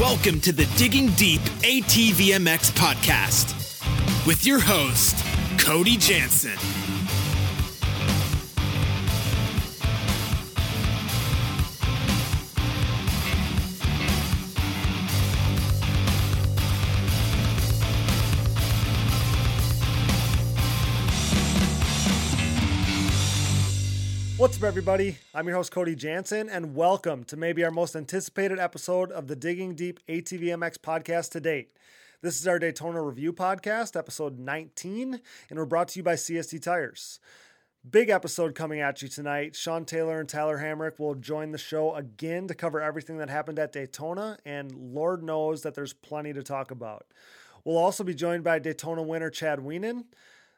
Welcome to the Digging Deep ATVMX podcast with your host, Cody Jansen. What's up, everybody? I'm your host, Cody Jansen, and welcome to maybe our most anticipated episode of the Digging Deep ATVMX podcast to date. This is our Daytona Review podcast, episode 19, and we're brought to you by CST Tires. Big episode coming at you tonight. Sean Taylor and Tyler Hamrick will join the show again to cover everything that happened at Daytona, and Lord knows that there's plenty to talk about. We'll also be joined by Daytona winner Chad Wienen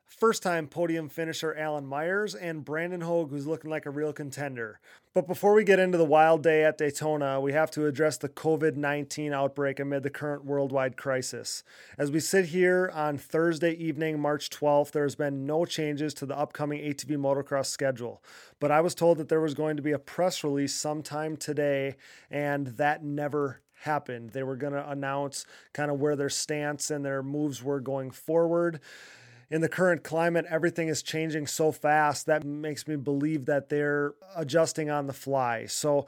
first time podium finisher Alan Myers, and Brandon Hogue, who's looking like a real contender. But before we get into the wild day at Daytona, we have to address the COVID 19 outbreak amid the current worldwide crisis. As we sit here on Thursday evening, March 12th, there has been no changes to the upcoming ATV motocross schedule. But I was told that there was going to be a press release sometime today, and that never happened. They were going to announce kind of where their stance and their moves were going forward in the current climate, everything is changing so fast that makes me believe that they're adjusting on the fly. So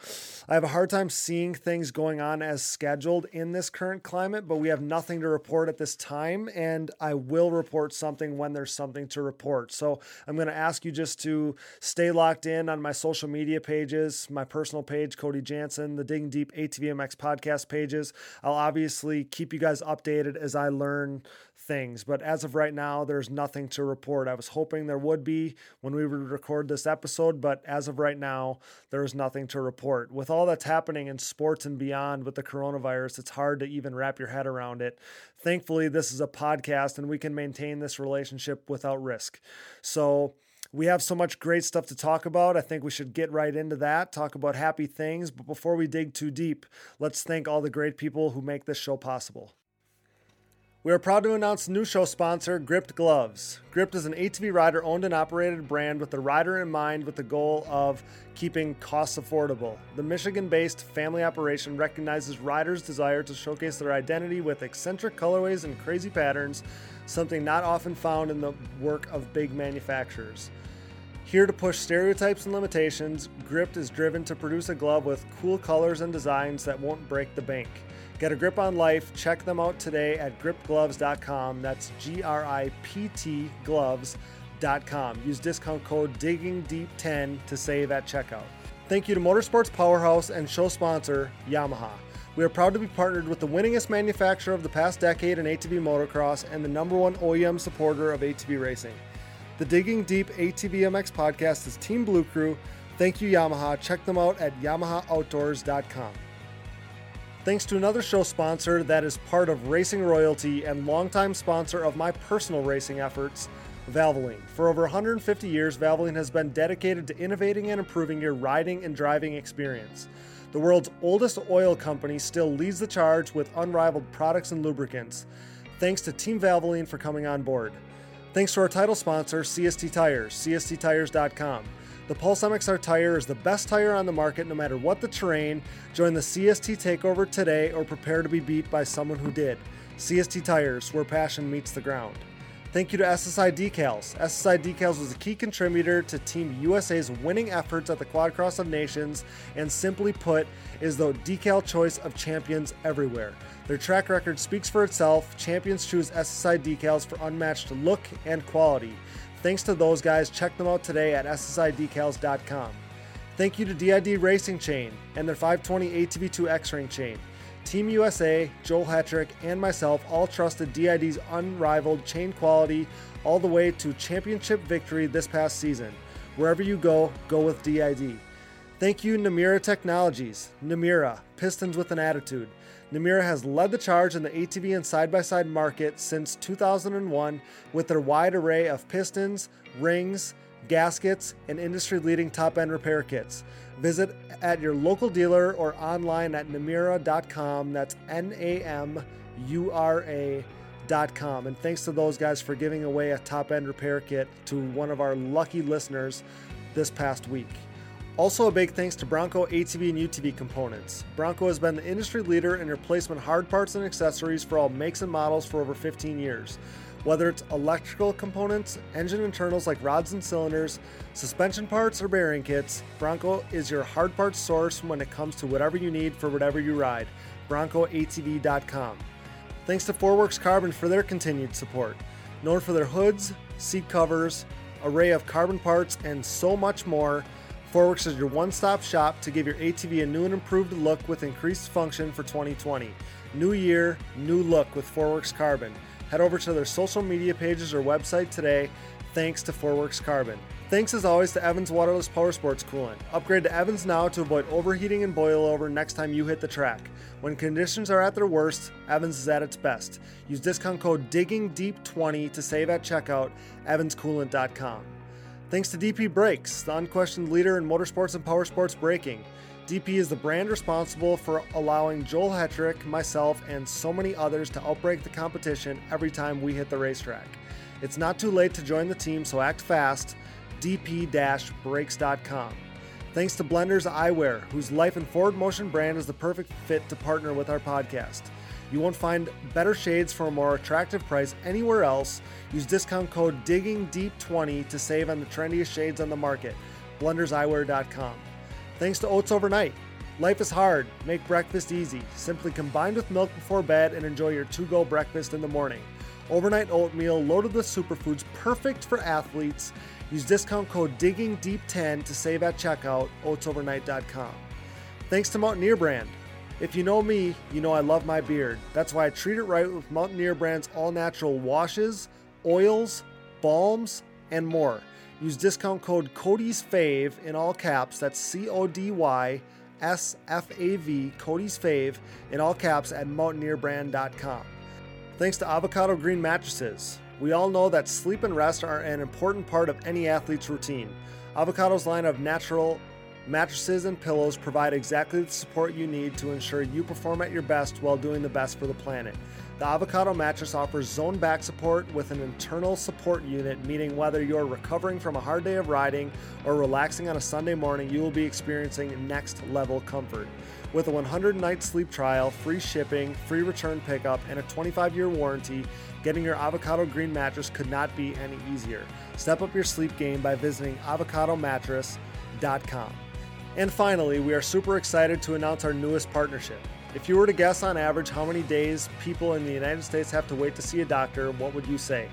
I have a hard time seeing things going on as scheduled in this current climate, but we have nothing to report at this time. And I will report something when there's something to report. So I'm going to ask you just to stay locked in on my social media pages, my personal page, Cody Jansen, the Digging Deep ATVMX podcast pages. I'll obviously keep you guys updated as I learn things. But as of right now, there's nothing to report. I was hoping there would be when we would record this episode, but as of right now, there is nothing to report. With all that's happening in sports and beyond with the coronavirus, it's hard to even wrap your head around it. Thankfully, this is a podcast and we can maintain this relationship without risk. So, we have so much great stuff to talk about. I think we should get right into that, talk about happy things. But before we dig too deep, let's thank all the great people who make this show possible. We are proud to announce new show sponsor, Gript Gloves. Gript is an ATV rider owned and operated brand with the rider in mind with the goal of keeping costs affordable. The Michigan based family operation recognizes riders' desire to showcase their identity with eccentric colorways and crazy patterns, something not often found in the work of big manufacturers. Here to push stereotypes and limitations, Gript is driven to produce a glove with cool colors and designs that won't break the bank. Get a grip on life. Check them out today at griptgloves.com. That's G R I P T gloves.com. Use discount code DIGGINGDEEP10 to save at checkout. Thank you to Motorsports Powerhouse and show sponsor Yamaha. We are proud to be partnered with the winningest manufacturer of the past decade in ATV motocross and the number one OEM supporter of ATV racing. The Digging Deep ATV MX podcast is Team Blue Crew. Thank you, Yamaha. Check them out at YamahaOutdoors.com. Thanks to another show sponsor that is part of Racing Royalty and longtime sponsor of my personal racing efforts, Valvoline. For over 150 years, Valvoline has been dedicated to innovating and improving your riding and driving experience. The world's oldest oil company still leads the charge with unrivaled products and lubricants. Thanks to Team Valvoline for coming on board. Thanks to our title sponsor, CST Tires, CSTTires.com. The Pulse MXR tire is the best tire on the market no matter what the terrain. Join the CST takeover today or prepare to be beat by someone who did. CST Tires, where passion meets the ground. Thank you to SSI Decals. SSI Decals was a key contributor to Team USA's winning efforts at the Quad Cross of Nations, and simply put, is the decal choice of champions everywhere. Their track record speaks for itself. Champions choose SSI decals for unmatched look and quality. Thanks to those guys. Check them out today at ssidecals.com. Thank you to DID Racing Chain and their 520 ATV2 X Ring chain. Team USA, Joel Hetrick, and myself all trusted DID's unrivaled chain quality all the way to championship victory this past season. Wherever you go, go with DID. Thank you, Namura Technologies. Namura, Pistons with an Attitude. Namura has led the charge in the ATV and side by side market since 2001 with their wide array of pistons, rings, gaskets, and industry leading top end repair kits. Visit at your local dealer or online at namura.com. That's N A M U R A.com. And thanks to those guys for giving away a top end repair kit to one of our lucky listeners this past week. Also, a big thanks to Bronco ATV and UTV components. Bronco has been the industry leader in replacement hard parts and accessories for all makes and models for over 15 years. Whether it's electrical components, engine internals like rods and cylinders, suspension parts, or bearing kits, Bronco is your hard parts source when it comes to whatever you need for whatever you ride. BroncoATV.com. Thanks to Forworks Carbon for their continued support. Known for their hoods, seat covers, array of carbon parts, and so much more, Forworks is your one stop shop to give your ATV a new and improved look with increased function for 2020. New year, new look with Forworks Carbon. Head over to their social media pages or website today. Thanks to Forworks Carbon. Thanks as always to Evans Waterless Power Sports Coolant. Upgrade to Evans now to avoid overheating and boilover next time you hit the track. When conditions are at their worst, Evans is at its best. Use discount code DIGGINGDEEP20 to save at checkout, evanscoolant.com. Thanks to DP Brakes, the unquestioned leader in motorsports and power sports braking. DP is the brand responsible for allowing Joel Hetrick, myself, and so many others to outbrake the competition every time we hit the racetrack. It's not too late to join the team, so act fast. dp-brakes.com. Thanks to Blenders Eyewear, whose Life and Forward Motion brand is the perfect fit to partner with our podcast. You won't find better shades for a more attractive price anywhere else. Use discount code DIGGINGDEEP20 to save on the trendiest shades on the market. BlendersEyewear.com. Thanks to Oats Overnight. Life is hard. Make breakfast easy. Simply combine with milk before bed and enjoy your to go breakfast in the morning. Overnight oatmeal loaded with superfoods, perfect for athletes. Use discount code DIGGINGDEEP10 to save at checkout. OatsOvernight.com. Thanks to Mountaineer Brand. If you know me, you know I love my beard. That's why I treat it right with Mountaineer Brand's all natural washes, oils, balms, and more. Use discount code Cody's Fave in all caps. That's C O D Y S F A V, Cody's Fave in all caps at mountaineerbrand.com. Thanks to Avocado Green Mattresses. We all know that sleep and rest are an important part of any athlete's routine. Avocado's line of natural Mattresses and pillows provide exactly the support you need to ensure you perform at your best while doing the best for the planet. The Avocado mattress offers zone back support with an internal support unit, meaning whether you're recovering from a hard day of riding or relaxing on a Sunday morning, you will be experiencing next level comfort. With a 100 night sleep trial, free shipping, free return pickup, and a 25 year warranty, getting your Avocado Green mattress could not be any easier. Step up your sleep game by visiting avocadomattress.com. And finally, we are super excited to announce our newest partnership. If you were to guess on average how many days people in the United States have to wait to see a doctor, what would you say?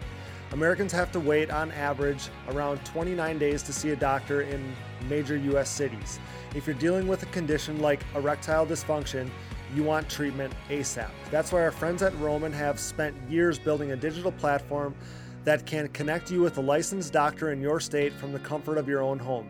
Americans have to wait on average around 29 days to see a doctor in major US cities. If you're dealing with a condition like erectile dysfunction, you want treatment ASAP. That's why our friends at Roman have spent years building a digital platform that can connect you with a licensed doctor in your state from the comfort of your own home.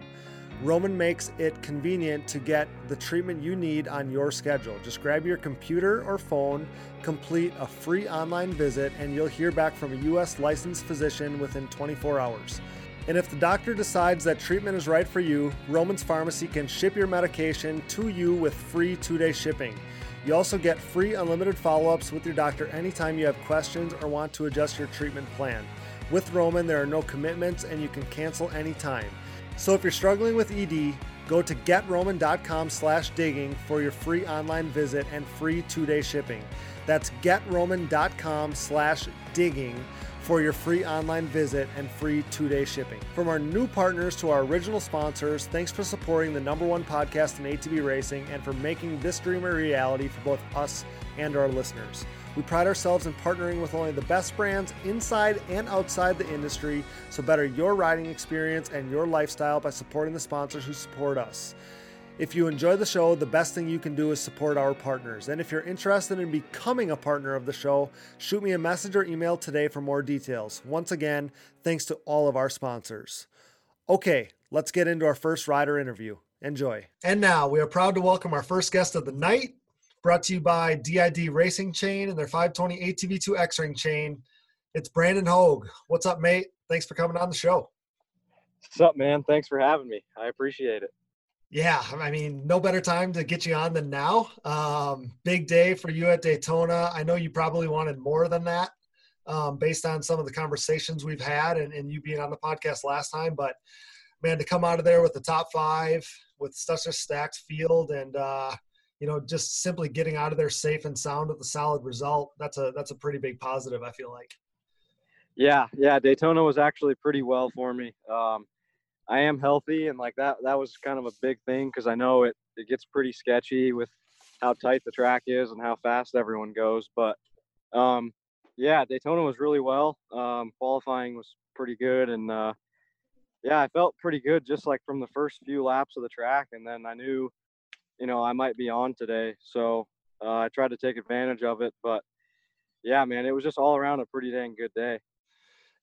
Roman makes it convenient to get the treatment you need on your schedule. Just grab your computer or phone, complete a free online visit, and you'll hear back from a U.S. licensed physician within 24 hours. And if the doctor decides that treatment is right for you, Roman's Pharmacy can ship your medication to you with free two day shipping. You also get free unlimited follow ups with your doctor anytime you have questions or want to adjust your treatment plan. With Roman, there are no commitments and you can cancel anytime. So if you're struggling with ED, go to getroman.com slash digging for your free online visit and free two-day shipping. That's getroman.com slash digging for your free online visit and free two-day shipping. From our new partners to our original sponsors, thanks for supporting the number one podcast in ATV racing and for making this dream a reality for both us and our listeners. We pride ourselves in partnering with only the best brands inside and outside the industry, so better your riding experience and your lifestyle by supporting the sponsors who support us. If you enjoy the show, the best thing you can do is support our partners. And if you're interested in becoming a partner of the show, shoot me a message or email today for more details. Once again, thanks to all of our sponsors. Okay, let's get into our first rider interview. Enjoy. And now we are proud to welcome our first guest of the night, brought to you by DID Racing Chain and their 520 ATV2 X Ring chain. It's Brandon Hogue. What's up, mate? Thanks for coming on the show. What's up, man? Thanks for having me. I appreciate it. Yeah, I mean, no better time to get you on than now. Um, big day for you at Daytona. I know you probably wanted more than that um, based on some of the conversations we've had and, and you being on the podcast last time, but man, to come out of there with the top five with such a stacked field and uh, you know just simply getting out of there safe and sound with a solid result, that's a that's a pretty big positive. I feel like. Yeah, yeah, Daytona was actually pretty well for me. Um, I am healthy, and like that that was kind of a big thing because I know it it gets pretty sketchy with how tight the track is and how fast everyone goes. But um, yeah, Daytona was really well. Um, qualifying was pretty good, and uh, yeah, I felt pretty good just like from the first few laps of the track, and then I knew, you know, I might be on today, so uh, I tried to take advantage of it. But yeah, man, it was just all around a pretty dang good day.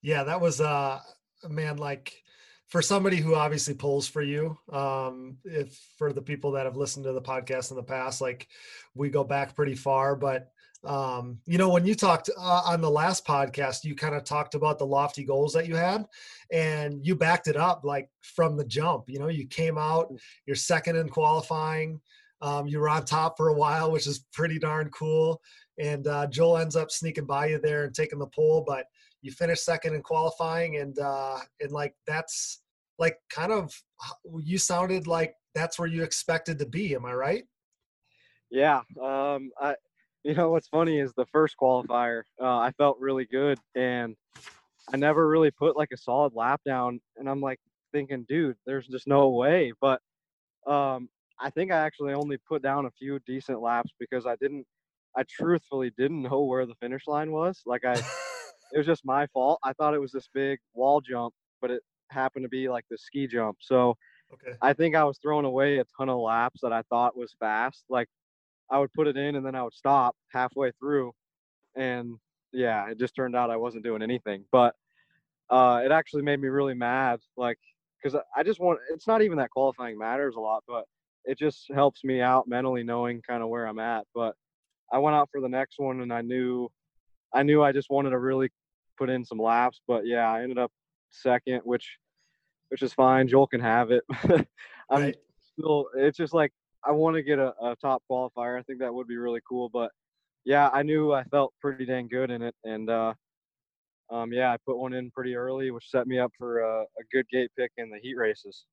Yeah, that was uh, man, like for somebody who obviously pulls for you um if for the people that have listened to the podcast in the past like we go back pretty far but um, you know, when you talked uh, on the last podcast, you kind of talked about the lofty goals that you had, and you backed it up like from the jump. You know, you came out, mm. you're second in qualifying. Um, you were on top for a while, which is pretty darn cool. And uh, Joel ends up sneaking by you there and taking the pole, but you finished second in qualifying, and uh, and like that's like kind of you sounded like that's where you expected to be. Am I right? Yeah, um, I you know what's funny is the first qualifier uh, i felt really good and i never really put like a solid lap down and i'm like thinking dude there's just no way but um, i think i actually only put down a few decent laps because i didn't i truthfully didn't know where the finish line was like i it was just my fault i thought it was this big wall jump but it happened to be like the ski jump so okay. i think i was throwing away a ton of laps that i thought was fast like I would put it in and then I would stop halfway through. And yeah, it just turned out I wasn't doing anything. But uh, it actually made me really mad. Like, because I just want, it's not even that qualifying matters a lot, but it just helps me out mentally knowing kind of where I'm at. But I went out for the next one and I knew, I knew I just wanted to really put in some laps. But yeah, I ended up second, which, which is fine. Joel can have it. I'm right. still, it's just like, I want to get a, a top qualifier. I think that would be really cool. But yeah, I knew I felt pretty dang good in it, and uh, um, yeah, I put one in pretty early, which set me up for a, a good gate pick in the heat races.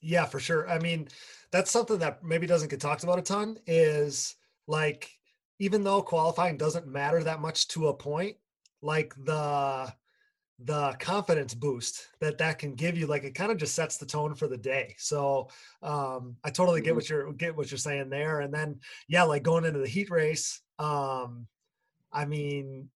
Yeah, for sure. I mean, that's something that maybe doesn't get talked about a ton. Is like even though qualifying doesn't matter that much to a point, like the the confidence boost that that can give you like it kind of just sets the tone for the day. So um i totally get mm-hmm. what you're get what you're saying there. And then yeah like going into the heat race um i mean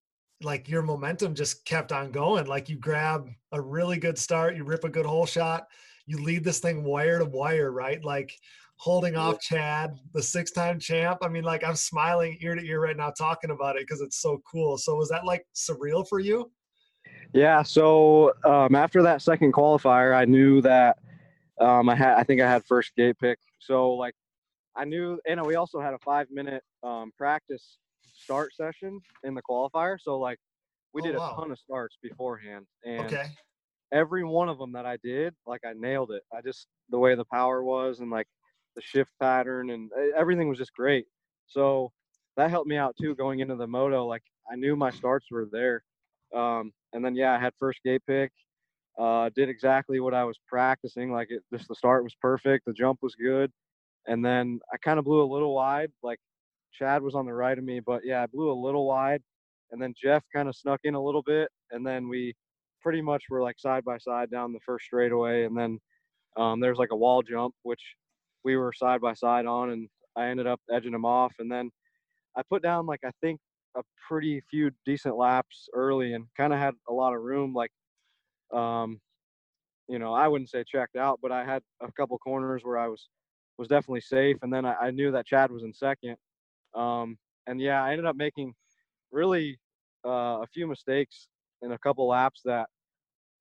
like your momentum just kept on going. Like you grab a really good start you rip a good hole shot you lead this thing wire to wire right? Like holding off chad the six time champ. I mean like i'm smiling ear to ear right now talking about it because it's so cool. So was that like surreal for you yeah. So um, after that second qualifier, I knew that um, I had. I think I had first gate pick. So like, I knew. And we also had a five minute um, practice start session in the qualifier. So like, we oh, did wow. a ton of starts beforehand, and okay. every one of them that I did, like I nailed it. I just the way the power was and like the shift pattern and everything was just great. So that helped me out too going into the moto. Like I knew my starts were there. Um, and then yeah, I had first gate pick. Uh, did exactly what I was practicing. Like it, just the start was perfect. The jump was good, and then I kind of blew a little wide. Like Chad was on the right of me, but yeah, I blew a little wide, and then Jeff kind of snuck in a little bit, and then we pretty much were like side by side down the first straightaway, and then um, there's like a wall jump which we were side by side on, and I ended up edging him off, and then I put down like I think a pretty few decent laps early and kind of had a lot of room. Like, um, you know, I wouldn't say checked out, but I had a couple corners where I was was definitely safe. And then I, I knew that Chad was in second. Um, and yeah, I ended up making really uh, a few mistakes in a couple laps that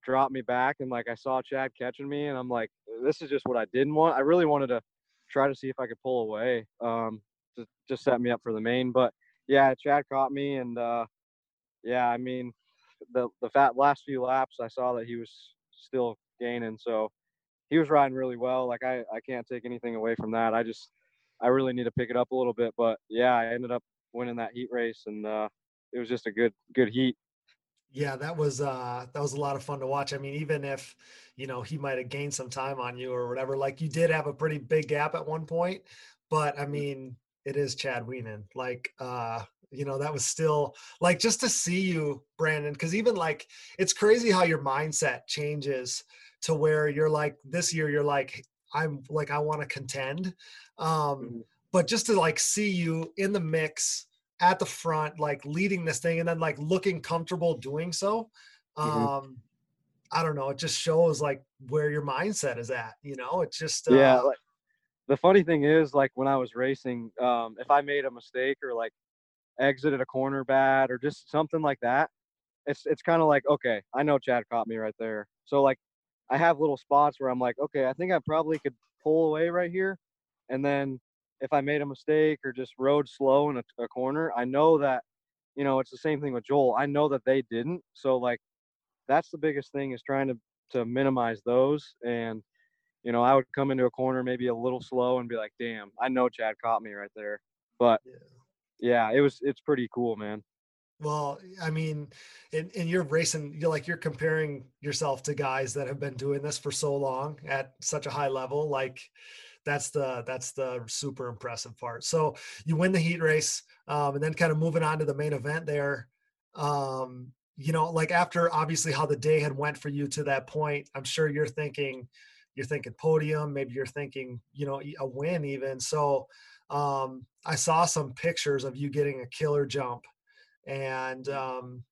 dropped me back. And like I saw Chad catching me, and I'm like, this is just what I didn't want. I really wanted to try to see if I could pull away um, to just set me up for the main, but yeah, Chad caught me, and uh, yeah, I mean, the the fat last few laps, I saw that he was still gaining, so he was riding really well. Like I, I can't take anything away from that. I just, I really need to pick it up a little bit, but yeah, I ended up winning that heat race, and uh, it was just a good good heat. Yeah, that was uh that was a lot of fun to watch. I mean, even if you know he might have gained some time on you or whatever, like you did have a pretty big gap at one point, but I mean, it is Chad Wienen. Like uh, you know, that was still like just to see you, Brandon, because even like it's crazy how your mindset changes to where you're like this year you're like, I'm like I want to contend. Um, mm-hmm. but just to like see you in the mix at the front, like leading this thing and then like looking comfortable doing so. Mm-hmm. Um, mm-hmm. I don't know. It just shows like where your mindset is at, you know, it just, uh, yeah. Like, the funny thing is like when I was racing, um, if I made a mistake or like exited a corner bad or just something like that, it's, it's kind of like, okay, I know Chad caught me right there. So like I have little spots where I'm like, okay, I think I probably could pull away right here. And then if I made a mistake or just rode slow in a, a, corner, I know that, you know, it's the same thing with Joel. I know that they didn't. So like, that's the biggest thing is trying to to minimize those. And you know, I would come into a corner maybe a little slow and be like, "Damn, I know Chad caught me right there." But yeah, yeah it was it's pretty cool, man. Well, I mean, and, and you're racing, you're like, you're comparing yourself to guys that have been doing this for so long at such a high level. Like, that's the that's the super impressive part. So you win the heat race, um, and then kind of moving on to the main event there. Um, you know, like after obviously how the day had went for you to that point, I'm sure you're thinking, you're thinking podium, maybe you're thinking, you know, a win even. So um, I saw some pictures of you getting a killer jump, and um,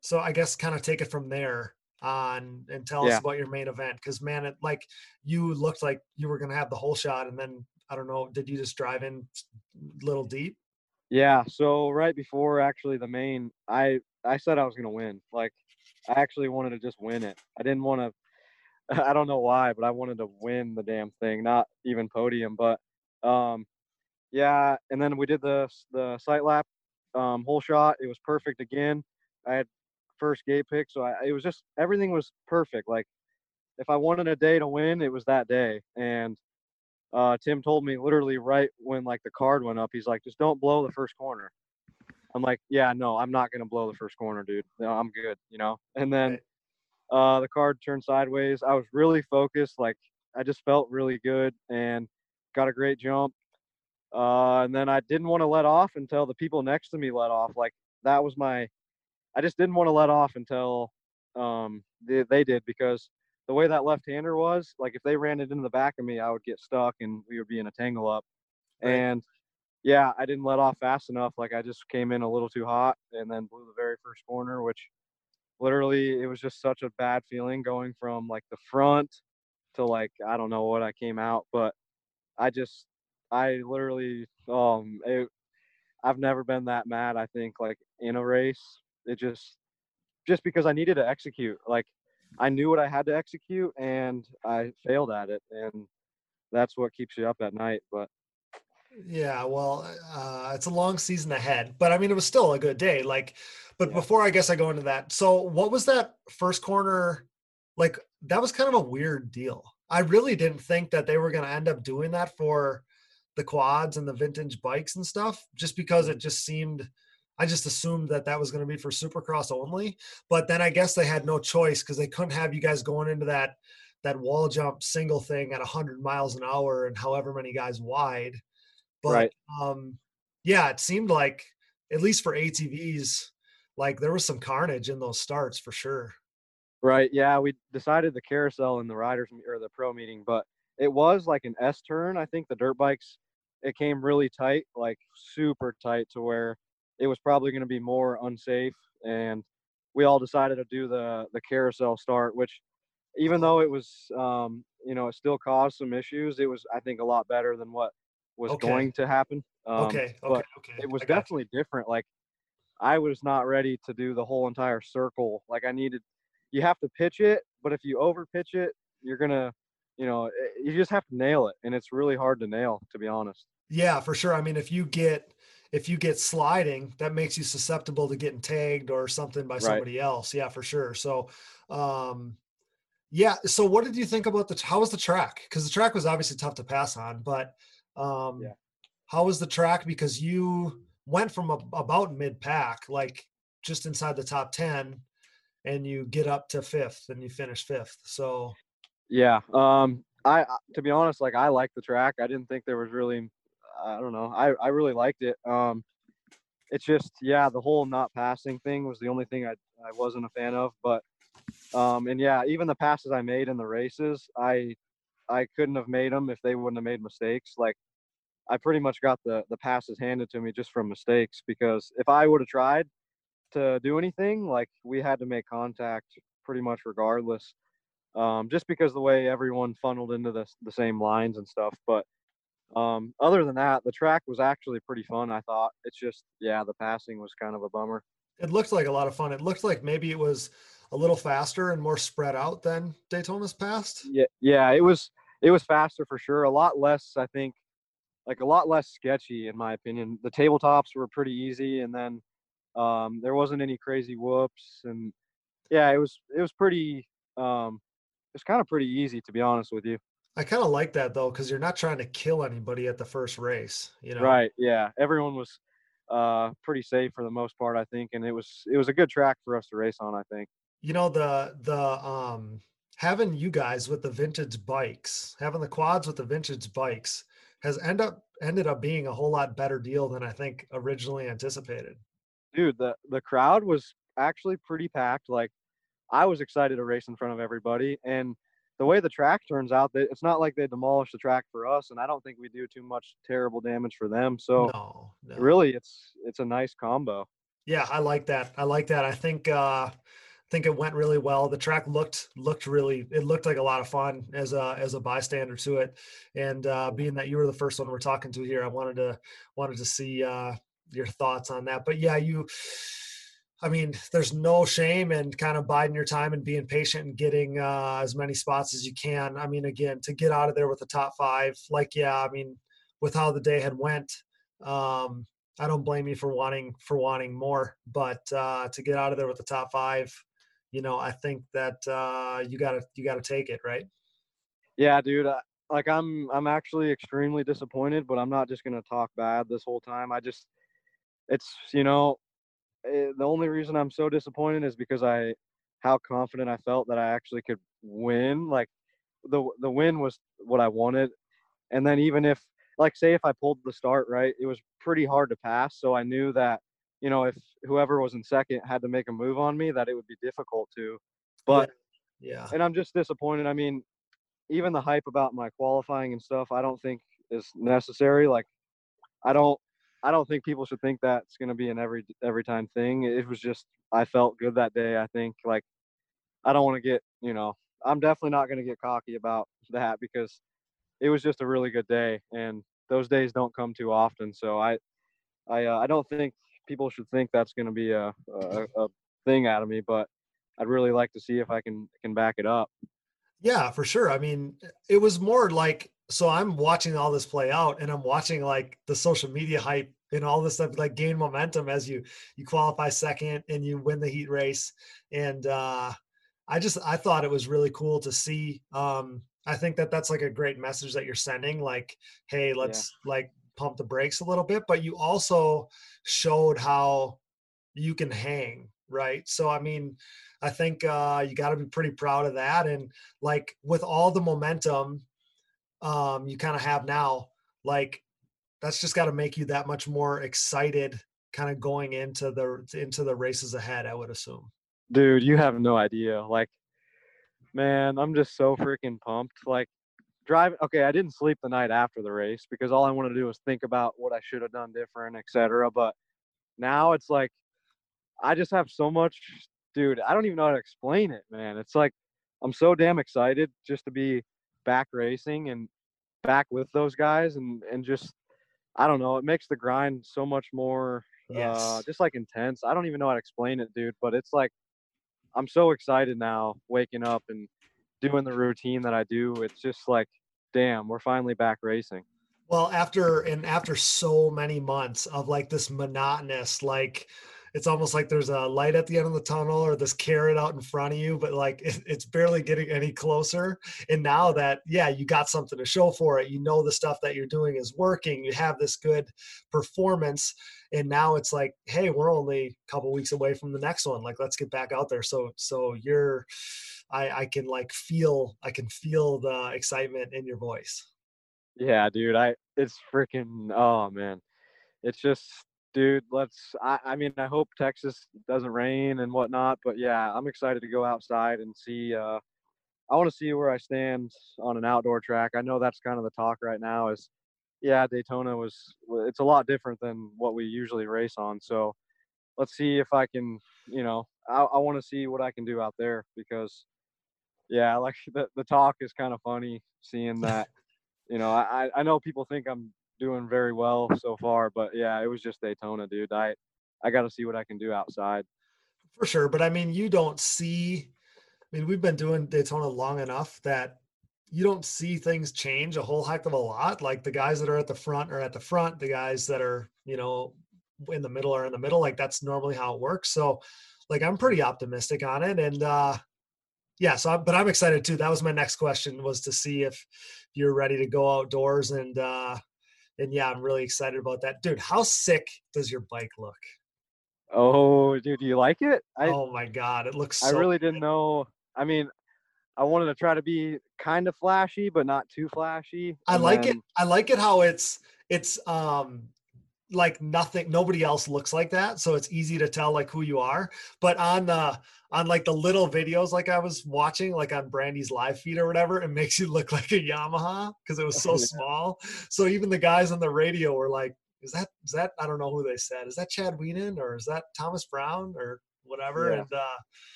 so I guess kind of take it from there on and tell yeah. us about your main event because man it like you looked like you were gonna have the hole shot and then i don't know did you just drive in little deep yeah so right before actually the main i i said i was gonna win like i actually wanted to just win it i didn't want to i don't know why but i wanted to win the damn thing not even podium but um yeah and then we did the the sight lap um hole shot it was perfect again i had first gate pick. So I, it was just everything was perfect. Like if I wanted a day to win, it was that day. And uh, Tim told me literally right when like the card went up, he's like, just don't blow the first corner. I'm like, yeah, no, I'm not gonna blow the first corner, dude. No, I'm good, you know. And then uh, the card turned sideways. I was really focused. Like I just felt really good and got a great jump. Uh, and then I didn't want to let off until the people next to me let off. Like that was my I just didn't want to let off until um, they, they did because the way that left-hander was, like if they ran it into the back of me, I would get stuck and we would be in a tangle up. Right. And yeah, I didn't let off fast enough. Like I just came in a little too hot and then blew the very first corner, which literally it was just such a bad feeling going from like the front to like I don't know what I came out, but I just I literally um it, I've never been that mad. I think like in a race it just just because I needed to execute. Like I knew what I had to execute and I failed at it and that's what keeps you up at night. But yeah, well, uh, it's a long season ahead, but I mean, it was still a good day. Like, but yeah. before I guess I go into that, so what was that first corner? Like, that was kind of a weird deal. I really didn't think that they were going to end up doing that for the quads and the vintage bikes and stuff, just because it just seemed I just assumed that that was going to be for Supercross only. But then I guess they had no choice because they couldn't have you guys going into that that wall jump single thing at 100 miles an hour and however many guys wide. But right. um, yeah, it seemed like at least for ATVs, like there was some carnage in those starts for sure. Right. Yeah, we decided the carousel in the riders or the pro meeting, but it was like an S turn. I think the dirt bikes it came really tight, like super tight to where it was probably going to be more unsafe and we all decided to do the the carousel start which even though it was um, you know it still caused some issues it was i think a lot better than what was okay. going to happen um, okay okay okay it was definitely you. different like i was not ready to do the whole entire circle like i needed you have to pitch it but if you over pitch it you're gonna you know eh, you just have to nail it and it's really hard to nail to be honest yeah for sure i mean if you get if you get sliding, that makes you susceptible to getting tagged or something by somebody right. else. Yeah, for sure. So, um, yeah. So, what did you think about the? How was the track? Because the track was obviously tough to pass on, but um, yeah. how was the track? Because you went from a, about mid pack, like just inside the top ten, and you get up to fifth and you finish fifth. So yeah, um, I to be honest, like I like the track. I didn't think there was really, I don't know, I I really liked it. Um, it's just yeah, the whole not passing thing was the only thing I I wasn't a fan of. But um, and yeah, even the passes I made in the races, I I couldn't have made them if they wouldn't have made mistakes. Like I pretty much got the the passes handed to me just from mistakes because if I would have tried to do anything, like we had to make contact pretty much regardless. Um, just because the way everyone funneled into the the same lines and stuff. But um, other than that, the track was actually pretty fun. I thought it's just yeah, the passing was kind of a bummer. It looked like a lot of fun. It looked like maybe it was a little faster and more spread out than Daytona's past. Yeah, yeah, it was it was faster for sure. A lot less, I think, like a lot less sketchy in my opinion. The tabletops were pretty easy, and then um, there wasn't any crazy whoops, and yeah, it was it was pretty um, it was kind of pretty easy to be honest with you. I kind of like that though, because you're not trying to kill anybody at the first race. You know, right? Yeah, everyone was uh, pretty safe for the most part, I think, and it was it was a good track for us to race on. I think. You know the the um having you guys with the vintage bikes, having the quads with the vintage bikes has end up ended up being a whole lot better deal than I think originally anticipated. Dude, the the crowd was actually pretty packed. Like I was excited to race in front of everybody and the way the track turns out, it's not like they demolished the track for us, and I don't think we do too much terrible damage for them. So no, no. really, it's it's a nice combo. Yeah, I like that. I like that. I think uh, think it went really well. The track looked looked really it looked like a lot of fun as a as a bystander to it. And uh, being that you were the first one we're talking to here, I wanted to wanted to see uh, your thoughts on that. But yeah, you. I mean, there's no shame in kind of biding your time and being patient and getting uh, as many spots as you can. I mean, again, to get out of there with the top five, like yeah, I mean, with how the day had went, um, I don't blame you for wanting for wanting more. But uh, to get out of there with the top five, you know, I think that uh, you gotta you gotta take it, right? Yeah, dude. Uh, like I'm I'm actually extremely disappointed, but I'm not just gonna talk bad this whole time. I just it's you know it, eh, the only reason I'm so disappointed is because I how confident I felt that I actually could win. Like the the win was what I wanted, and then even if like say if I pulled the start right, it was pretty hard to pass. So I knew that you know, if whoever was in second had to make a move on me, that it would be difficult to. But yeah. yeah. And I'm just disappointed. I mean, even the hype about my qualifying and stuff, I don't think is necessary. Like, I don't, I don't think people should think that's going to be an every every time thing. It was just I felt good that day. I think like I don't want to get, you know, I'm definitely not going to get cocky about that because it was just a really good day and those days don't come too often. So I I uh, I don't think people should think that's going to be a, a, a thing out of me, but I'd really like to see if I can can back it up. Yeah, for sure. I mean, it was more like so I'm watching all this play out and I'm watching like the social media hype and all this stuff like gain momentum as you you qualify second and you win the heat race and uh I just I thought it was really cool to see um I think that that's like a great message that you're sending like hey let's yeah. like pump the brakes a little bit, but you also showed how you can hang, right? So, I mean, I think uh, you got to be pretty proud of that. And like with all the momentum um, you kind of have now, like that's just got to make you that much more excited, kind of going into the into the races ahead. I would assume. Dude, you have no idea. Like, man, I'm just so freaking pumped. Like, driving okay i didn't sleep the night after the race because all i wanted to do was think about what i should have done different etc but now it's like i just have so much dude i don't even know how to explain it man it's like i'm so damn excited just to be back racing and back with those guys and and just i don't know it makes the grind so much more uh, yes. uh just like intense i don't even know how to explain it dude but it's like i'm so excited now waking up and doing the routine that I do, it's just like, damn, we're finally back racing. Well, after and after so many months of like this monotonous, like it's almost like there's a light at the end of the tunnel or this carrot out in front of you, but like it, it's barely getting any closer. And now that, yeah, you got something to show for it, you know, the stuff that you're doing is working, you have this good performance. And now it's like, hey, we're only a couple weeks away from the next one. Like, let's get back out there. So, so you're, I, I can like feel, I can feel the excitement in your voice. Yeah, dude. I, it's freaking, oh man. It's just, dude, let's. I, I mean, I hope Texas doesn't rain and whatnot, but yeah, I'm excited to go outside and see. Uh, I want to see where I stand on an outdoor track. I know that's kind of the talk right now. Is yeah, Daytona was. It's a lot different than what we usually race on. So let's see if I can. You know, I, I want to see what I can do out there because, yeah, like the the talk is kind of funny seeing that. you know, I I know people think I'm doing very well so far. But yeah, it was just Daytona, dude. I I got to see what I can do outside. For sure, but I mean, you don't see. I mean, we've been doing Daytona long enough that you don't see things change a whole heck of a lot. Like the guys that are at the front are at the front. The guys that are you know in the middle are in the middle. Like that's normally how it works. So, like I'm pretty optimistic on it, and uh yeah. So, but I'm excited too. That was my next question was to see if you're ready to go outdoors and uh and yeah, I'm really excited about that. Dude, how sick does your bike look? Oh, dude, do you like it? I, oh my god, it looks. So I really good. didn't know. I mean, I wanted to try to be kind of flashy, but not too flashy. I like then... it. I like it how it's it's um like nothing nobody else looks like that so it's easy to tell like who you are but on the on like the little videos like i was watching like on brandy's live feed or whatever it makes you look like a yamaha because it was so small so even the guys on the radio were like is that is that i don't know who they said is that chad wienen or is that thomas brown or whatever yeah. and uh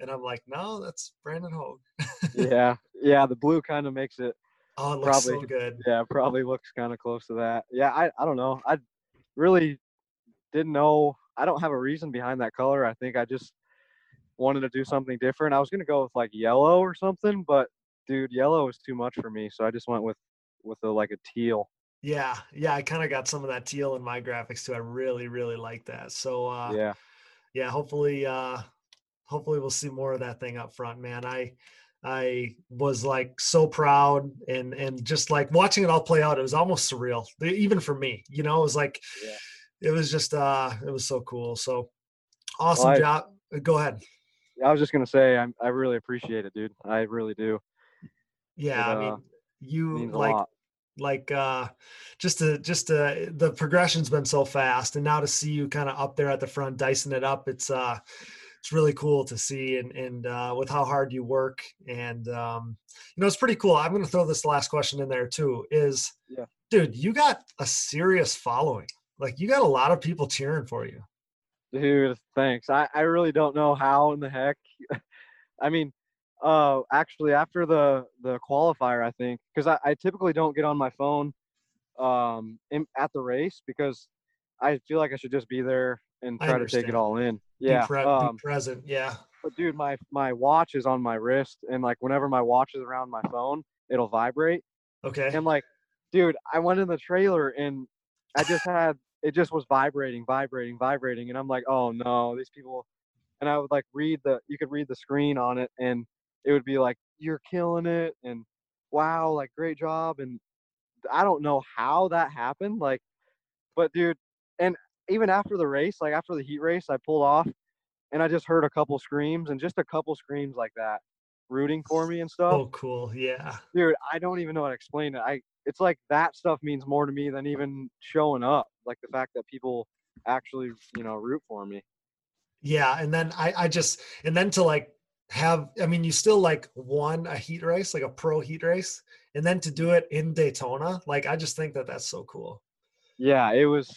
and i'm like no that's brandon hogue yeah yeah the blue kind of makes it Oh, it looks probably, so good. Yeah, probably looks kind of close to that. Yeah, I, I don't know. I really didn't know. I don't have a reason behind that color. I think I just wanted to do something different. I was gonna go with like yellow or something, but dude, yellow is too much for me. So I just went with with a like a teal. Yeah, yeah, I kind of got some of that teal in my graphics too. I really, really like that. So uh, yeah, yeah. Hopefully, uh, hopefully we'll see more of that thing up front, man. I I was like so proud and and just like watching it all play out. It was almost surreal, even for me. You know, it was like yeah. it was just uh it was so cool. So awesome well, I, job. Uh, go ahead. I was just gonna say I I really appreciate it, dude. I really do. Yeah, it, I mean, uh, you like like uh just to just to the progression's been so fast and now to see you kind of up there at the front dicing it up it's uh it's really cool to see and and uh, with how hard you work and um, you know it's pretty cool. I'm going to throw this last question in there too is yeah. dude you got a serious following. Like you got a lot of people cheering for you. Dude thanks. I, I really don't know how in the heck i mean uh actually after the the qualifier i think because I, I typically don't get on my phone um in, at the race because i feel like i should just be there and try to take it all in. Yeah, be, pre- um, be present. Yeah. But dude, my my watch is on my wrist, and like whenever my watch is around my phone, it'll vibrate. Okay. And like, dude, I went in the trailer and I just had it just was vibrating, vibrating, vibrating, and I'm like, oh no, these people. And I would like read the you could read the screen on it, and it would be like you're killing it, and wow, like great job, and I don't know how that happened, like, but dude, and even after the race, like after the heat race, I pulled off and I just heard a couple screams and just a couple screams like that rooting for me and stuff. Oh, cool. Yeah. Dude, I don't even know how to explain it. I it's like that stuff means more to me than even showing up. Like the fact that people actually, you know, root for me. Yeah, and then I I just and then to like have I mean you still like won a heat race, like a pro heat race, and then to do it in Daytona, like I just think that that's so cool. Yeah, it was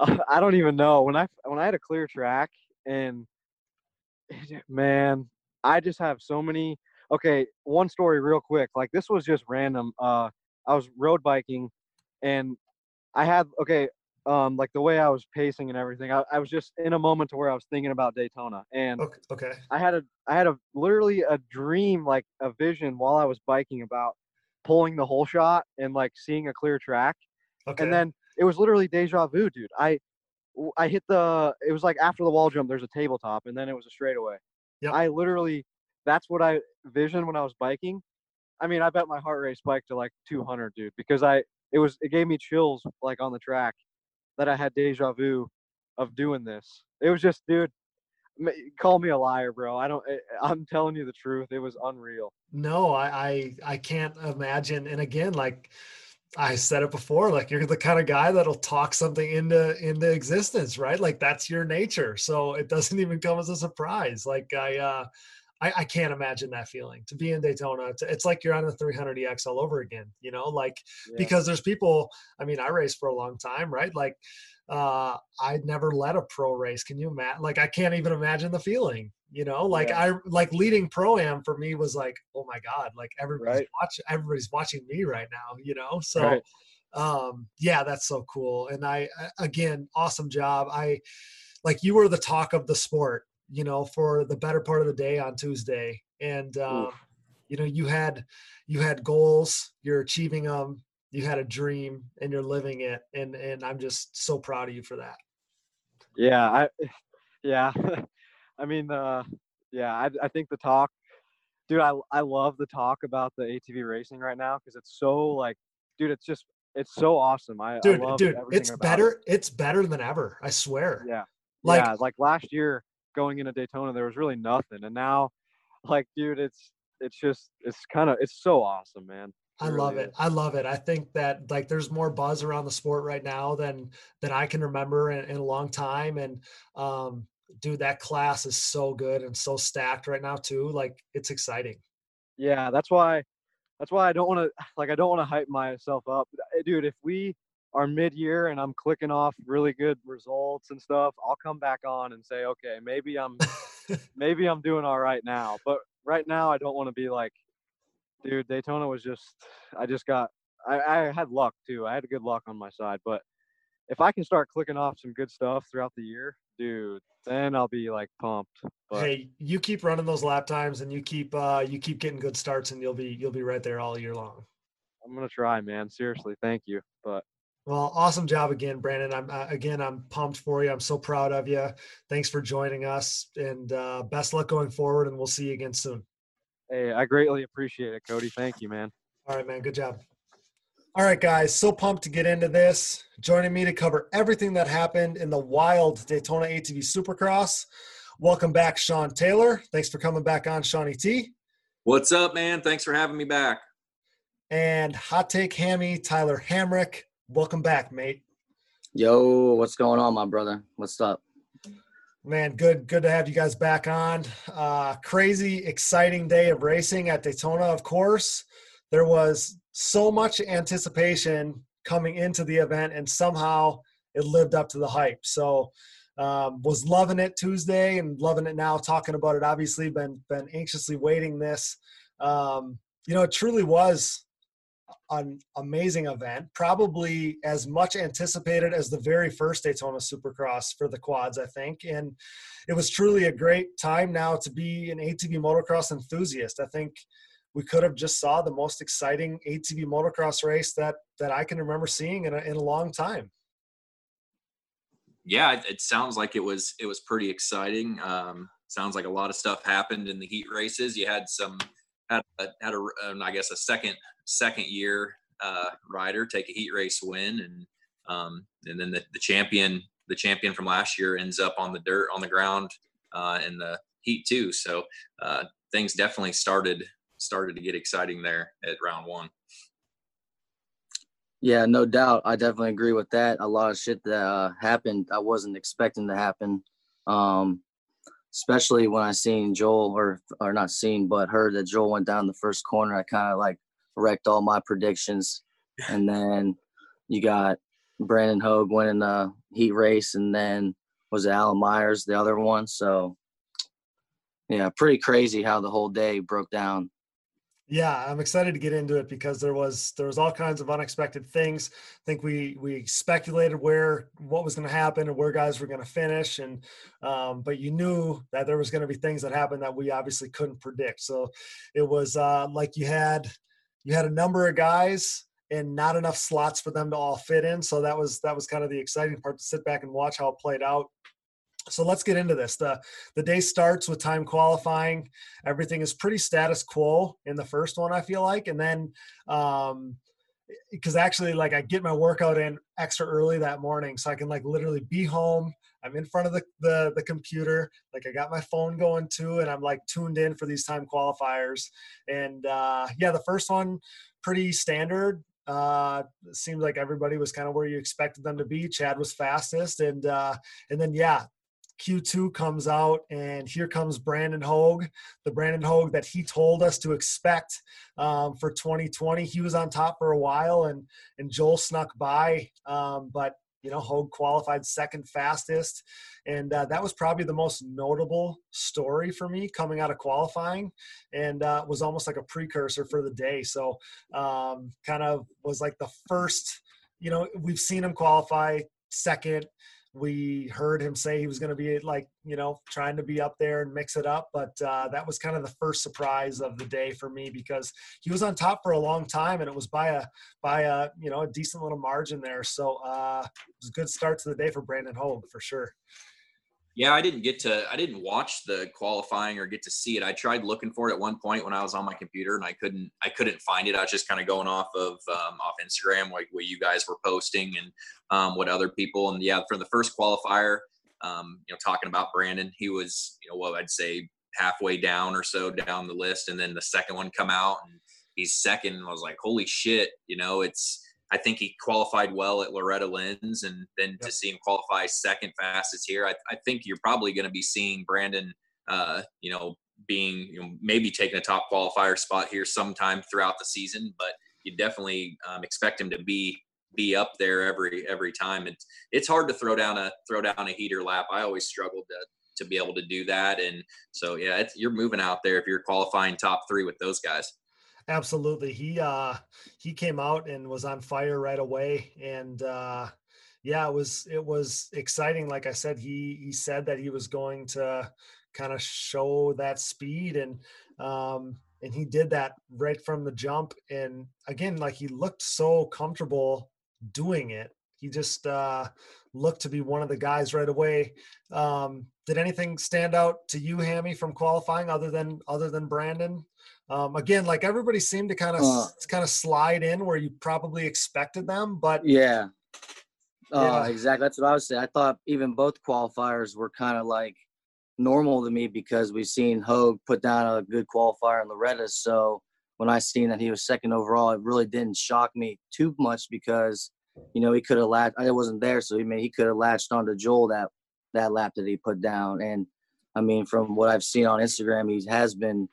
I don't even know when I when I had a clear track and man, I just have so many. Okay, one story real quick. Like this was just random. Uh, I was road biking, and I had okay, um, like the way I was pacing and everything. I, I was just in a moment to where I was thinking about Daytona, and okay, okay. I had a I had a literally a dream, like a vision while I was biking about pulling the hole shot and like seeing a clear track, okay. and then it was literally deja vu, dude. I I hit the. It was like after the wall jump. There's a tabletop, and then it was a straightaway. Yep. I literally. That's what I visioned when I was biking. I mean, I bet my heart rate spiked to like 200, dude, because I it was it gave me chills like on the track that I had deja vu of doing this. It was just, dude, call me a liar, bro. I don't. eh, I'm telling you the truth. It was unreal. No, I, I I can't imagine. And again, like I said it before, like you're the kind of guy that'll talk something into into existence, right? Like that's your nature. So it doesn't even come as a surprise. Like I uh I, I can't imagine that feeling to be in Daytona. It's, it's like you're on a 300 EX all over again, you know, like Yeah. because there's people, I mean, I raced for a long time, right? Like uh I'd never led a pro race. Can you imagine? Like I can't even imagine the feeling, you know, like Yeah. I like leading pro am for me was like, oh my God, like everybody's Right. watching everybody's watching me right now, you know? So Right. um yeah, that's so cool. And I I- again, awesome job. I like you were the talk of the sport, you know, for the better part of the day on Tuesday. And um, you know, you had you had goals, you're achieving them, you had a dream and you're living it. And and I'm just so proud of you for that. Yeah, I yeah. I mean, uh yeah, I I think the talk dude, I I love the talk about the ATV racing right now cuz it's so like dude, it's just it's so awesome. I Dude, I dude, it's better, It. it's better than ever. I swear. Yeah. Like yeah, like last year going into Daytona there was really nothing and now like dude, it's it's just it's kind of it's so awesome, man. I love it. I love it. I think that like there's more buzz around the sport right now than than I can remember in, in a long time. And um, dude, that class is so good and so stacked right now too. Like it's exciting. Yeah, that's why that's why I don't want to like I don't want to hype myself up. Uh, Dude, if we are mid-year and I'm clicking off really good results and stuff, I'll come back on and say, "Okay, maybe I'm maybe I'm doing all right now." But right now I don't want to be like dude, Daytona was just I just got I, I had luck too. I had good luck on my side, but if I can start clicking off some good stuff throughout the year, dude, then I'll be like pumped. But hey, you keep running those lap times and you keep uh, you keep getting good starts and you'll be you'll be right there all year long. I'm gonna try, man. Seriously, thank you. But Well, awesome job again, Brandon. I'm uh, again, I'm pumped for you. I'm so proud of you. Thanks for joining us, and uh, best luck going forward. And we'll see you again soon. hey, I greatly appreciate it, Cody. Thank you, man. All right, man. Good job. All right, guys. So pumped to get into this. Joining me to cover everything that happened in the wild Daytona ATV Supercross. Welcome back, Sean Taylor. Thanks for coming back on, Shawnee T. What's up, man? Thanks for having me back. And Hot Take Hammy, Tyler Hamrick. Welcome back, mate. Yo, what's going on, my brother? What's up? Man, good, good to have you guys back on. Uh, crazy, exciting day of racing at Daytona. Of course, there was so much anticipation coming into the event, and somehow it lived up to the hype. So, um, was loving it Tuesday and loving it now. Talking about it, obviously, been been anxiously waiting this. Um, you know, it truly was an amazing event, probably as much anticipated as the very first Daytona Supercross for the quads, I think. And it was truly a great time now to be an ATV motocross enthusiast. I think we could have just saw the most exciting ATV motocross race that that I can remember seeing in a, in a long time. Yeah, it, sounds like it was it was pretty exciting. Um, sounds like a lot of stuff happened in the heat races. You had some had a, had a um, I guess a second second year uh, rider take a heat race win, and um, and then the, the champion the champion from last year ends up on the dirt on the ground uh, in the heat too. So uh, things definitely started started to get exciting there at round one. Yeah, no doubt. I definitely agree with that. A lot of shit that uh, happened, I wasn't expecting to happen. Um, especially when I seen Joel, or or not seen, but heard that Joel went down the first corner. I kind of like wrecked all my predictions. And then you got Brandon Hogue winning the heat race, and then was it Alan Myers the other one? So yeah, pretty crazy how the whole day broke down. Yeah, I'm excited to get into it because there was there was all kinds of unexpected things. I think we we speculated where what was going to happen and where guys were going to finish, and um, but you knew that there was going to be things that happened that we obviously couldn't predict. So it was uh, like you had you had a number of guys and not enough slots for them to all fit in. So that was that was kind of the exciting part to sit back and watch how it played out. So let's get into this. The the day starts with time qualifying. Everything is pretty status quo in the first one, I feel like. And then um because actually like I get my workout in extra early that morning so I can like literally be home. I'm in front of the, the the computer, like I got my phone going too, and I'm like tuned in for these time qualifiers. And uh yeah, the first one pretty standard. Uh, seems like everybody was kind of where you expected them to be. Chad was fastest, and uh, and then yeah, Q2 comes out, and here comes Brandon Hogue, the Brandon Hogue that he told us to expect um, for 2020. He was on top for a while, and and Joel snuck by, um, but you know Hogue qualified second fastest, and uh, that was probably the most notable story for me coming out of qualifying, and uh, was almost like a precursor for the day. So um, kind of was like the first. You know, we've seen him qualify second we heard him say he was going to be like you know trying to be up there and mix it up but uh, that was kind of the first surprise of the day for me because he was on top for a long time and it was by a by a you know a decent little margin there. So uh, it was a good start to the day for brandon hogue for sure yeah, I didn't get to I didn't watch the qualifying or get to see it. I tried looking for it at one point when I was on my computer and I couldn't I couldn't find it. I was just kind of going off of um, off Instagram like what you guys were posting and um, what other people and yeah for the first qualifier um, you know talking about Brandon he was you know what I'd say halfway down or so down the list and then the second one come out and he's second and I was like holy shit you know it's I think he qualified well at Loretta Lynn's, and then yep. to see him qualify second fastest here, I, I think you're probably going to be seeing Brandon, uh, you know, being you know, maybe taking a top qualifier spot here sometime throughout the season, but you definitely um, expect him to be be up there every every time. It's it's hard to throw down a throw down a heater lap. I always struggled to to be able to do that, and so yeah, you're moving out there if you're qualifying top three with those guys. Absolutely. He uh he came out and was on fire right away and uh yeah, it was it was exciting like I said he he said that he was going to kind of show that speed and um and he did that right from the jump and again like he looked so comfortable doing it. He just uh looked to be one of the guys right away. Um did anything stand out to you Hammy from qualifying other than other than Brandon? Um, again, like everybody seemed to kind of uh, kind of slide in where you probably expected them, but yeah, uh, yeah. exactly. That's what I was saying. I thought even both qualifiers were kind of like normal to me because we've seen Hogue put down a good qualifier in Loretta. So when I seen that he was second overall, it really didn't shock me too much because you know he could have latched. I wasn't there, so he may he could have latched onto Joel that that lap that he put down. And I mean, from what I've seen on Instagram, he has been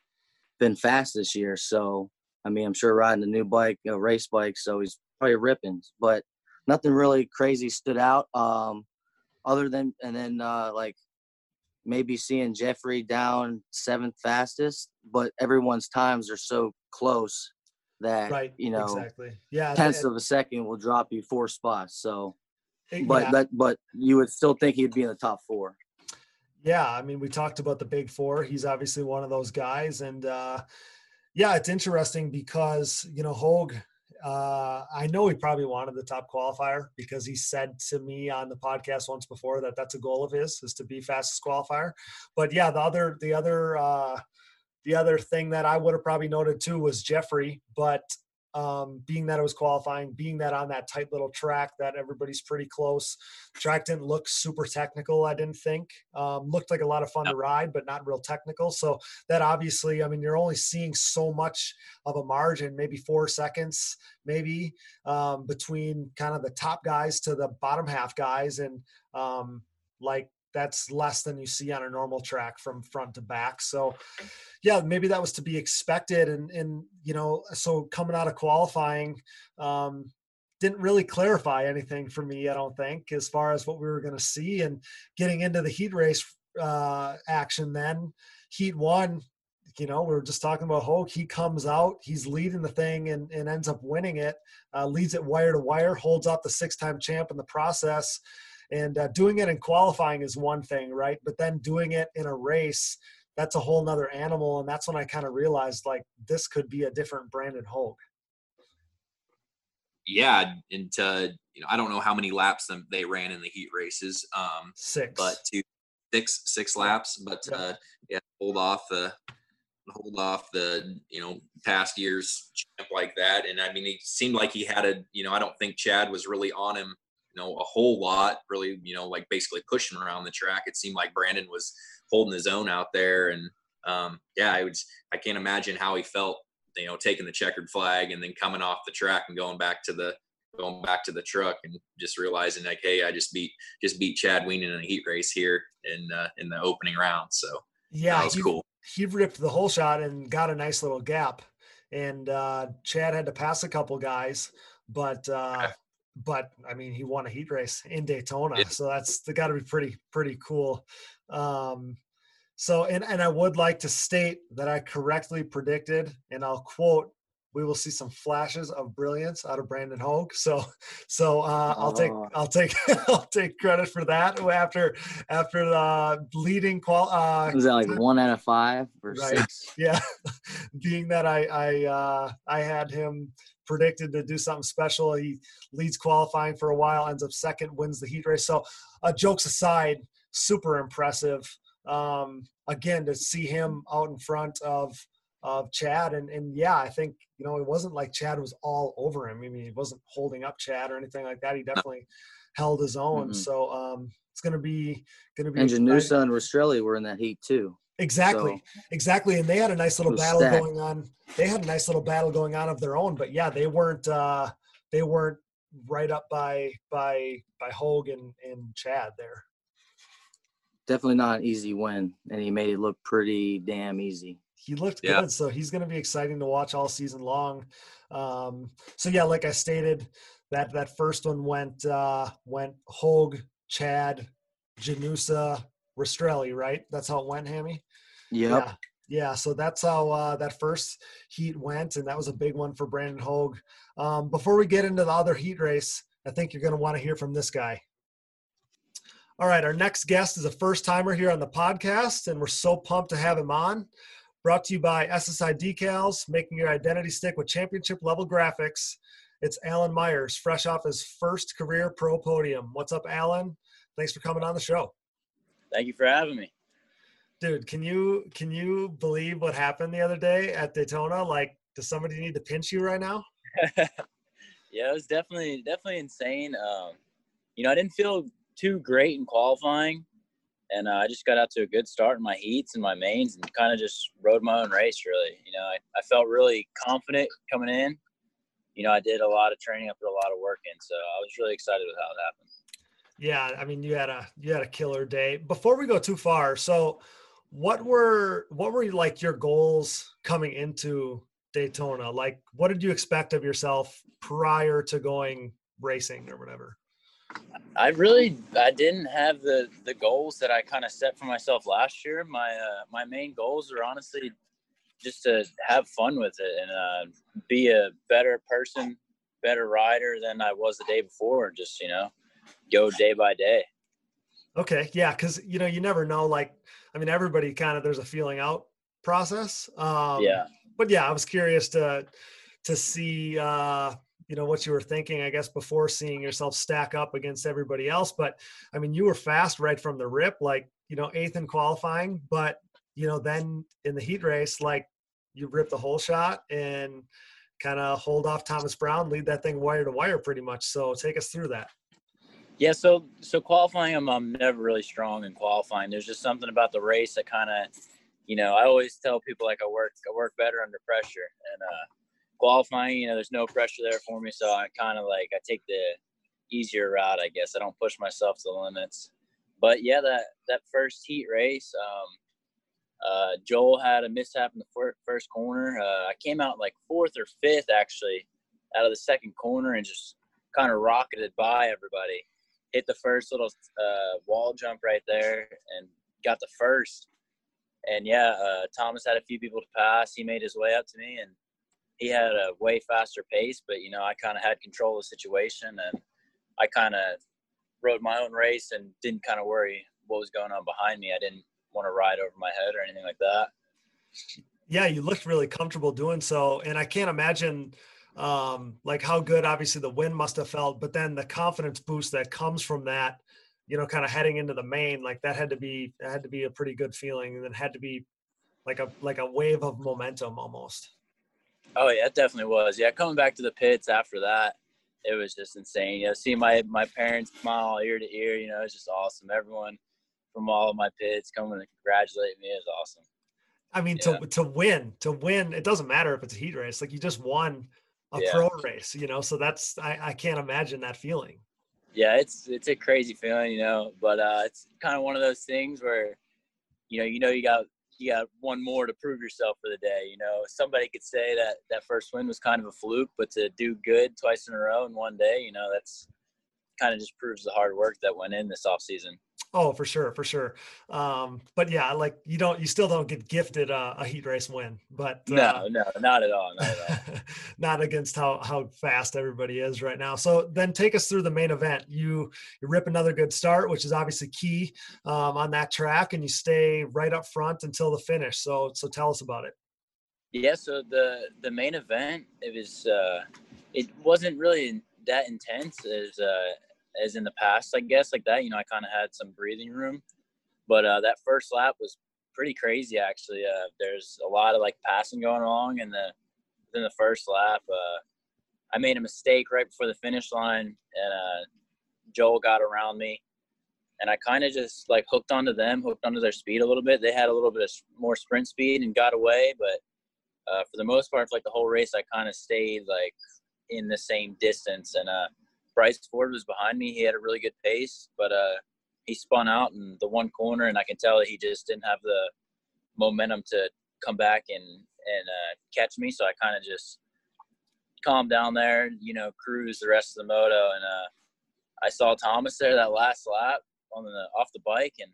been fast this year. So I mean, I'm sure riding a new bike, a race bike, so he's probably ripping. But nothing really crazy stood out. Um, other than and then uh, like maybe seeing Jeffrey down seventh fastest, but everyone's times are so close that right, you know exactly yeah tenths of a second will drop you four spots. So, but yeah. that but you would still think he'd be in the top four. Yeah, I mean, we talked about the big four. He's obviously one of those guys, and uh, yeah, it's interesting because you know Hogue. Uh, I know he probably wanted the top qualifier because he said to me on the podcast once before that that's a goal of his is to be fastest qualifier. But yeah, the other the other uh, the other thing that I would have probably noted too was Jeffrey, but um, being that it was qualifying, being that on that tight little track that everybody's pretty close. Track didn't look super technical, I didn't think. Um, looked like a lot of fun to ride, but not real technical. So that obviously, I mean, you're only seeing so much of a margin, maybe four seconds, maybe um, between kind of the top guys to the bottom half guys. And um, like that's less than you see on a normal track from front to back. So yeah, maybe that was to be expected. And, and, you know, so coming out of qualifying, um, didn't really clarify anything for me, I don't think, as far as what we were going to see and getting into the heat race uh, action. Then heat one, you know, we were just talking about Hogue. He comes out, he's leading the thing and, and ends up winning it, uh, leads it wire to wire, holds up the six time champ in the process. And uh, doing it in qualifying is one thing, right? But then doing it in a race, that's a whole nother animal. And that's when I kind of realized like this could be a different Brandon Hogue. yeah, into you know I don't know how many laps them they ran in the heat races, um, Six. but two, six six laps, but Yeah. uh, yeah, hold off the hold off the you know past years champ like that, and I mean he seemed like he had a you know I don't think Chad was really on him you know a whole lot, really you know like basically pushing around the track. It seemed like Brandon was holding his own out there, and um, yeah, I was I can't imagine how he felt you know taking the checkered flag and then coming off the track and going back to the going back to the truck and just realizing like hey i just beat just beat chad Wienen in a heat race here in uh, in the opening round so yeah, that was he, cool he ripped the hole shot and got a nice little gap. And uh, Chad had to pass a couple guys, but uh. But I mean he won a heat race in Daytona, Yeah. so that's got to be pretty pretty cool. Um, so and and I would like to state that I correctly predicted, and I'll quote. We will see some flashes of brilliance out of Brandon Hogue. So, so uh, I'll take. I'll take I'll take credit for that. After after the leading qual, uh, Was that like one out of five or Right. six? yeah being that i i uh i had him predicted to do something special. He leads qualifying for a while ends up second wins the heat race. So uh, jokes aside super impressive um again to see him out in front of of chad. And and yeah i think you know it wasn't like chad was all over him. I mean he wasn't holding up chad or anything like that. He definitely held his own. Mhm. so um it's gonna be gonna be And. Janusa and Rastrelli were in that heat too. Exactly, exactly, and they had a nice little battle stacked. going on. They had a nice little battle going on of their own, but yeah, they weren't. uh They weren't right up by by by Hogan and Chad there. Definitely not an easy win, and he made it look pretty damn easy. He looked Yeah. good, so he's going to be exciting to watch all season long. Um, so yeah, like I stated, that that first one went uh went Hogue, Chad, Janusa, Rastrelli, right? That's how it went, Hammy. Yep. Yeah. Yeah, so that's how uh, that first heat went, and that was a big one for Brandon Hogue. Um, before we get into the other heat race, I think you're going to want to hear from this guy. All right, our next guest is a first timer here on the podcast, and we're so pumped to have him on. Brought to you by SSI Decals, making your identity stick with championship level graphics. It's Alan Myers, fresh off his first career pro podium. What's up, Alan? Thanks for coming on the show. Thank you for having me. Dude can you can you believe what happened the other day at daytona like does somebody need to pinch you right now yeah, it was definitely definitely insane. Um, you know, I didn't feel too great in qualifying, and uh, I just got out to a good start in my heats and my mains, and kind of just rode my own race. Really, you know, I, I felt really confident coming in. You know, I did a lot of training, I put a lot of work in, so I was really excited with how it happened. yeah i mean you had a you had a killer day before we go too far so what were what were like your goals coming into daytona like what did you expect of yourself prior to going racing or whatever I really I didn't have the the goals that I kind of set for myself last year. My uh, my main goals are honestly just to have fun with it and uh, be a better person, better rider than I was the day before. and Just you know, go day by day. Okay yeah because you know you never know like i mean everybody kind of there's a feeling out process um yeah, but yeah, I was curious to to see uh, you know what you were thinking. I guess before seeing yourself stack up against everybody else. But I mean, you were fast right from the rip, like you know eighth in qualifying. But you know then in the heat race, like you rip the hole shot and kind of hold off Thomas Brown, lead that thing wire to wire pretty much. So take us through that. Yeah. So so qualifying, I'm I'm never really strong in qualifying. There's just something about the race that kind of, you know, I always tell people like I work I work better under pressure and. uh qualifying, you know, there's no pressure there for me. So I kind of like I take the easier route, I guess. I don't push myself to the limits. But yeah, that that first heat race, um, uh, Joel had a mishap in the fir- first corner. Uh, I came out like fourth or fifth actually out of the second corner and just kind of rocketed by everybody. Hit the first little uh, wall jump right there and got the first. And yeah, uh, Thomas had a few people to pass. He made his way up to me and he had a way faster pace, but you know, I kind of had control of the situation and I kind of rode my own race and didn't kind of worry what was going on behind me. I didn't want to ride over my head or anything like that. Yeah, you looked really comfortable doing so, and I can't imagine um, like how good obviously the win must have felt, but then the confidence boost that comes from that, you know, kind of heading into the main, like that had to be that had to be a pretty good feeling, and then had to be like a like a wave of momentum almost. Oh yeah, it definitely was. Yeah, coming back to the pits after that, it was just insane. You know, seeing my my parents smile ear to ear, you know, it's just awesome. Everyone from all of my pits coming to congratulate me is awesome. I mean, yeah. to to win, to win, it doesn't matter if it's a heat race. Like you just won a yeah. pro race, you know. So that's I, I can't imagine that feeling. Yeah, it's it's a crazy feeling, you know. But uh, it's kind of one of those things where, you know, you know, you got you got one more to prove yourself for the day. You know, somebody could say that that first win was kind of a fluke, but to do good twice in a row in one day, you know, that's kind of just proves the hard work that went in this off season. Oh, for sure, for sure. Um, but yeah, like you don't, you still don't get gifted a, a heat race win, but uh, no, no, not at all, not at all. not against how how fast everybody is right now. So then, take us through the main event. You you rip another good start, which is obviously key um, on that track, and you stay right up front until the finish. So so tell us about it. Yeah, so the the main event it was uh, it wasn't really that intense as uh, as in the past, I guess, like that. You know, I kind of had some breathing room, but uh, that first lap was pretty crazy actually. Uh, there's a lot of like passing going along in the in the first lap. Uh, I made a mistake right before the finish line, and uh, Joel got around me, and I kind of just like hooked onto them, hooked onto their speed a little bit. They had a little bit of more sprint speed and got away, but uh, for the most part, for like the whole race, I kind of stayed like in the same distance, and uh, Bryce Ford was behind me. He had a really good pace, but uh, he spun out in the one corner, and I can tell that he just didn't have the momentum to come back and and uh, catch me. So I kind of just calmed down there, you know, cruise the rest of the moto, and uh, I saw Thomas there that last lap on the off the bike, and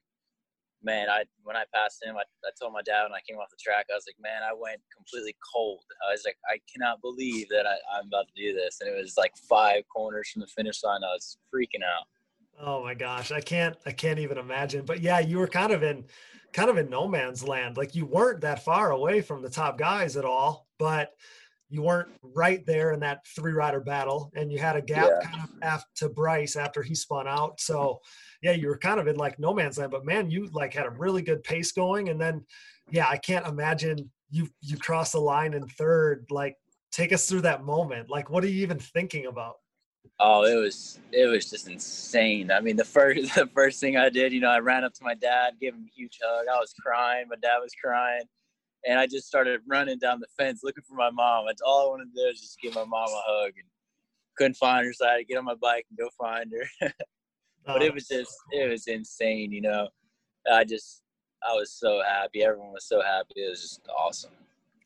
man, I when I passed him, I, I told my dad when I came off the track, I was like, man, I went completely cold. I was like, I cannot believe that I, I'm about to do this, and it was like five corners from the finish line. I was freaking out. Oh my gosh, I can't, I can't even imagine. But yeah, you were kind of in, kind of in no man's land. Like you weren't that far away from the top guys at all, but you weren't right there in that three rider battle, and you had a gap yeah. kind of after to Bryce after he spun out. So yeah, you were kind of in like no man's land, but man, you like had a really good pace going. And then, yeah, I can't imagine you, you cross the line in third. Like take us through that moment. Like, what are you even thinking about? Oh, it was, it was just insane. I mean, the first, the first thing I did, you know, I ran up to my dad, gave him a huge hug. I was crying. My dad was crying. And I just started running down the fence looking for my mom. That's all I wanted to do is just give my mom a hug. And couldn't find her, so I had to get on my bike and go find her. but it oh, was just it was insane you know? I just i was so happy. Everyone was so happy. It was just awesome.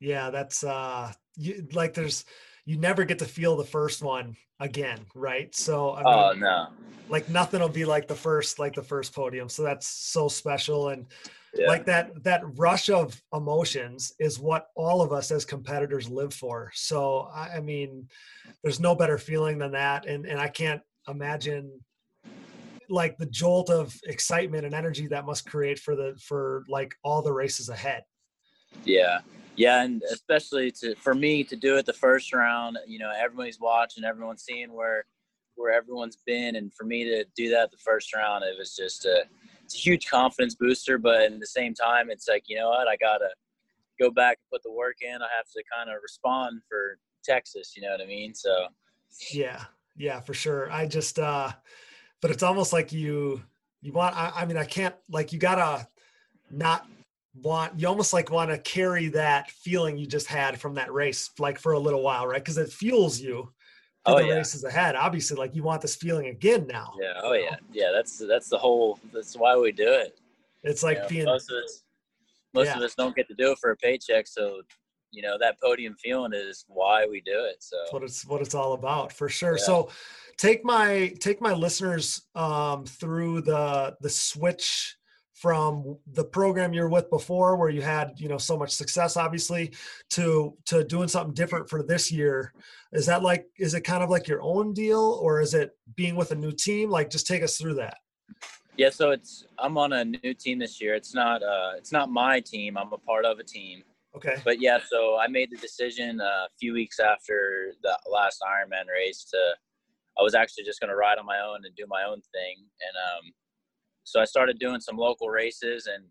Yeah that's uh you like there's you never get to feel the first one again right? So I oh, mean, oh no. like nothing will be like the first like the first podium. So that's so special. And yeah. like that that rush of emotions is what all of us as competitors live for so I, I mean there's no better feeling than that and and i can't imagine like the jolt of excitement and energy that must create for the for like all the races ahead. Yeah. Yeah, and especially to for me to do it the first round, you know, everybody's watching, everyone's seeing where where everyone's been, and for me to do that the first round, it was just a, it's a huge confidence booster. But at the same time, it's like you know what, I gotta go back and put the work in. I have to kind of respond for Texas. You know what I mean? So yeah, yeah, for sure. I just uh but it's almost like you you want I, I mean I can't like you gotta not want you almost like want to carry that feeling you just had from that race like for a little while right because it fuels you for oh, the yeah. races ahead obviously like you want this feeling again now yeah oh know? yeah yeah that's that's the whole that's why we do it it's like you know, being most of us most yeah. of us don't get to do it for a paycheck so you know that podium feeling is why we do it so that's what it's what it's all about for sure yeah. so take my take my listeners um, through the the switch from the program you're with before where you had you know so much success obviously to to doing something different for this year is that like is it kind of like your own deal or is it being with a new team like just take us through that yeah so it's i'm on a new team this year it's not uh it's not my team i'm a part of a team Okay. But yeah, so I made the decision uh, a few weeks after the last Ironman race to. I was actually just going to ride on my own and do my own thing, and um, so I started doing some local races and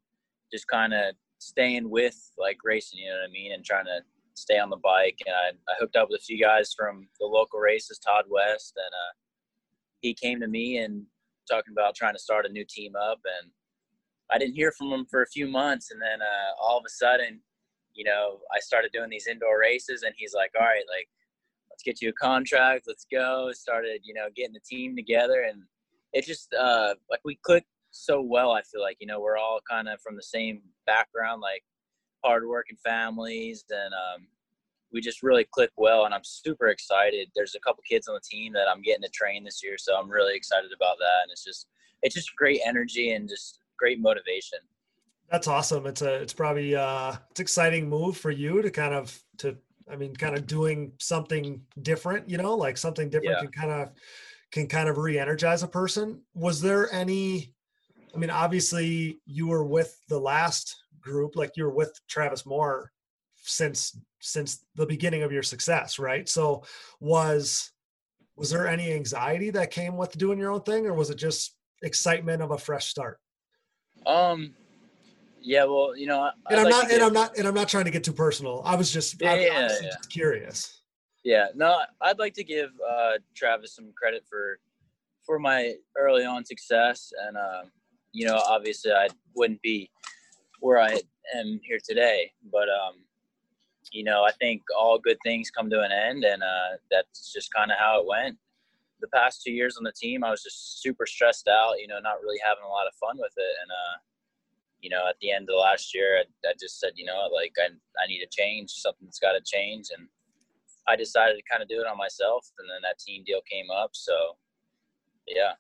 just kind of staying with like racing. You know what I mean? And trying to stay on the bike. And I, I hooked up with a few guys from the local races, Todd West, and uh, he came to me and talking about trying to start a new team up. And I didn't hear from him for a few months, and then uh, all of a sudden, you know, I started doing these indoor races, and he's like, "All right, like, let's get you a contract. Let's go." Started, you know, getting the team together, and it just uh, like we clicked so well. I feel like you know we're all kind of from the same background, like hardworking families, and um, we just really click well. And I'm super excited. There's a couple kids on the team that I'm getting to train this year, so I'm really excited about that. And it's just it's just great energy and just great motivation. That's awesome. It's a it's probably uh it's exciting move for you to kind of to I mean kind of doing something different, you know, like something different yeah. can kind of can kind of re-energize a person. Was there any I mean obviously you were with the last group like you were with Travis Moore since since the beginning of your success, right? So was was there any anxiety that came with doing your own thing or was it just excitement of a fresh start? Um, yeah, well, you know, and I'm like not, and I'm not, and I'm not trying to get too personal. I was just, yeah, I, yeah, yeah. just curious. Yeah, no, I'd like to give uh, Travis some credit for for my early on success, and uh, you know, obviously, I wouldn't be where I am here today, but um, you know, I think all good things come to an end, and uh, that's just kind of how it went. The past two years on the team, I was just super stressed out. You know, not really having a lot of fun with it, and uh, you know, at the end of last year, I, I just said, you know, like I, I need to change. Something's got to change. And I decided to kind of do it on myself. And then that team deal came up. So, yeah.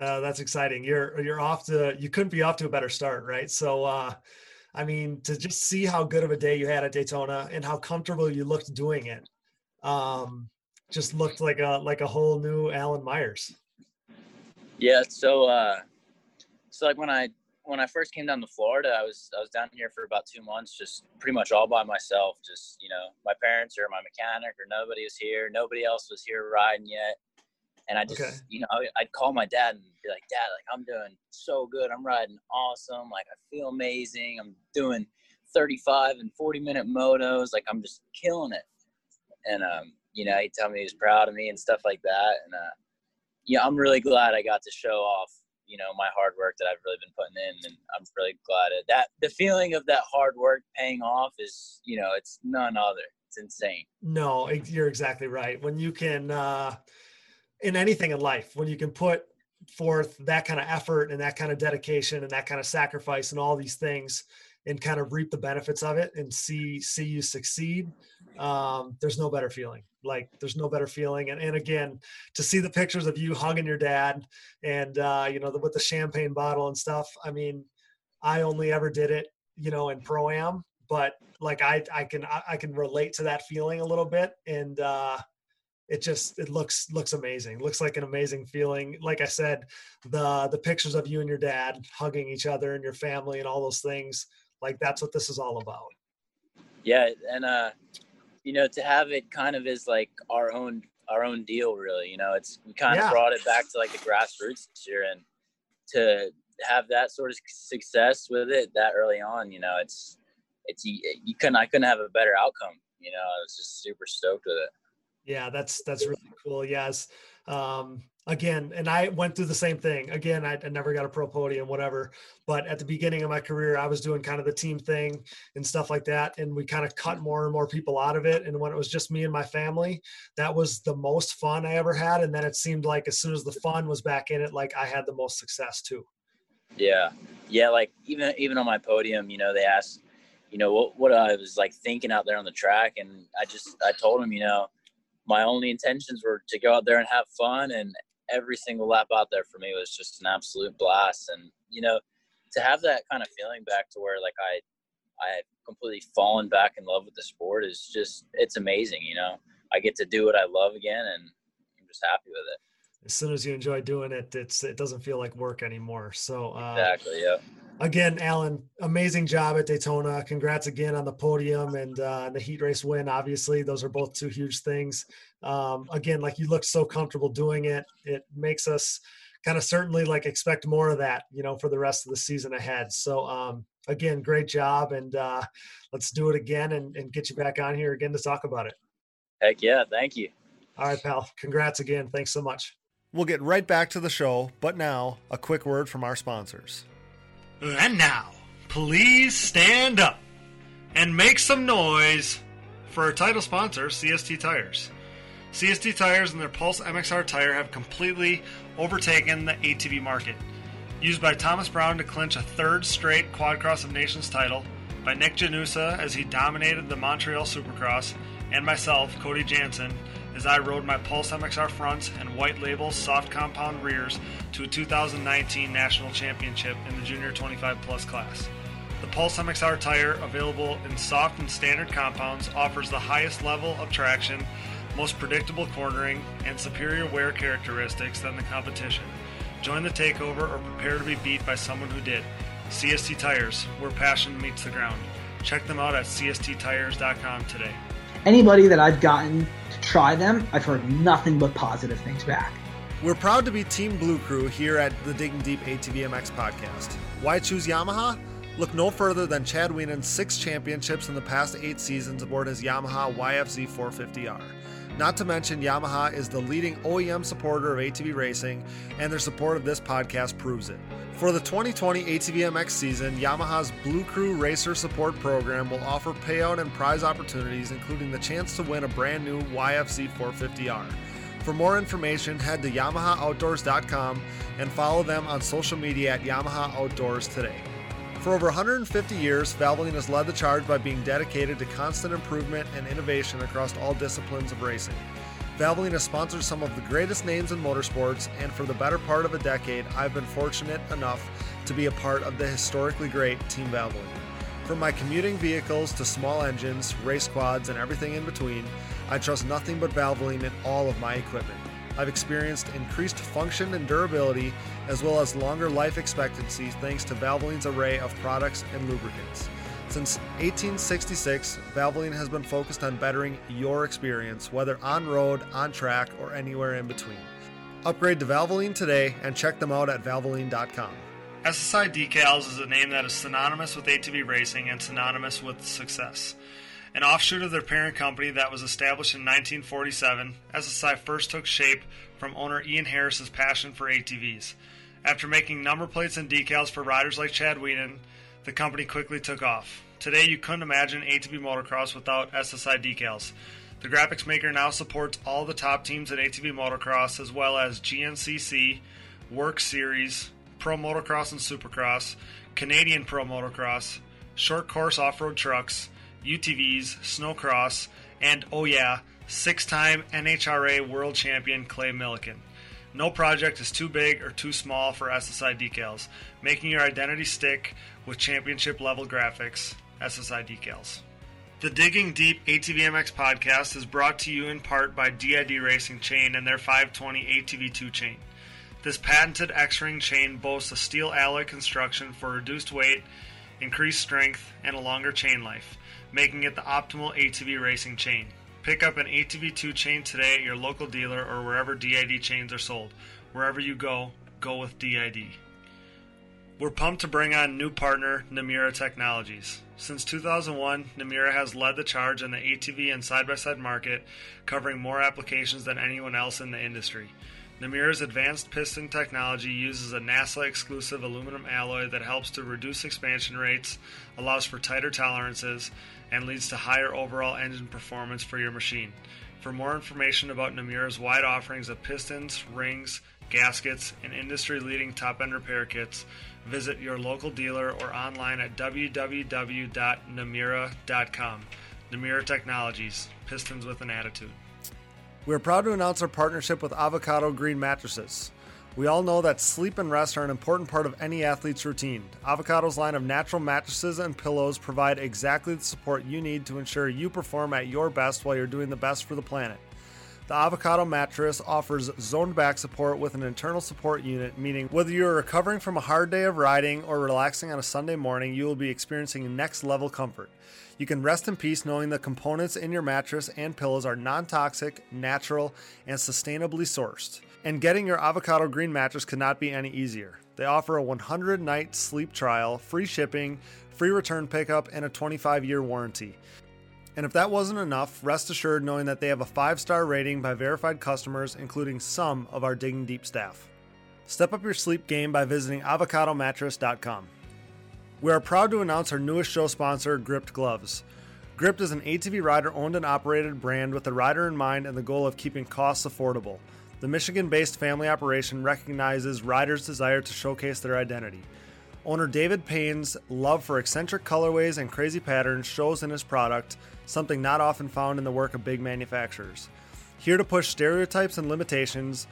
Uh, that's exciting. You're, you're off to, you couldn't be off to a better start. Right. So, uh, I mean, to just see how good of a day you had at Daytona and how comfortable you looked doing it, um, just looked like a like a whole new Alan Myers. Yeah. So, uh, so like when I when I first came down to Florida, I was I was down here for about two months, just pretty much all by myself. Just you know, my parents or my mechanic or nobody was here. Nobody else was here riding yet. And I just, okay. you know, I'd call my dad and be like, Dad, like I'm doing so good. I'm riding awesome. Like I feel amazing. I'm doing 35 and 40 minute motos. Like I'm just killing it. And um, you know, he'd tell me he was proud of me and stuff like that. And uh, yeah, I'm really glad I got to show off you know my hard work that I've really been putting in, and I'm really glad at that. The feeling of that hard work paying off is, you know, it's none other. It's insane. No, you're exactly right. When you can, uh, in anything in life, when you can put forth that kind of effort and that kind of dedication and that kind of sacrifice and all these things and kind of reap the benefits of it and see see you succeed um, there's no better feeling. Like there's no better feeling. And, and again to see the pictures of you hugging your dad and uh, you know the, with the champagne bottle and stuff i mean i only ever did it you know in pro am but like i i can i can relate to that feeling a little bit. And uh it just it looks looks amazing looks like an amazing feeling like i said the the pictures of you and your dad hugging each other and your family and all those things like that's what this is all about yeah and uh you know, to have it kind of is like our own our own deal, really. You know, it's we kind yeah. of brought it back to like the grassroots this year, and to have that sort of success with it that early on, you know, it's it's you, you couldn't I couldn't have a better outcome. You know, I was just super stoked with it. Yeah, that's that's really cool. Yes. Um, again, and I went through the same thing. Again, I, I, never got a pro podium, whatever. But at the beginning of my career, I was doing kind of the team thing and stuff like that. And we kind of cut more and more people out of it. And when it was just me and my family, that was the most fun I ever had. And then it seemed like as soon as the fun was back in it, like I had the most success too. Yeah. Yeah. Like even, even on my podium, you know, they asked, you know, what, what I was like thinking out there on the track. And I just, I told them, you know, my only intentions were to go out there and have fun and every single lap out there for me was just an absolute blast. And you know to have that kind of feeling back to where like i i completely fallen back in love with the sport is just it's amazing you know? I get to do what i love again and i'm just happy with it. As soon as you enjoy doing it it's it doesn't feel like work anymore. So uh, exactly yeah again, Alan, amazing job at Daytona. Congrats again on the podium and uh, the heat race win. Obviously, those are both two huge things. Um, again, like you look so comfortable doing it, it makes us kind of certainly like expect more of that, you know, for the rest of the season ahead. So, um, again, great job, and uh, let's do it again and, and get you back on here again to talk about it. Heck yeah, thank you. All right, pal. Congrats again. Thanks so much. We'll get right back to the show, but now a quick word from our sponsors. And now, please stand up and make some noise for our title sponsor, CST Tires. CST Tires and their Pulse MXR tire have completely overtaken the ATV market. Used by Thomas Brown to clinch a third straight Quad Cross of Nations title, by Nick Janusa as he dominated the Montreal Supercross, and myself, Cody Jansen, as I rode my Pulse MXR fronts and white label soft compound rears to a 2019 national championship in the junior 25 plus class. The Pulse MXR tire, available in soft and standard compounds, offers the highest level of traction, most predictable cornering, and superior wear characteristics than the competition. Join the takeover or prepare to be beat by someone who did. CST Tires, where passion meets the ground. Check them out at csttires.com today. Anybody that I've gotten try them, I've heard nothing but positive things back. We're proud to be Team Blue Crew here at the Digging Deep ATVMX podcast. Why choose Yamaha? Look no further than Chad Wienen's six championships in the past eight seasons aboard his Yamaha YFZ 450R. Not to mention, Yamaha is the leading OEM supporter of ATV racing, and their support of this podcast proves it. For the 2020 ATV MX season, Yamaha's Blue Crew Racer Support Program will offer payout and prize opportunities, including the chance to win a brand new YFZ 450R. For more information, head to YamahaOutdoors.com and follow them on social media at Yamaha Outdoors today. For over 150 years, Valvoline has led the charge by being dedicated to constant improvement and innovation across all disciplines of racing. Valvoline has sponsored some of the greatest names in motorsports, and for the better part of a decade, I've been fortunate enough to be a part of the historically great Team Valvoline. From my commuting vehicles to small engines, race quads, and everything in between, I trust nothing but Valvoline in all of my equipment. I've experienced increased function and durability, as well as longer life expectancy thanks to Valvoline's array of products and lubricants. Since 1866, Valvoline has been focused on bettering your experience, whether on road, on track, or anywhere in between. Upgrade to Valvoline today and check them out at valvoline.com. SSI Decals is a name that is synonymous with ATV racing and synonymous with success. An offshoot of their parent company that was established in 1947, SSI first took shape from owner Ian Harris's passion for ATVs. After making number plates and decals for riders like Chad Wienen, the company quickly took off. Today, you couldn't imagine ATV motocross without SSI decals. The graphics maker now supports all the top teams in ATV motocross, as well as GNCC, WORCS Series, Pro Motocross and Supercross, Canadian Pro Motocross, short course off road trucks, UTVs, snowcross, and oh yeah, six time NHRA world champion Clay Millican. No project is too big or too small for SSI decals, making your identity stick with championship level graphics. SSI decals. The Digging Deep ATVMX podcast is brought to you in part by DID Racing Chain and their 520 ATV2 chain. This patented X ring chain boasts a steel alloy construction for reduced weight, increased strength, and a longer chain life making it the optimal ATV racing chain. Pick up an ATV2 chain today at your local dealer or wherever DID chains are sold. Wherever you go, go with DID. We're pumped to bring on new partner Namura Technologies. Since 2001, Namura has led the charge in the ATV and side by side market, covering more applications than anyone else in the industry. Namura's advanced piston technology uses a NASA exclusive aluminum alloy that helps to reduce expansion rates, allows for tighter tolerances, and leads to higher overall engine performance for your machine. For more information about Namura's wide offerings of pistons, rings, gaskets, and industry leading top end repair kits, visit your local dealer or online at www.namura.com. Namura Technologies, pistons with an attitude. We are proud to announce our partnership with Avocado Green Mattresses. We all know that sleep and rest are an important part of any athlete's routine. Avocado's line of natural mattresses and pillows provide exactly the support you need to ensure you perform at your best while you're doing the best for the planet. The Avocado mattress offers zoned back support with an internal support unit, meaning whether you're recovering from a hard day of riding or relaxing on a Sunday morning, you will be experiencing next level comfort. You can rest in peace knowing the components in your mattress and pillows are non toxic, natural, and sustainably sourced. And getting your avocado green mattress could not be any easier. They offer a 100 night sleep trial, free shipping, free return pickup, and a 25 year warranty. And if that wasn't enough, rest assured knowing that they have a five star rating by verified customers, including some of our Digging Deep staff. Step up your sleep game by visiting avocadomattress.com. We are proud to announce our newest show sponsor, Gripped Gloves. Gripped is an ATV rider owned and operated brand with the rider in mind and the goal of keeping costs affordable. The Michigan based family operation recognizes riders' desire to showcase their identity. Owner David Payne's love for eccentric colorways and crazy patterns shows in his product, something not often found in the work of big manufacturers. Here to push stereotypes and limitations,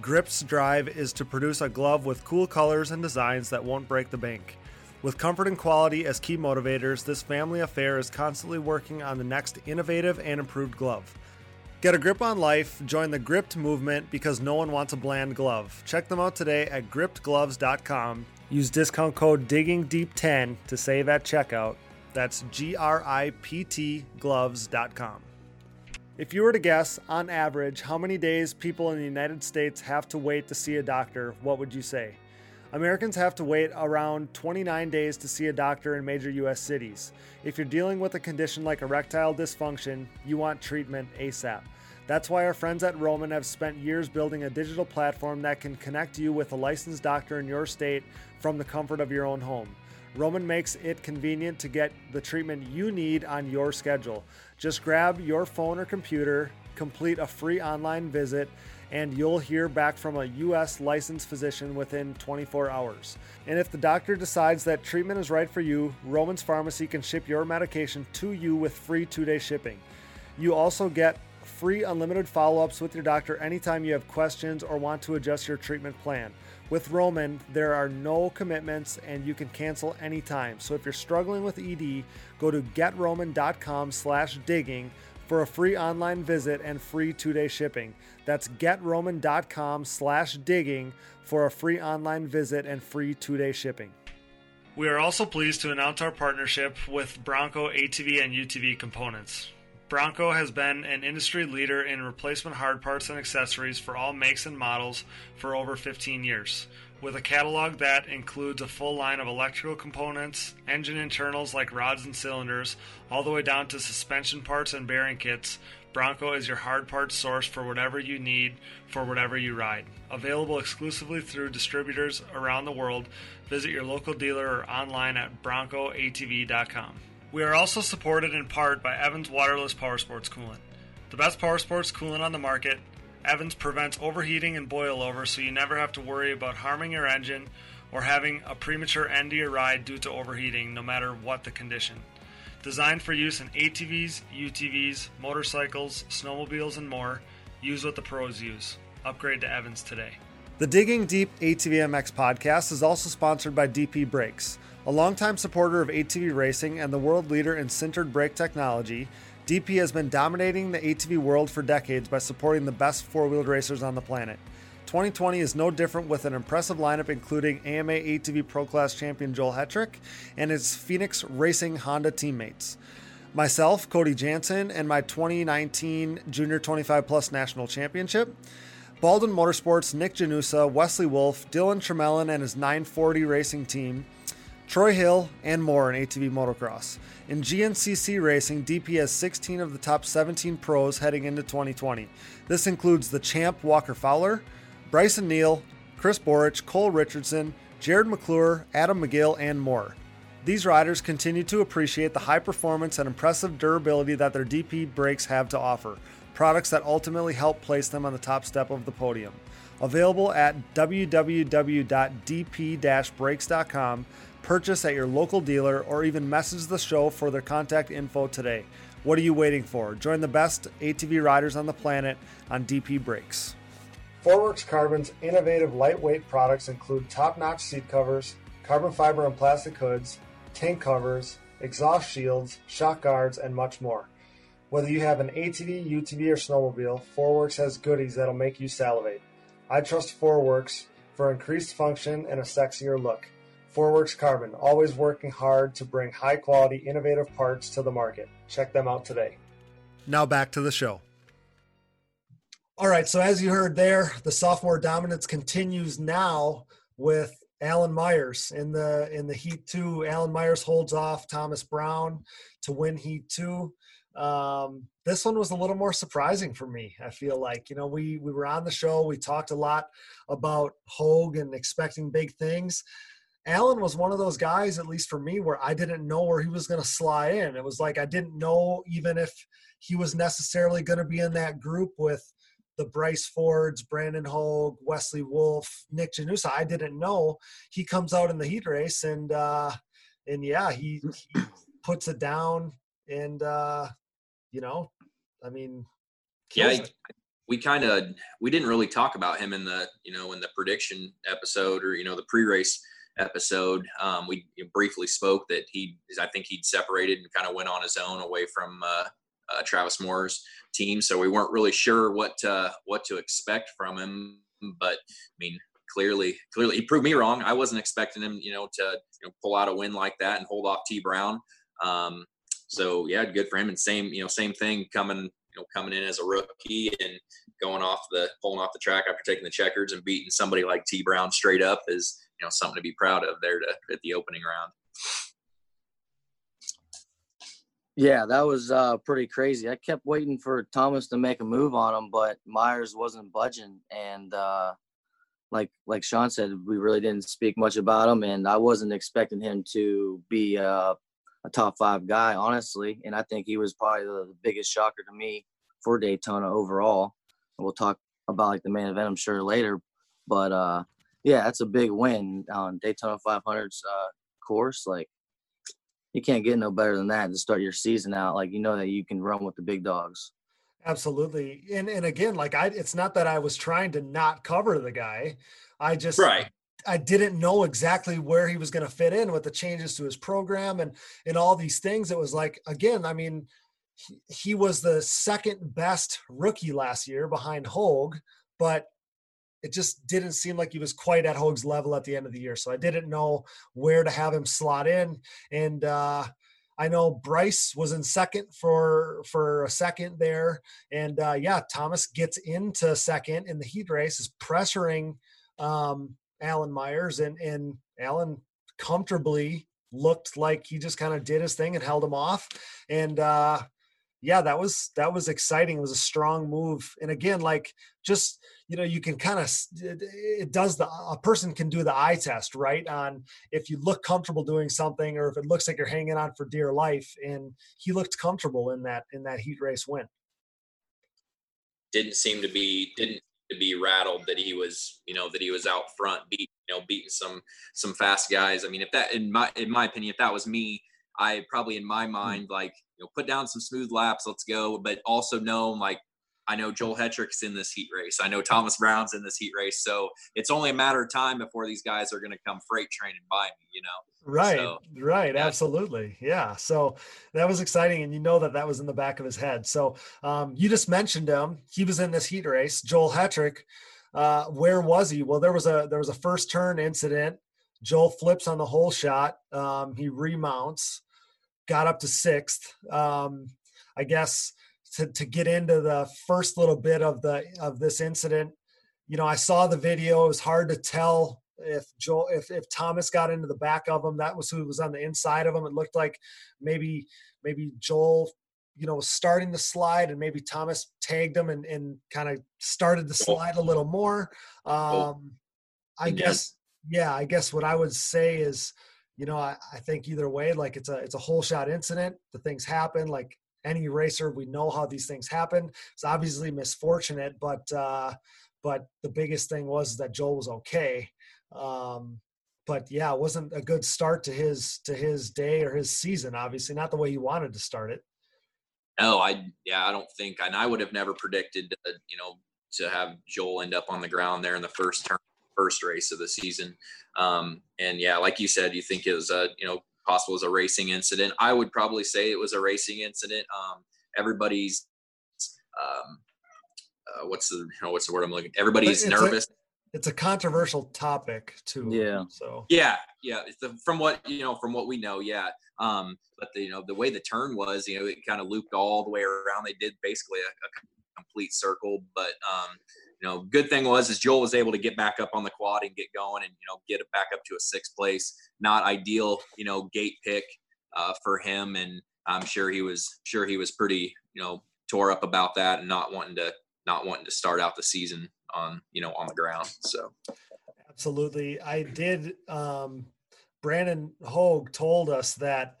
Gript's drive is to produce a glove with cool colors and designs that won't break the bank. With comfort and quality as key motivators, this family affair is constantly working on the next innovative and improved glove. Get a grip on life, join the Gript movement because no one wants a bland glove. Check them out today at griptgloves.com Use discount code DIGGINGDEEP10 to save at checkout. That's G R I P T gloves.com. If you were to guess, on average, how many days people in the United States have to wait to see a doctor, what would you say? Americans have to wait around 29 days to see a doctor in major US cities. If you're dealing with a condition like erectile dysfunction, you want treatment ASAP. That's why our friends at Roman have spent years building a digital platform that can connect you with a licensed doctor in your state from the comfort of your own home. Roman makes it convenient to get the treatment you need on your schedule. Just grab your phone or computer, complete a free online visit, and you'll hear back from a U.S. licensed physician within 24 hours. And if the doctor decides that treatment is right for you, Roman's Pharmacy can ship your medication to you with free two day shipping. You also get free unlimited follow ups with your doctor anytime you have questions or want to adjust your treatment plan. With Roman, there are no commitments and you can cancel anytime. So if you're struggling with ED, go to getroman.com slash digging for a free online visit and free two-day shipping. That's getroman.com slash digging for a free online visit and free two-day shipping. We are also pleased to announce our partnership with Bronco ATV and UTV components. Bronco has been an industry leader in replacement hard parts and accessories for all makes and models for over 15 years. With a catalog that includes a full line of electrical components, engine internals like rods and cylinders, all the way down to suspension parts and bearing kits, Bronco is your hard parts source for whatever you need for whatever you ride. Available exclusively through distributors around the world, visit your local dealer or online at broncoatv.com. We are also supported in part by Evans Waterless Power Sports Coolant. The best power sports coolant on the market, Evans prevents overheating and boil over so you never have to worry about harming your engine or having a premature end to your ride due to overheating, no matter what the condition. Designed for use in ATVs, UTVs, motorcycles, snowmobiles, and more, use what the pros use. Upgrade to Evans today. The Digging Deep ATV MX podcast is also sponsored by DP Brakes. A longtime supporter of ATV racing and the world leader in sintered brake technology, DP has been dominating the ATV world for decades by supporting the best four wheeled racers on the planet. 2020 is no different with an impressive lineup including AMA ATV Pro Class champion Joel Hetrick and his Phoenix Racing Honda teammates. Myself, Cody Jansen, and my 2019 Junior 25 Plus National Championship. Baldwin Motorsports, Nick Janusa, Wesley Wolf, Dylan Tremelin and his 940 racing team, Troy Hill, and more in ATV motocross. In GNCC racing, DP has 16 of the top 17 pros heading into 2020. This includes the champ Walker Fowler, Brycen Neal, Chris Borich, Cole Richardson, Jarrod McClure, Adam McGill, and more. These riders continue to appreciate the high performance and impressive durability that their DP brakes have to offer, products that ultimately help place them on the top step of the podium. Available at www.dp-brakes.com purchase at your local dealer, or even message the show for their contact info today. What are you waiting for? Join the best ATV riders on the planet on DP Brakes. Forworks Carbon's innovative lightweight products include top notch seat covers, carbon fiber and plastic hoods, tank covers, exhaust shields, shock guards, and much more. Whether you have an ATV, UTV, or snowmobile, Forworks has goodies that'll make you salivate. I trust Forworks for increased function and a sexier look. Forworks Carbon, always working hard to bring high quality, innovative parts to the market. Check them out today. Now back to the show. All right, so as you heard there, the sophomore dominance continues now with Alan Myers in the in the Heat Two. Alan Myers holds off Thomas Brown to win Heat Two. Um, this one was a little more surprising for me. I feel like you know we we were on the show. We talked a lot about Hogue and expecting big things. Allen was one of those guys, at least for me, where I didn't know where he was going to slide in. It was like I didn't know even if he was necessarily going to be in that group with the Bryce Fords, Brandon Hogue, Wesley Wolf, Nick Janusa. I didn't know he comes out in the heat race and uh, and yeah, he, he puts it down and uh, you know, I mean, yeah, he, we kind of we didn't really talk about him in the you know in the prediction episode or you know the pre-race episode. Um, we briefly spoke that he I think he'd separated and kind of went on his own away from uh, uh, Travis Moore's team, so we weren't really sure what uh, what to expect from him. But I mean, clearly, clearly he proved me wrong. I wasn't expecting him, you know, to you know, pull out a win like that and hold off T Brown. Um, so yeah, good for him. And same, you know, same thing coming, you know, coming in as a rookie and going off the pulling off the track after taking the checkers and beating somebody like T Brown straight up is, you know, something to be proud of there to at the opening round. Yeah, that was uh, pretty crazy. I kept waiting for Thomas to make a move on him, but Myers wasn't budging. And uh, like like Sean said, we really didn't speak much about him, and I wasn't expecting him to be uh, a top five guy, honestly. And I think he was probably the, the biggest shocker to me for Daytona overall. And we'll talk about like the main event, I'm sure later. But uh, yeah, that's a big win on Daytona 500's uh, course. Like you can't get no better than that to start your season out. Like you know that you can run with the big dogs. Absolutely. And and again, like I it's not that I was trying to not cover the guy. I just right. I didn't know exactly where he was going to fit in with the changes to his program and and all these things. It was like again, I mean, he, he was the second best rookie last year behind Hogue, but it just didn't seem like he was quite at Hogue's level at the end of the year. So I didn't know where to have him slot in. And uh, I know Bryce was in second for for a second there, and uh, yeah, Thomas gets into second in the heat race, is pressuring um, Alan Myers, and and Alan comfortably looked like he just kind of did his thing and held him off. And uh, yeah, that was that was exciting. It was a strong move. And again, like just you know, you can kind of it does the a person can do the eye test right on if you look comfortable doing something or if it looks like you're hanging on for dear life. And he looked comfortable in that in that heat race win. Didn't seem to be didn't to be rattled that he was, you know, that he was out front, beat, you know, beating some some fast guys. I mean, if that in my in my opinion, if that was me, I probably in my hmm. mind like, you know, put down some smooth laps, let's go, but also know like I know Joel Hetrick's in this heat race. I know Thomas Brown's in this heat race. So it's only a matter of time before these guys are going to come freight training by me, you know? Right. So, right. Yeah. Absolutely. Yeah. So that was exciting. And you know that that was in the back of his head. So um, you just mentioned him. He was in this heat race, Joel Hetrick. Uh, where was he? Well, there was a, there was a first turn incident. Joel flips on the hole shot. Um, he remounts, got up to sixth. Um, I guess to, to get into the first little bit of the of this incident you know i saw the video. It was hard to tell if joel if, if thomas got into the back of him that was who was on the inside of him. It looked like maybe maybe joel you know was starting the slide and maybe thomas tagged him and, and kind of started the slide a little more. Um i guess yeah i guess what i would say is you know I, I think either way like it's a it's a hole shot incident the things happen like any racer. We know how these things happen. It's obviously misfortunate, but uh, but the biggest thing was that Joel was okay. Um, but yeah, it wasn't a good start to his to his day or his season. Obviously, not the way he wanted to start it. No, I yeah, I don't think, and I would have never predicted, uh, you know, to have Joel end up on the ground there in the first turn, first race of the season. Um, and yeah, like you said, you think it was a you know possible as a racing incident. I would probably say it was a racing incident. Um, everybody's um, uh, what's the you know, what's the word I'm looking? Everybody's It's a- nervous. It's a controversial topic too. Yeah. So Yeah, yeah. It's the, from what you know, from what we know, yeah. Um, but the, you know, the way the turn was, you know, it kind of looped all the way around. They did basically a, a complete circle, but um, you know, good thing was is Joel was able to get back up on the quad and get going, and you know, get it back up to a sixth place. Not ideal, you know, gate pick uh, for him, and I'm sure he was sure he was pretty, you know, tore up about that and not wanting to not wanting to start out the season on you know on the ground. So Absolutely. I did. Um, Brandon Hogue told us that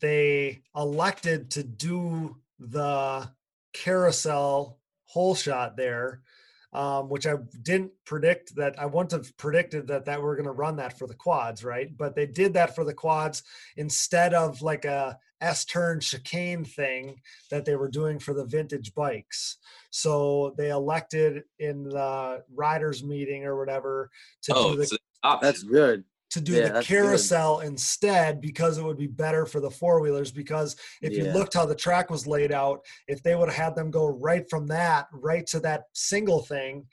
they elected to do the carousel hole shot there, um, which I didn't predict that. I wouldn't have predicted that that we're going to run that for the quads, right? But they did that for the quads instead of like a S turn chicane thing that they were doing for the vintage bikes. So they elected in the riders meeting or whatever to oh, do the it's an option. That's good. To do yeah, the that's good. carousel instead because it would be better for the four wheelers. Because if you looked how the track was laid out, if they would have had them go right from that right to that single thing,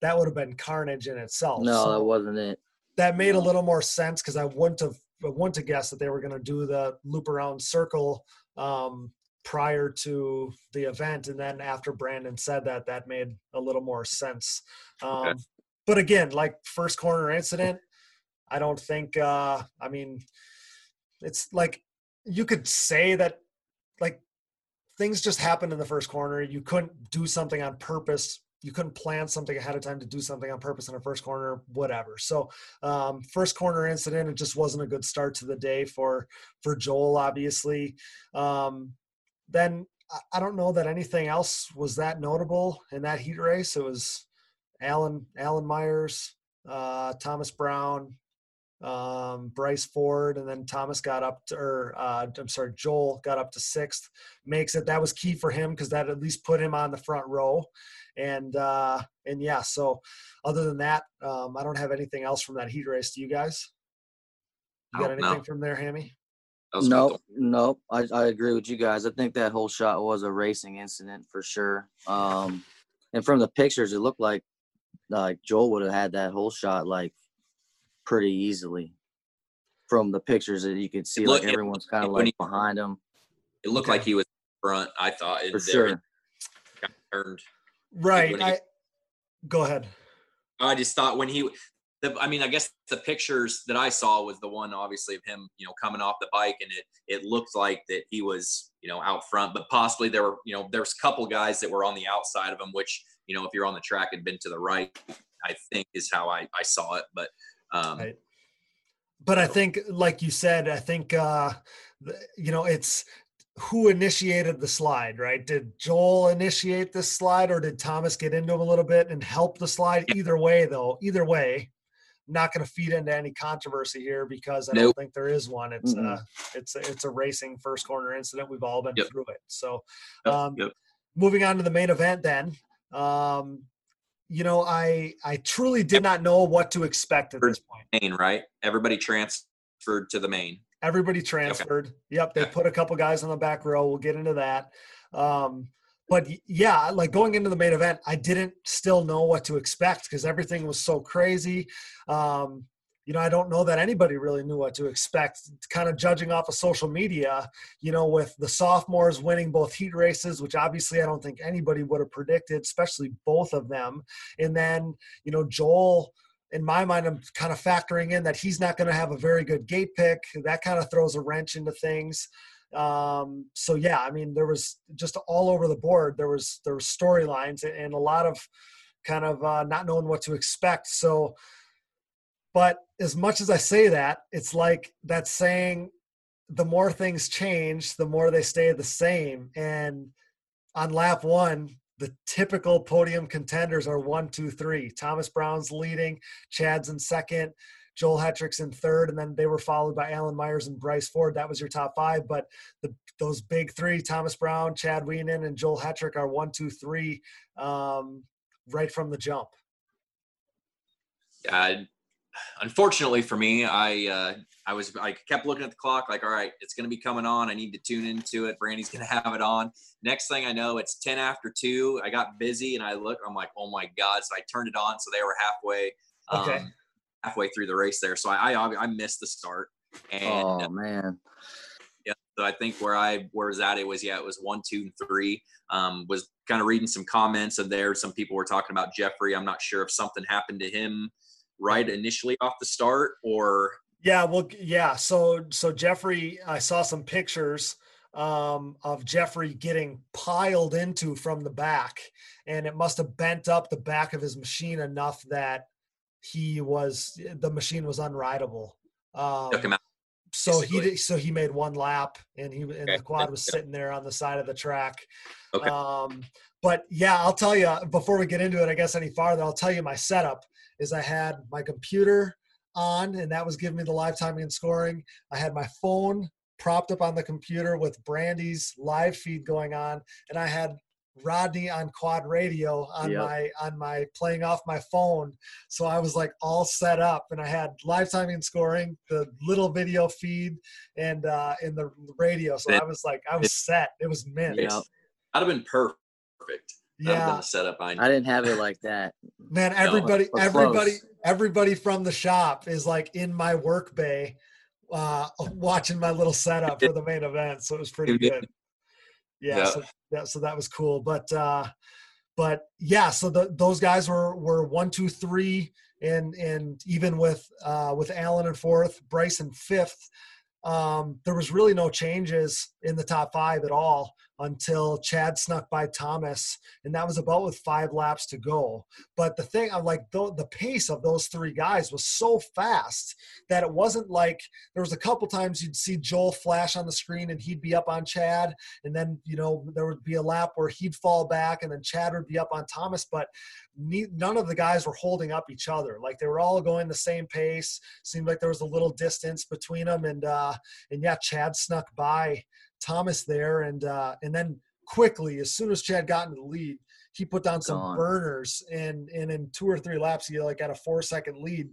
that would have been carnage in itself. No, So that wasn't it. that made a little more sense because I wouldn't have I wouldn't have guessed that they were going to do the loop around circle um, prior to the event, and then after Brandon said that, that made a little more sense. Um, Okay. But again, like first corner incident, I don't think. Uh, I mean, it's like you could say that like things just happened in the first corner. You couldn't do something on purpose. You couldn't plan something ahead of time to do something on purpose in a first corner, whatever. So, um, first corner incident, it just wasn't a good start to the day for for Joel, obviously. Um, then I- don't know that anything else was that notable in that heat race. It was Alan Alan Myers, uh, Thomas Brown, um, Bryce Ford, and then Thomas got up to, or uh, I'm sorry, Joel got up to sixth. Makes it that was key for him because that at least put him on the front row, and uh, and yeah. So other than that, um, I don't have anything else from that heat race. Do you guys? You got no. anything from there, Hammy? That was about Nope, nope. I, I agree with you guys. I think that hole shot was a racing incident for sure. Um, and from the pictures, it looked like like Joel would have had that hole shot like pretty easily. From the pictures that you could see, looked- like everyone's kind of when like he- behind him it looked Okay. like he was front. I thought it, for there- sure. got turned. Right. when he- I, go ahead. I just thought when he, the, I mean, I guess the pictures that I saw was the one, obviously, of him, you know, coming off the bike, and it it looked like that he was, you know, out front, but possibly there were, you know, there's a couple guys that were on the outside of him, which, you know, if you're on the track, had been to the right. I think is how I I saw it, but um, Right. but I think, like you said, I think uh, you know it's who initiated the slide, right? Did Joel initiate this slide, or did Thomas get into him a little bit and help the slide? Either way, though, either way, I'm not going to feed into any controversy here because I don't think there is one. It's uh, it's a, it's a racing first corner incident. We've all been Yep. through it. So, Yep, um, yep. moving on to the main event, then. Um, you know, I I truly did not know what to expect at this point. main right, everybody transferred to the main. Everybody transferred. Yep, they put a couple guys on the back row. We'll get into that. Um, but yeah, like going into the main event, I didn't still know what to expect because everything was so crazy. Um, you know, I don't know that anybody really knew what to expect. Kind of judging off of social media, you know, with the sophomores winning both heat races, which obviously I don't think anybody would have predicted, especially both of them. And then, you know, Joel in my mind, I'm kind of factoring in that he's not going to have a very good gate pick. That kind of throws a wrench into things. Um, so yeah, I mean, there was just all over the board. There was there were storylines and a lot of kind of uh, not knowing what to expect. So, but as much as I say that, it's like that saying, the more things change, the more they stay the same. And on lap one, the typical podium contenders are one, two, three. Thomas Brown's leading, Chad's in second, Joel Hetrick's in third, and then they were followed by Alan Myers and Bryce Ford. That was your top five. But the, those big three, Thomas Brown, Chad Wienen, and Joel Hetrick, are one, two, three, um, right from the jump. I unfortunately for me, I uh, I was I kept looking at the clock, like, all right, it's gonna be coming on. I need to tune into it. Brandy's gonna have it on. Next thing I know, it's ten after two. I got busy and I look. I'm like, oh my god! So I turned it on. So they were halfway, Okay. um, halfway through the race there. So I I, I missed the start. And Oh man. yeah, so I think where I where was at it was yeah it was one two and three. Um, was kind of reading some comments and there some people were talking about Jeffrey. I'm not sure if something happened to him right initially off the start or Yeah, well, yeah. So, so Jeffrey, I saw some pictures um, of Jeffrey getting piled into from the back, and it must have bent up the back of his machine enough that he was the machine was unrideable. Um, took him out. so he basically. so he made one lap, and he and Okay. the quad was sitting there on the side of the track. Okay. Um, but yeah, I'll tell you before we get into it, I guess any farther, I'll tell you my setup is I had my computer on, and that was giving me the live timing and scoring. I had my phone propped up on the computer with Brandy's live feed going on, and I had Rodney on quad radio on Yep. my on my playing off my phone. So I was like all set up, and I had live timing and scoring, the little video feed, and uh, in the radio. So I was like, I was set. It was mint. Yeah. That'd have been perfect. That'd have been Yeah, the setup I I didn't have it like that. man. Everybody, but everybody, close. everybody from the shop is like in my work bay, uh, watching my little setup for the main event. So it was pretty good. Yeah, Yeah. so that so that was cool. But uh, but yeah, so the, those guys were were one, two, three, and and even with uh, with Allen in fourth, Bryson fifth. Um, there was really no changes in the top five at all until Chad snuck by Thomas, and that was about with five laps to go. But the thing, I'm like, the, the pace of those three guys was so fast that it wasn't like there was a couple times you'd see Joel flash on the screen and he'd be up on Chad, and then you know there would be a lap where he'd fall back and then Chad would be up on Thomas, but ne- none of the guys were holding up each other. Like they were all going the same pace. Seemed like there was a little distance between them, and uh, and yeah, Chad snuck by Thomas there, and uh, and then quickly as soon as Chad got into the lead, he put down some Gone. burners, and and in two or three laps he like got a four second lead.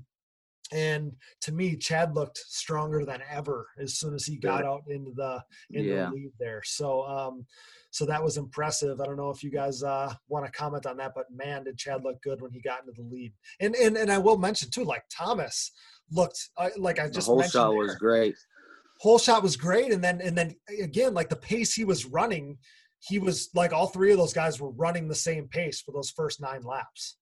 And to me, Chad looked stronger than ever as soon as he got out into the into Yeah. the lead there. So um, so that was impressive. I don't know if you guys uh, want to comment on that, but man, did Chad look good when he got into the lead. And and and I will mention too, like Thomas looked uh, like I The just whole mentioned shot there was great. Whole shot was great and then and then again like the pace he was running he was like all three of those guys were running the same pace for those first nine laps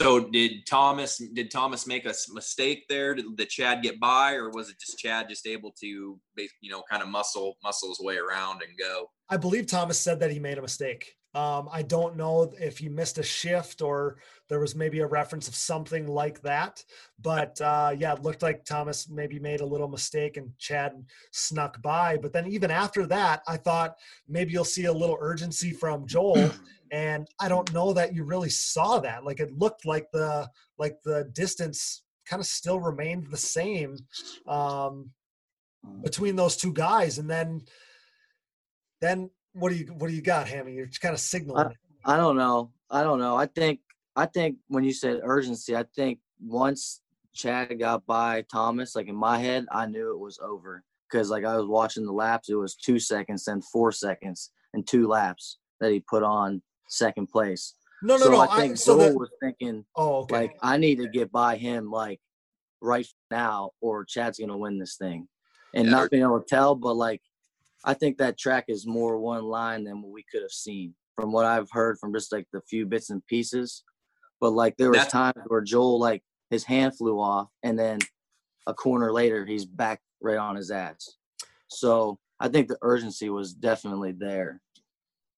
So did Thomas did Thomas make a mistake there? Did, did Chad get by, or was it just Chad just able to, you know, kind of muscle muscle his way around and go? i believe thomas said that he made a mistake um, i don't know if he missed a shift or there was maybe a reference of something like that but uh, yeah it looked like thomas maybe made a little mistake and chad snuck by but then even after that i thought maybe you'll see a little urgency from joel. And i don't know that you really saw that. Like it looked like the like the distance kind of still remained the same um between those two guys. And then then what do you what do you got hammy you're just kind of signaling it. I don't know. I don't know. I think I think when you said urgency, I think once Chad got by Thomas, like in my head, I knew it was over because like I was watching the laps, it was two seconds, then four seconds, and two laps that he put on second place. no no so no I think so Joel that, was thinking oh okay like I need to get by him like right now, or Chad's gonna win this thing, and Yeah. not being able to tell. But like, I think that track is more one line than what we could have seen from what I've heard from just like the few bits and pieces. But like, there was That's- times where Joel like his hand flew off, and then a corner later he's back right on his ass. So I think the urgency was definitely there,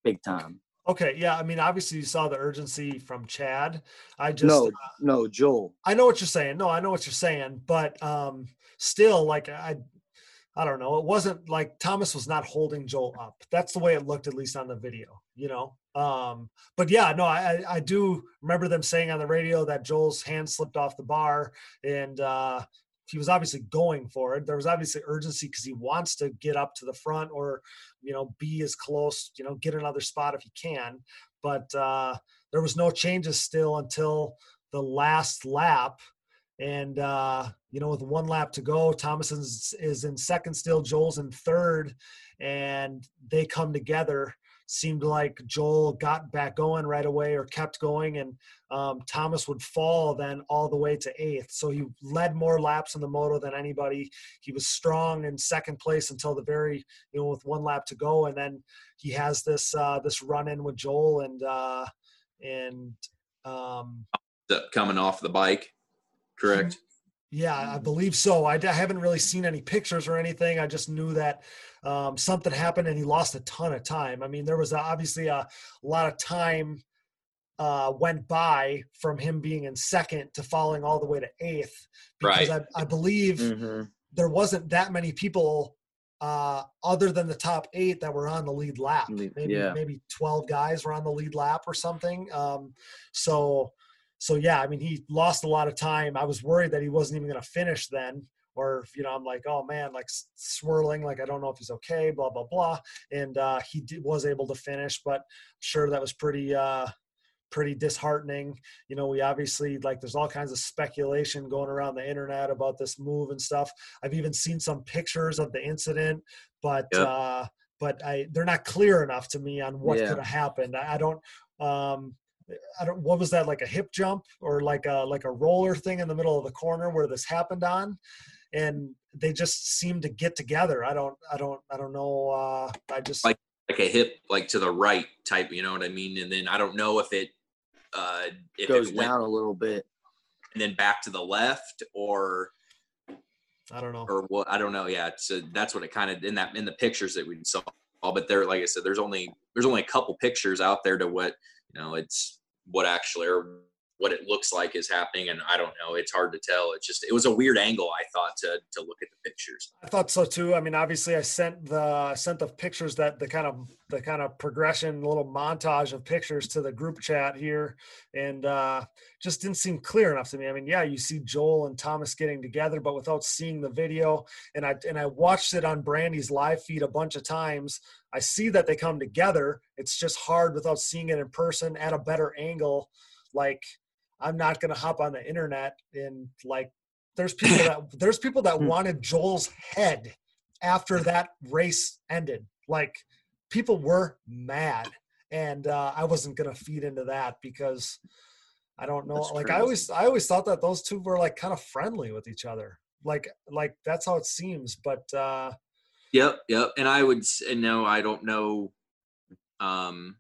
big time. okay yeah i mean obviously you saw the urgency from chad i just no, no, Joel. I know what you're saying. No, I know what you're saying, but um, still, like I, I don't know. It wasn't like Thomas was not holding Joel up. That's the way it looked, at least on the video. You know. Um, but yeah, no, I I- do remember them saying on the radio that Joel's hand slipped off the bar, and uh, he was obviously going for it. There was obviously urgency because he wants to get up to the front or, you know, be as close. You know, get another spot if he can. But uh, there was no changes still until the last lap And uh, you know, with one lap to go, Thomas is, is in second still, Joel's in third, and they come together seemed like Joel got back going right away or kept going, and um, Thomas would fall then all the way to eighth. So he led more laps in the moto than anybody. He was strong in second place until the very, you know, with one lap to go, and then he has this uh, this run in with Joel and uh, and um, coming off the bike, correct? Yeah, I believe so. I, haven't really seen any pictures or anything. I just knew that um, something happened and he lost a ton of time. I mean, there was obviously a, a lot of time uh, went by from him being in second to falling all the way to eighth because right. I, I believe Mm-hmm. there wasn't that many people uh, other than the top eight that were on the lead lap. Maybe yeah. maybe twelve guys were on the lead lap or something. Um, so so yeah, I mean he lost a lot of time. I was worried that he wasn't even going to finish then. Or you know, I'm like, oh man, like swirling, like I don't know if he's okay, blah blah blah. And uh, he did, was able to finish, but sure that was pretty uh, pretty disheartening. You know, we obviously like there's all kinds of speculation going around the internet about this move and stuff. I've even seen some pictures of the incident, but Yep. uh, but I they're not clear enough to me on what Yeah. could have happened. I, I don't. Um, I don't. What was that like a hip jump or like a like a roller thing in the middle of the corner where this happened on? And they just seem to get together. I don't. I don't. I don't know. Uh, I just Like- like a hip like to the right type you know what i mean and then i don't know if it uh if Goes it went down a little bit. and then back to the left or I don't know. or what i don't know yeah so that's what it kind of in that in the pictures that we saw but there like i said there's only there's only a couple pictures out there to what you know it's what actually or what it looks like is happening and i don't know it's hard to tell it's just it was a weird angle i thought to to look at the pictures I thought so too. I mean, obviously, I sent the sent the pictures that the kind of the kind of progression, little montage of pictures to the group chat here, and uh, just didn't seem clear enough to me. I mean, yeah, you see Joel and Thomas getting together, but without seeing the video, and I and I watched it on Brandy's live feed a bunch of times. I see that they come together. It's just hard without seeing it in person at a better angle. Like, I'm not gonna hop on the internet and like there's people that there's people that Hmm. wanted Joel's head after that race ended. Like people were mad, and uh, I wasn't gonna feed into that because I don't know. That's like I always I always thought that those two were like kind of friendly with each other. Like like that's how it seems. But uh, Yep, yep. And I would and no, I don't know. Um,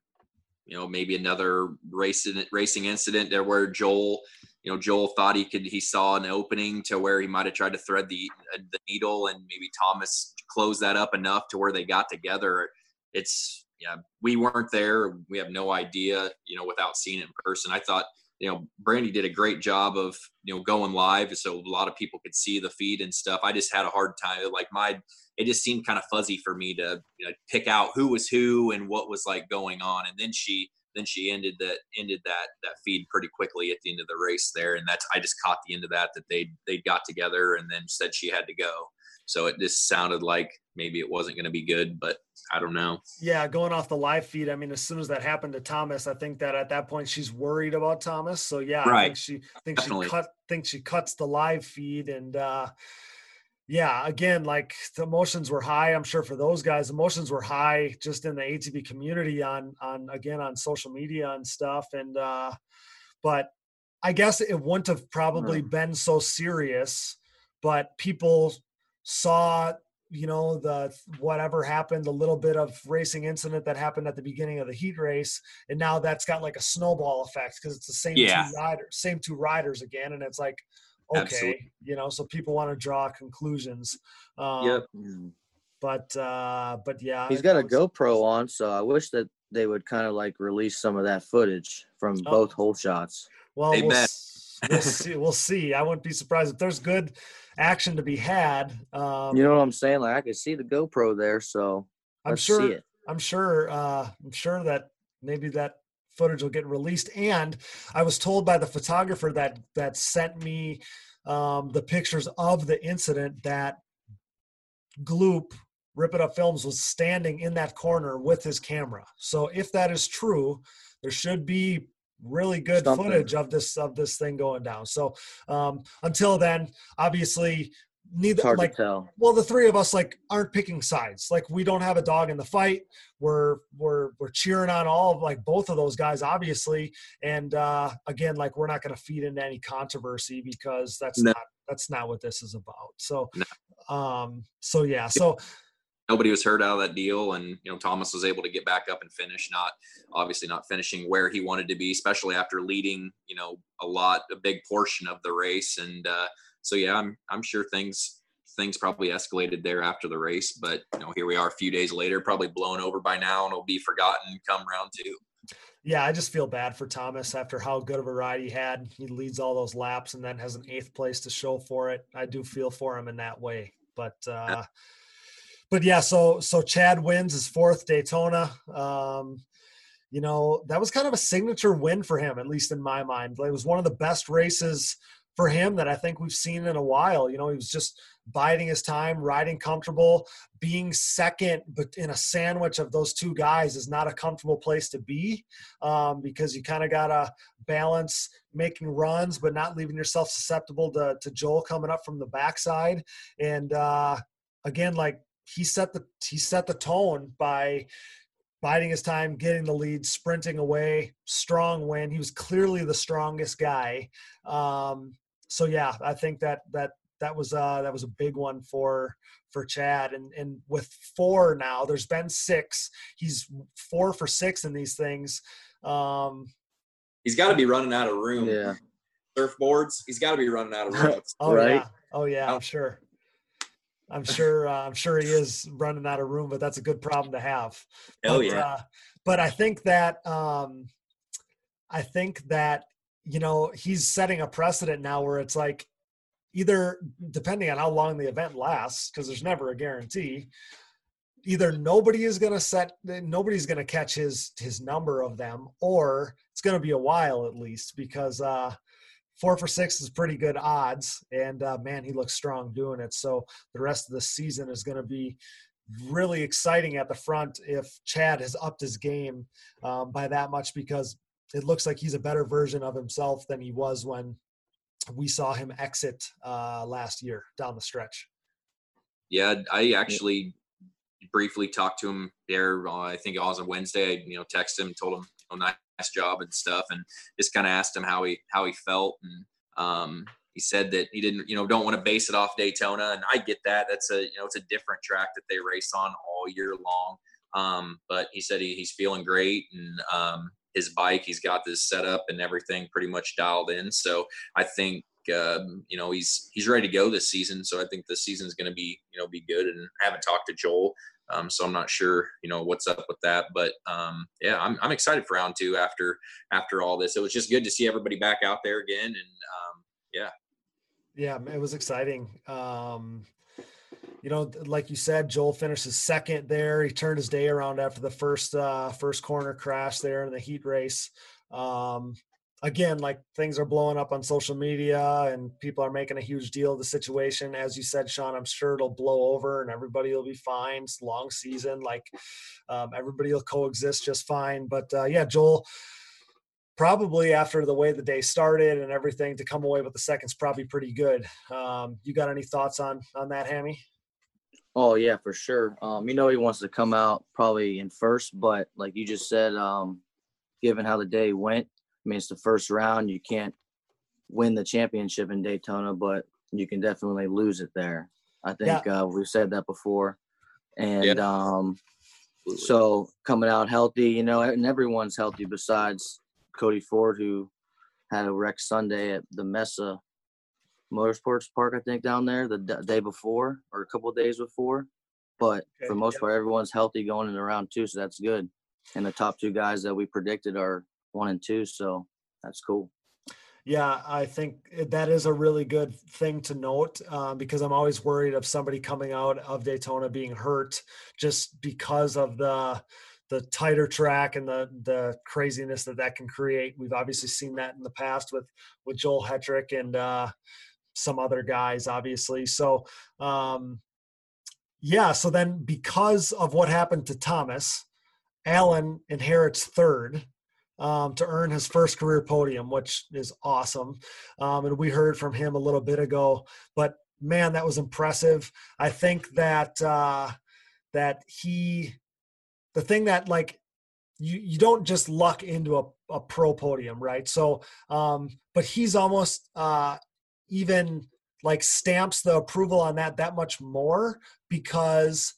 you know, maybe another racing racing incident there where Joel, you know, Joel thought he could he saw an opening to where he might have tried to thread the uh, the needle, and maybe Thomas closed that up enough to where they got together. It's yeah, we weren't there. We have no idea. You know, without seeing it in person, I thought you know Brandy did a great job of you know going live, so a lot of people could see the feed and stuff. I just had a hard time. Like my it just seemed kind of fuzzy for me to you know, pick out who was who and what was like going on. And then she then she ended that ended that that feed pretty quickly at the end of the race there. And that's I just caught the end of that that they they got together and then said she had to go. So it just sounded like maybe it wasn't going to be good, but I don't know. yeah, going off the live feed, I mean, as soon as that happened to Thomas, I think that at that point she's worried about Thomas. So yeah, I think Right. she I think Definitely. she cut think she cuts the live feed and uh yeah, again, like the emotions were high. I'm sure for those guys, emotions were high just in the ATV community on on again on social media and stuff. And uh but I guess it wouldn't have probably been so serious, but people saw you know the whatever happened the little bit of racing incident that happened at the beginning of the heat race and now that's got like a snowball effect because it's the same Yeah. two riders same two riders again and it's like okay Absolutely. you know so people want to draw conclusions um, Yep. but uh but yeah he's got a was- GoPro on, so I wish that they would kind of like release some of that footage from Oh. both hole shots. Well, we'll, s- we'll see. We'll see. I wouldn't be surprised if there's good action to be had. Um, You know what I'm saying? Like I could see the GoPro there, so I'm sure. see it. I'm sure. Uh, I'm sure that maybe that footage will get released. And I was told by the photographer that that sent me um, the pictures of the incident that Gloop Rip It Up Films was standing in that corner with his camera. So if that is true, there should be really good Something. footage of this of this thing going down. So um, until then, obviously neither like well the three of us like aren't picking sides like we don't have a dog in the fight we're we're we're cheering on all of like both of those guys obviously and uh again like we're not going to feed into any controversy because that's No. not that's not what this is about so No. um so yeah so nobody was hurt out of that deal and you know thomas was able to get back up and finish not obviously not finishing where he wanted to be especially after leading you know a lot a big portion of the race. And uh so yeah i'm i'm sure things things probably escalated there after the race but you know here we are a few days later probably blown over by now and will be forgotten come round two. Yeah i just feel bad for thomas after how good of a ride he had. He leads all those laps and then has an eighth place to show for it. I do feel for him in that way but uh but yeah so so chad wins his fourth daytona. Um you know that was kind of a signature win for him at least in my mind. It was one of the best races for him that i think we've seen in a while. You know he was just biding his time riding comfortable. Being second but in a sandwich of those two guys is not a comfortable place to be um, because you kind of gotta balance making runs but not leaving yourself susceptible to, to joel coming up from the backside. And uh, again like he set the he set the tone by biding his time, getting the lead, sprinting away, strong win. He was clearly the strongest guy. Um, so yeah, I think that that that was uh, that was a big one for for Chad. And and with four now, there's been six. He's four for six in these things. Um, he's got to be running out of room Yeah. surfboards he's got to be running out of room oh Right? yeah, oh yeah, I'm sure. I'm sure. Uh, I'm sure he is running out of room, but that's a good problem to have. Hell but, yeah. Uh, but I think that um, I think that you know he's setting a precedent now where it's like either depending on how long the event lasts, because there's never a guarantee. Either nobody is going to set, nobody's going to catch his his number of them, or it's going to be a while at least because uh, four for six is pretty good odds, and uh, man, he looks strong doing it. So the rest of the season is going to be really exciting at the front if Chad has upped his game um, by that much because it looks like he's a better version of himself than he was when we saw him exit uh, last year down the stretch. Yeah, I actually briefly talked to him there. Uh, I think it was on Wednesday. I, you know, texted him, told him, you know, nice job and stuff, and just kind of asked him how he how he felt. And um, he said that he didn't, you know, don't want to base it off Daytona, and I get that. That's a you know, it's a different track that they race on all year long. Um, but he said he, he's feeling great, and um, his bike, he's got this set up and everything pretty much dialed in. So I think um, you know he's he's ready to go this season. So I think the season's going to be you know be good. And I haven't talked to Joel, um, so I'm not sure you know what's up with that. But um, yeah, I'm I'm excited for round two after after all this. It was just good to see everybody back out there again. And um, yeah, Yeah, it was exciting. Um, you know, like you said, Joel finishes second there. He turned his day around after the first uh, first corner crash there in the heat race. Um, again, like things are blowing up on social media and people are making a huge deal of the situation. As you said, Sean, I'm sure it'll blow over and everybody will be fine. It's long season, like um, everybody will coexist just fine. But uh, yeah, Joel probably after the way the day started and everything to come away with the seconds probably pretty good. Um, you got any thoughts on on that, Hammy? Oh yeah, for sure. Um, you know he wants to come out probably in first, but like you just said, um, given how the day went, mean it's the first round. You can't win the championship in Daytona, but you can definitely lose it there. I think uh, we've said that before, and um, so coming out healthy, you know, and everyone's healthy besides Cody Ford, who had a wreck Sunday at the Mesa Motorsports Park, I think, down there the d- day before or a couple of days before. But Okay, for most yep. part, everyone's healthy going into round two, so that's good. And the top two guys that we predicted are one and two, so that's cool. Yeah, I think that is a really good thing to note um, because I'm always worried of somebody coming out of Daytona being hurt just because of the the tighter track and the the craziness that that can create. We've obviously seen that in the past with with Joel Hetrick and uh, some other guys, obviously. So um, yeah, so then because of what happened to Thomas, Allen inherits third. Um, to earn his first career podium, which is awesome. Um, and we heard from him a little bit ago, but man, that was impressive. I think that uh, that he, the thing that like you you don't just luck into a, a pro podium, right? So, um, but he's almost uh, even like stamps the approval on that that much more because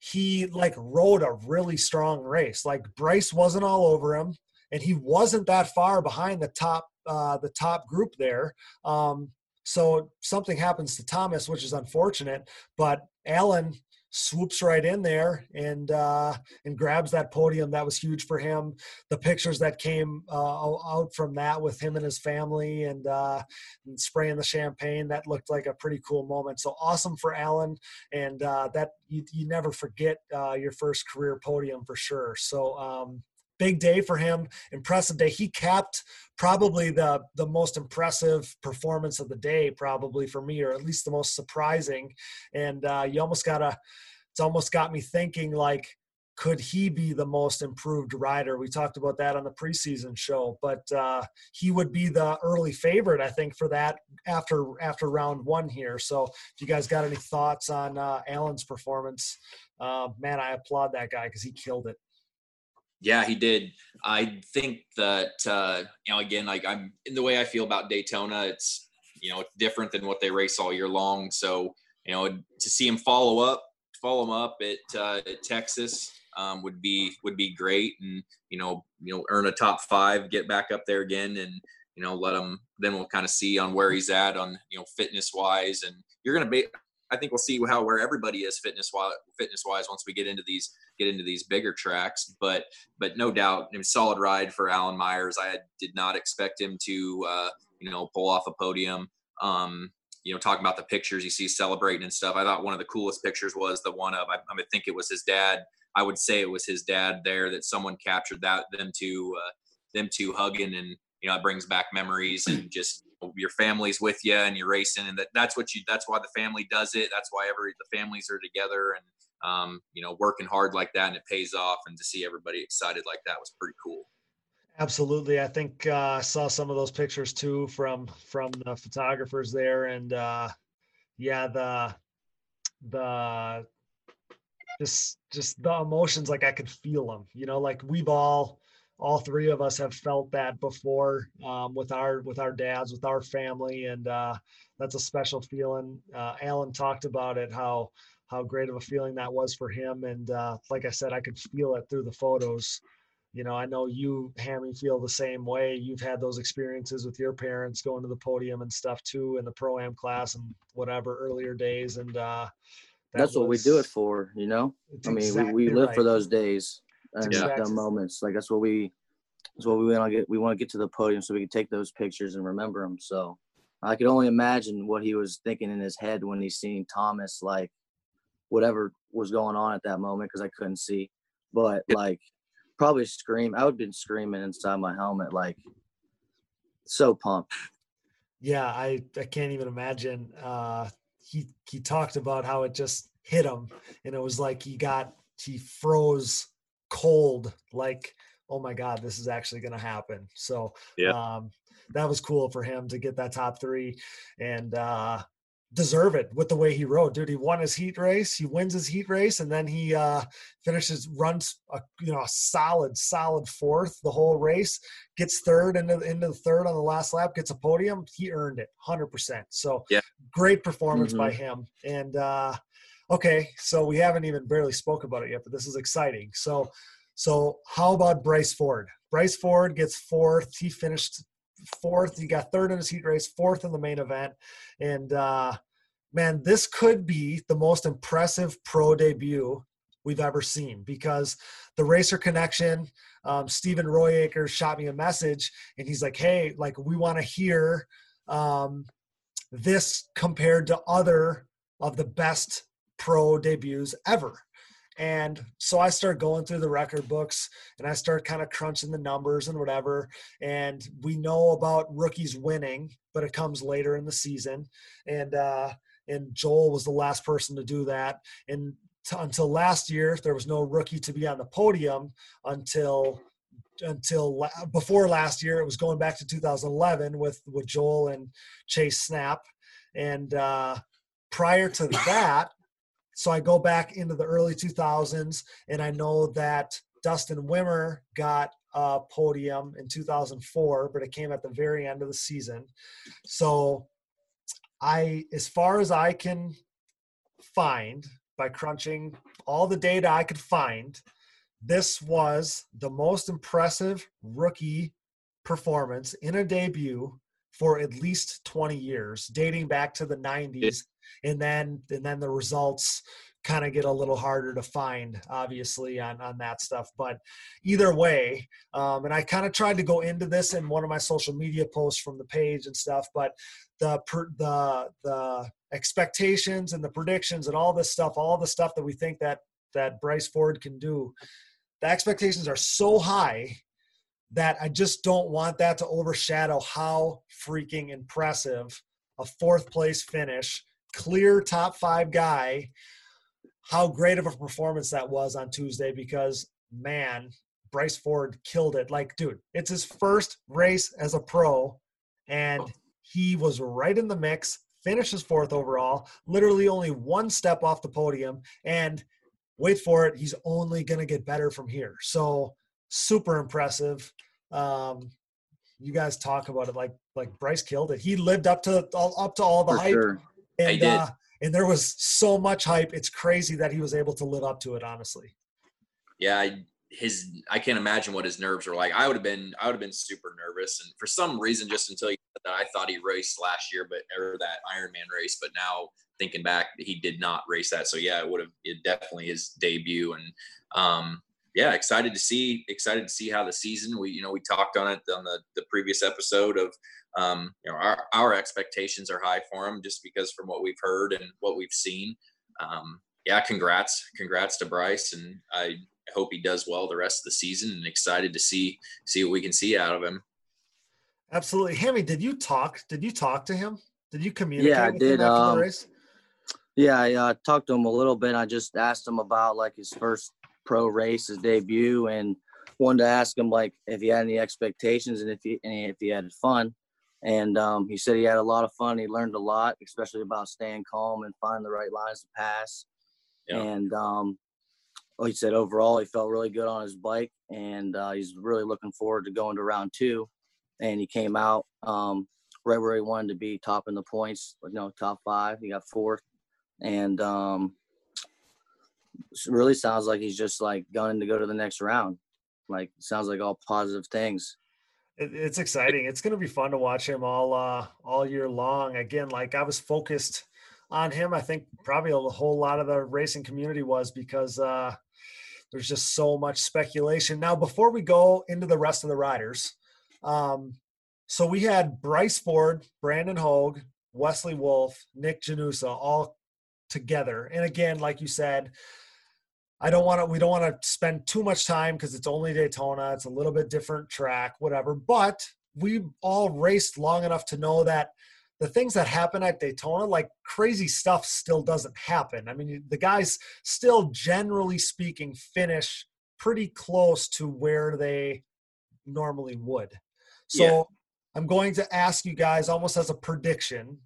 he like rode a really strong race. Like Bryce wasn't all over him, and he wasn't that far behind the top uh, the top group there. Um, so something happens to Thomas, which is unfortunate. But Alan swoops right in there and uh, and grabs that podium. That was huge for him. The pictures that came uh, out from that with him and his family and, uh, and, spraying the champagne that looked like a pretty cool moment. So awesome for Alan, and uh, that you, you never forget uh, your first career podium for sure. So. Um, big day for him impressive day he capped probably the the most impressive performance of the day probably for me or at least the most surprising and uh, you almost gotta it's almost got me thinking like could he be the most improved rider? We talked about that on the preseason show, but uh, he would be the early favorite, I think, for that after after round one here. So, if you guys got any thoughts on uh, Alan's performance, uh, man, I applaud that guy because he killed it. Yeah, he did. I think that uh, you know, again, like I'm in the way I feel about Daytona. It's you know, it's different than what they race all year long. So you know, to see him follow up, follow him up at, uh, at Texas um, would be would be great, and you know, you know, earn a top five, get back up there again, and you know, let him. Then we'll kind of see on where he's at on you know fitness wise, and you're gonna be I think we'll see how where everybody is fitness wise, fitness wise once we get into these get into these bigger tracks. But but no doubt, I mean, solid ride for Alan Myers. I did not expect him to uh, you know pull off a podium. Um, you know, talking about the pictures you see celebrating and stuff. I thought one of the coolest pictures was the one of I, I think it was his dad. I would say it was his dad there that someone captured that them two uh, them two hugging and you know it brings back memories and just your family's with you and you're racing and that that's what you that's why the family does it. That's why every the families are together and um, you know working hard like that and it pays off and to see everybody excited like that was pretty cool. Absolutely. I think uh, i saw some of those pictures too from from the photographers there and uh, yeah the the just just the emotions like i could feel them you know like we've all all three of us have felt that before um, with our with our dads with our family and uh, that's a special feeling. Uh, alan talked about it how how great of a feeling that was for him and uh, like i said i could feel it through the photos. You know i know you hammy feel the same way. You've had those experiences with your parents going to the podium and stuff too in the pro am class and whatever earlier days and uh, that that's was, what we do it for you know? I mean exactly we, we live right. for those days and yeah. the moments. Like that's what we that's what we want to get. We want to get to the podium so we can take those pictures and remember them. So I could only imagine what he was thinking in his head when he's seeing Thomas, like whatever was going on at that moment because I couldn't see. But like probably scream. I would have been screaming inside my helmet, like so pumped. Yeah, I I can't even imagine. Uh, he he talked about how it just hit him, and it was like he got he froze cold like oh my god this is actually going to happen. So yeah. um, that was cool for him to get that top three and uh, deserve it with the way he rode dude. He won his heat race he wins his heat race and then he uh, finishes runs a you know a solid solid fourth the whole race gets third into, into the third on the last lap gets a podium he earned it 100% so yeah. great performance mm-hmm. by him and uh, Okay, so we haven't even barely spoke about it yet, but this is exciting. So, so how about Bryce Ford? Bryce Ford gets fourth. He finished fourth. He got third in his heat race, fourth in the main event, and uh, man, this could be the most impressive pro debut we've ever seen because the racer connection um, stephen royaker shot me a message and he's like hey like we want to hear um, this compared to other of the best pro debuts ever. And so I start going through the record books and I start kind of crunching the numbers and whatever. And we know about rookies winning, but it comes later in the season. And uh, and Joel was the last person to do that. And t- until last year, there was no rookie to be on the podium until until la- before last year. It was going back to 2011 with with Joel and Chase Snap, and uh, prior to that, so I go back into the early 2000s, and I know that Dustin Wimmer got a podium in 2004, but it came at the very end of the season. So I, as far as I can find by crunching all the data I could find, this was the most impressive rookie performance in a debut for at least 20 years, dating back to the 90s. And then and then the results kind of get a little harder to find, obviously, on, on that stuff. But either way, um, and I kind of tried to go into this in one of my social media posts from the page and stuff, but the the the expectations and the predictions and all this stuff, all the stuff that we think that that Bryce Ford can do, the expectations are so high that I just don't want that to overshadow how freaking impressive a fourth place finish, clear top five guy, how great of a performance that was on Tuesday because man, Bryce Ford killed it. Like, dude, it's his first race as a pro, and he was right in the mix, finishes fourth overall, literally only one step off the podium, and wait for it, he's only going to get better from here. So super impressive. Um, you guys talk about it like like Bryce killed it. He lived up to all up to all the For hype, sure. and He did. Uh, and there was so much hype. It's crazy that he was able to live up to it. Honestly, yeah I- his i can't imagine what his nerves were like i would have been i would have been super nervous and for some reason just until you said that i thought he raced last year but or that ironman race but now thinking back he did not race that so yeah it would have it definitely his debut and um yeah excited to see excited to see how the season we you know we talked on it on the the previous episode of um you know our our expectations are high for him just because from what we've heard and what we've seen um yeah congrats congrats to bryce and i I hope he does well the rest of the season and excited to see see what we can see out of him. absolutely. Hammy, did you talk? Did you talk to him? Did you communicate Yeah, I with did, him after um, the race? Yeah, I uh, talked to him a little bit. I just asked him about like his first pro race, his debut, and wanted to ask him like if he had any expectations and if he and if he had fun. And um, he said he had a lot of fun. He learned a lot, especially about staying calm and finding the right lines to pass. Yeah. And um, well, he said overall he felt really good on his bike, and uh, he's really looking forward to going to round two. And he came out um, right where he wanted to be, topping the points, you know, top five. He got fourth, and um, really sounds like he's just like gunning to go to the next round. Like sounds like all positive things. It, it's exciting. It's going to be fun to watch him all uh, all year long. Again, like I was focused on him. I think probably a whole lot of the racing community was because uh, there's just so much speculation. Now, before we go into the rest of the riders, um, so we had Bryce Ford, Brandon Hogue, Wesley Wolf, Nick Janusa all together. And again, like you said, I don't want to. We don't want to spend too much time because it's only Daytona. It's a little bit different track, whatever. But we all raced long enough to know that the things that happen at Daytona, like crazy stuff, still doesn't happen. I mean, the guys still, generally speaking, finish pretty close to where they normally would. So Yeah. I'm going to ask you guys almost as a prediction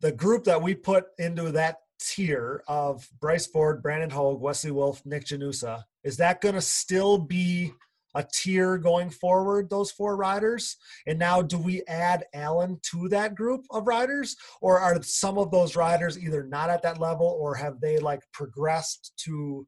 the group that we put into that tier of Bryce Ford, Brandon Hogue, Wesley Wolf, Nick Janusa, is that going to still be a tier going forward, those four riders? And now do we add Allen to that group of riders? Or are some of those riders either not at that level or have they like progressed to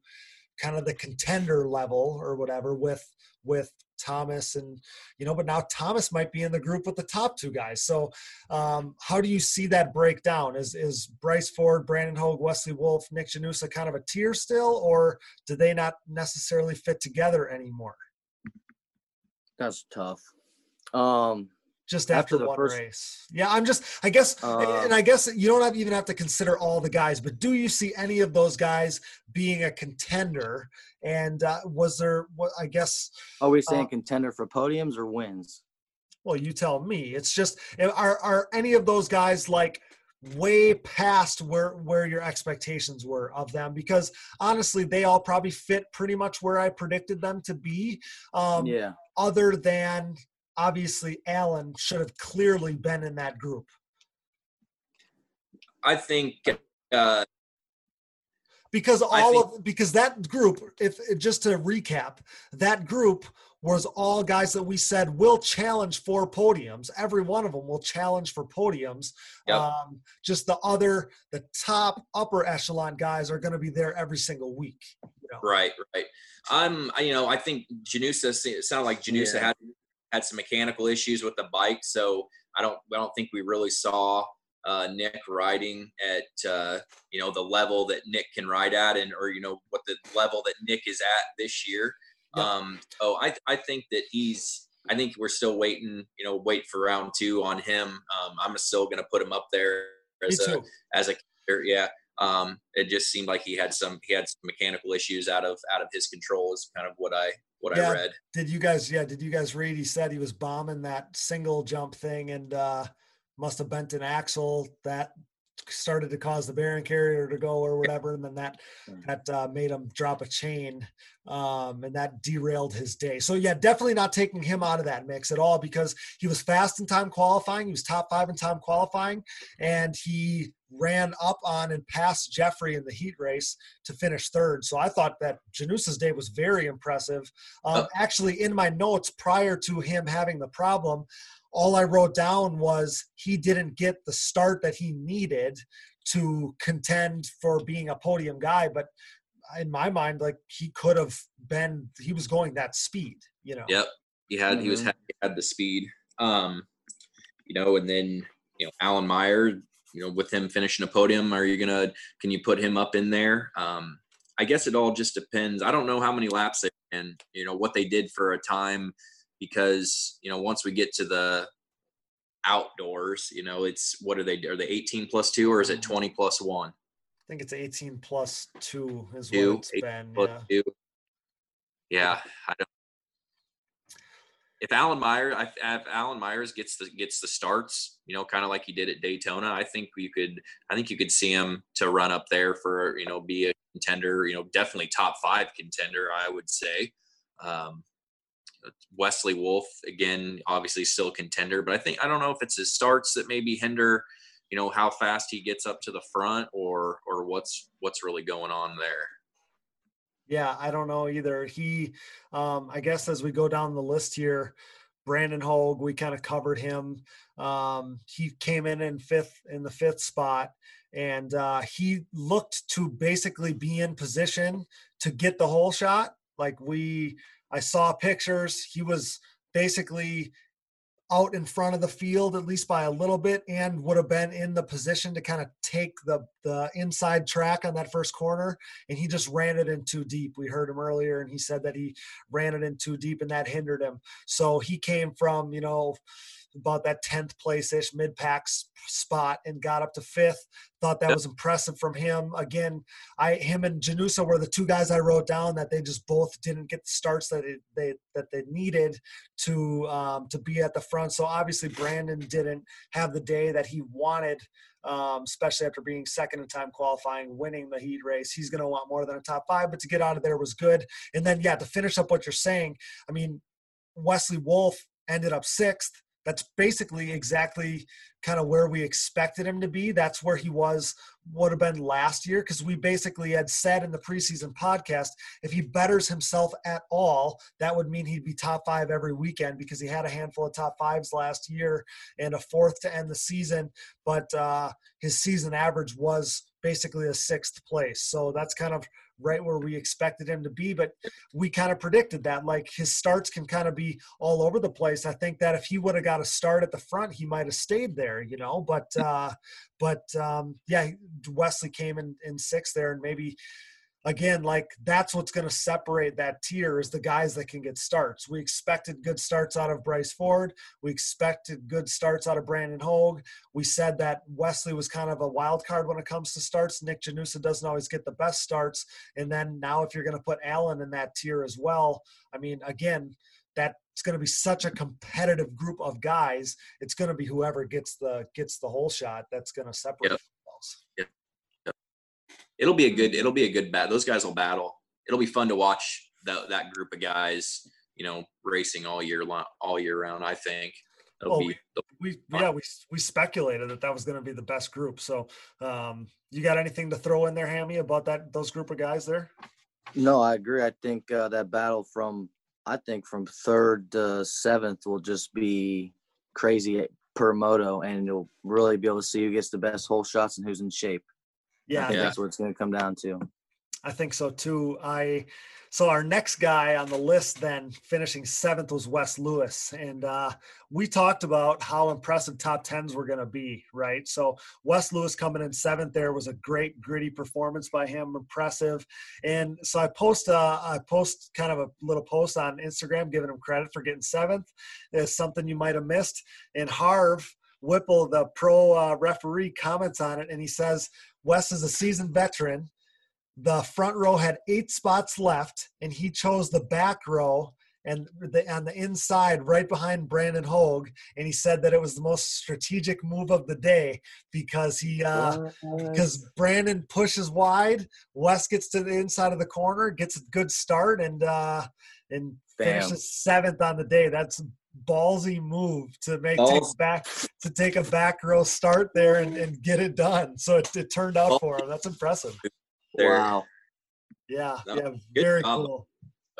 kind of the contender level or whatever with with Thomas and you know, but now Thomas might be in the group with the top two guys. So um, how do you see that breakdown? Is is Bryce Ford, Brandon Hogue, Wesley Wolf, Nick Janusa kind of a tier still, or do they not necessarily fit together anymore? That's tough. Um, Just after, After the one first- race. Yeah, I'm just I guess Uh, and I guess you don't have, even have to consider all the guys, but do you see any of those guys being a contender? And uh, was there what I guess are we saying Uh, contender for podiums or wins? Well, you tell me. It's just are are any of those guys like way past where where your expectations were of them because honestly they all probably fit pretty much where I predicted them to be. Um, yeah. Other than obviously Allen should have clearly been in that group. I think uh, because all think- of because that group if just to recap that group was all guys that we said will challenge for podiums every one of them will challenge for podiums Yep. um, just the other the top upper echelon guys are going to be there every single week you know? Right, right. I'm, I- you know, I think Janusa. It sounded like Janusa Yeah. had had some mechanical issues with the bike, so I don't, I don't think we really saw uh, Nick riding at, uh, you know, the level that Nick can ride at, and or you know what the level that Nick is at this year. Yeah. Um, so I, I think that he's. I think we're still waiting, you know, wait for round two on him. Um, I'm still going to put him up there as a as a yeah um it just seemed like he had some he had some mechanical issues out of out of his control is kind of what i what Yeah. i read. Did you guys yeah did you guys read he said he was bombing that single jump thing and uh must have bent an axle that started to cause the bearing carrier to go or whatever and then that that uh, made him drop a chain um, and that derailed his day. So yeah definitely not taking him out of that mix at all because he was fast in time qualifying he was top five in time qualifying and he ran up on and passed jeffrey in the heat race to finish third so i thought that janusa's day was very impressive um, Uh, actually in my notes prior to him having the problem all I wrote down was he didn't get the start that he needed to contend for being a podium guy. But in my mind, like he could have been, he was going that speed, you know? yep he had he was Mhm. he had the speed um you know and then you know alan meyer you know with him finishing a podium are you gonna can you put him up in there um i guess it all just depends i don't know how many laps they and you know what they did for a time because you know once we get to the outdoors you know it's what are they are they 18 plus 2 or is it 20 plus 1 I think it's 18 plus two is Two, what it's 18 been. Yeah. 2 yeah i don't if Alan Meyer, if Alan Myers gets the gets the starts, you know, kind of like he did at Daytona, I think you could, I think you could see him to run up there for, you know, be a contender, you know, definitely top five contender, I would say. Um, Wesley Wolf again, obviously still contender, but I think I don't know if it's his starts that maybe hinder, you know, how fast he gets up to the front or or what's what's really going on there. Yeah, I don't know either. He, um, I guess as we go down the list here, Brandon Hogue, we kind of covered him. Um, he came in in fifth in the fifth spot, and uh, he looked to basically be in position to get the hole shot. Like we, I saw pictures. He was basically out in front of the field at least by a little bit and would have been in the position to kind of take the the inside track on that first corner and he just ran it in too deep. We heard him earlier, and he said that he ran it in too deep, and that hindered him. So he came from you know about that tenth place ish mid pack spot and got up to fifth. Thought that Yep. was impressive from him. Again, I him and Janusa were the two guys I wrote down that they just both didn't get the starts that it, they that they needed to um, to be at the front. So obviously Brandon didn't have the day that he wanted um, especially after being second in time qualifying, winning the heat race. He's going to want more than a top five, but to get out of there was good. And then, yeah, to finish up what you're saying, I mean, Wesley Wolf ended up sixth. That's basically exactly kind of where we expected him to be. That's where he was, would have been last year, because we basically had said in the preseason podcast if he betters himself at all, that would mean he'd be top five every weekend because he had a handful of top fives last year and a fourth to end the season. But uh, his season average was basically a sixth place. So that's kind of right where we expected him to be. But we kind of predicted that. Like his starts can kind of be all over the place. I think that if he would have got a start at the front, he might have stayed there, you know. But uh, but um, yeah, Wesley came in in sixth there, and maybe again, like that's what's going to separate that tier is the guys that can get starts. We expected good starts out of Bryce Ford. We expected good starts out of Brandon Hogue. We said that Wesley was kind of a wild card when it comes to starts. Nick Janusa doesn't always get the best starts. And then now, if you're going to put Allen in that tier as well, I mean, again, that's going to be such a competitive group of guys. It's going to be whoever gets the gets the hole shot that's going to separate Yep. Themselves. it'll be a good it'll be a good battle. Those guys will battle. It'll be fun to watch that that group of guys, you know, racing all year long, all year round. I think it'll Oh, be We yeah we we speculated that that was going to be the best group. So um, you got anything to throw in there, Hammy, about that those group of guys there? No, I agree. I think uh, that battle from I think from third to seventh will just be crazy per moto, and you'll really be able to see who gets the best hole shots and who's in shape. I Yeah, think Yeah. that's what it's going to come down to. I think so too. I so our next guy on the list then finishing seventh was Wes Lewis. And uh we talked about how impressive top tens were gonna be, right? So Wes Lewis coming in seventh there was a great gritty performance by him, impressive. And so I post uh I post kind of a little post on Instagram giving him credit for getting seventh. It's something you might have missed. And Harv Whipple, the pro uh, referee, comments on it and he says, Wes is a seasoned veteran the front row had eight spots left, and he chose the back row and the, on the inside, right behind Brandon Hogue. And he said that it was the most strategic move of the day because he uh, because Brandon pushes wide, Wes gets to the inside of the corner, gets a good start, and uh, and Bam. finishes seventh on the day. That's a ballsy move to make take oh. back to take a back row start there and, and get it done. So it, it turned out Ballsy. for him. That's impressive. there. Wow. Yeah, No, yeah, very job. cool.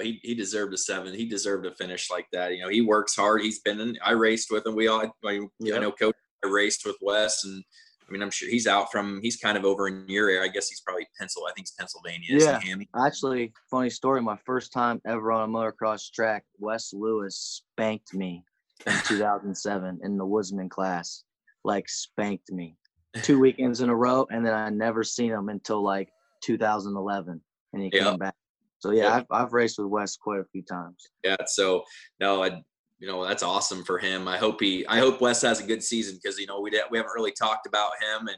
he he deserved a seven. He deserved a finish like that. You know, he works hard. He's been in. I raced with him. We all. I, I Yep. know Coach. I raced with Wes, and I mean, I'm sure he's out from. He's kind of over in your area. I guess he's probably Pencil. I think it's Pennsylvania. Yeah. Actually, funny story. My first time ever on a motocross track, Wes Lewis spanked me in 2007 in the Woodsman class. Like spanked me two weekends in a row, and then I never seen him until like 2011, and he Yeah. came back. So yeah, Yeah. I've, I've raced with Wes quite a few times. Yeah. So no, I. You know, that's awesome for him. I hope he. I hope Wes has a good season because you know we did, we haven't really talked about him and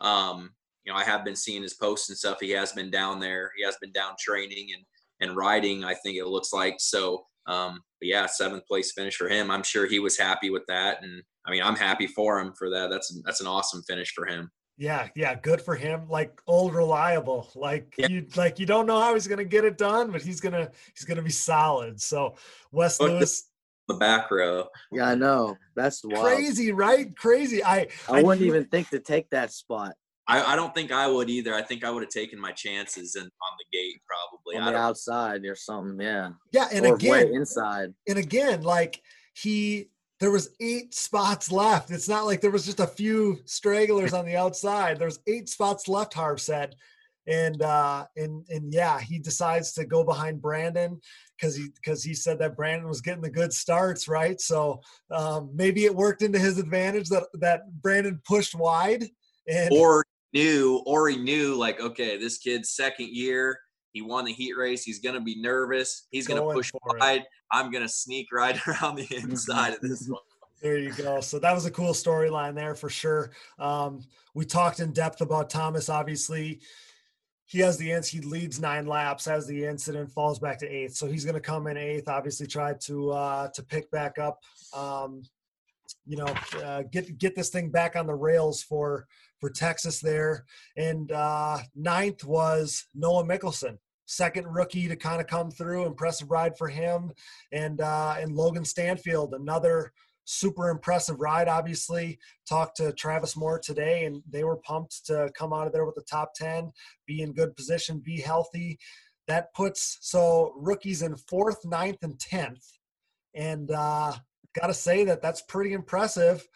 um you know I have been seeing his posts and stuff. He has been down there. He has been down training and and riding. I think it looks like so. Um, but yeah, seventh place finish for him. I'm sure he was happy with that, and I mean I'm happy for him for that. That's that's an awesome finish for him. Yeah, yeah, good for him. Like old reliable. Like Yeah. you like you don't know how he's gonna get it done, but he's gonna he's gonna be solid. So Wes Look, Lewis, The back row. Yeah, I know. That's wild. crazy, right? Crazy. I I wouldn't even think to take that spot I, I don't think I would either. I think I would have taken my chances and on the gate probably. on the outside or something. Yeah, yeah, and or way again, inside. and again, like he there was eight spots left. It's not like there was just a few stragglers on the outside. There's eight spots left, Harv said. And uh and and yeah, he decides to go behind Brandon because he because he said that Brandon was getting the good starts, right? So um maybe it worked into his advantage that that Brandon pushed wide and or knew, or he knew like, okay, this kid's second year. He won the heat race. He's gonna be nervous. He's gonna Going push for it. wide. I'm gonna sneak right around the inside of this one. There you go. So that was a cool storyline there for sure. Um, we talked in depth about Thomas. Obviously, he has the. He leads nine laps, has the incident, falls back to eighth. So he's going to come in eighth. Obviously, try to uh, to pick back up. Um, you know, uh, get get this thing back on the rails for for Texas there. And uh, ninth was Noah Mickelson, second rookie to kind of come through. Impressive ride for him. And uh, and Logan Stanfield, another super impressive ride. Obviously, talked to Travis Moore today, and they were pumped to come out of there with the top ten, be in good position, be healthy. That puts so rookies in fourth, ninth, and tenth. And uh, got to say that that's pretty impressive.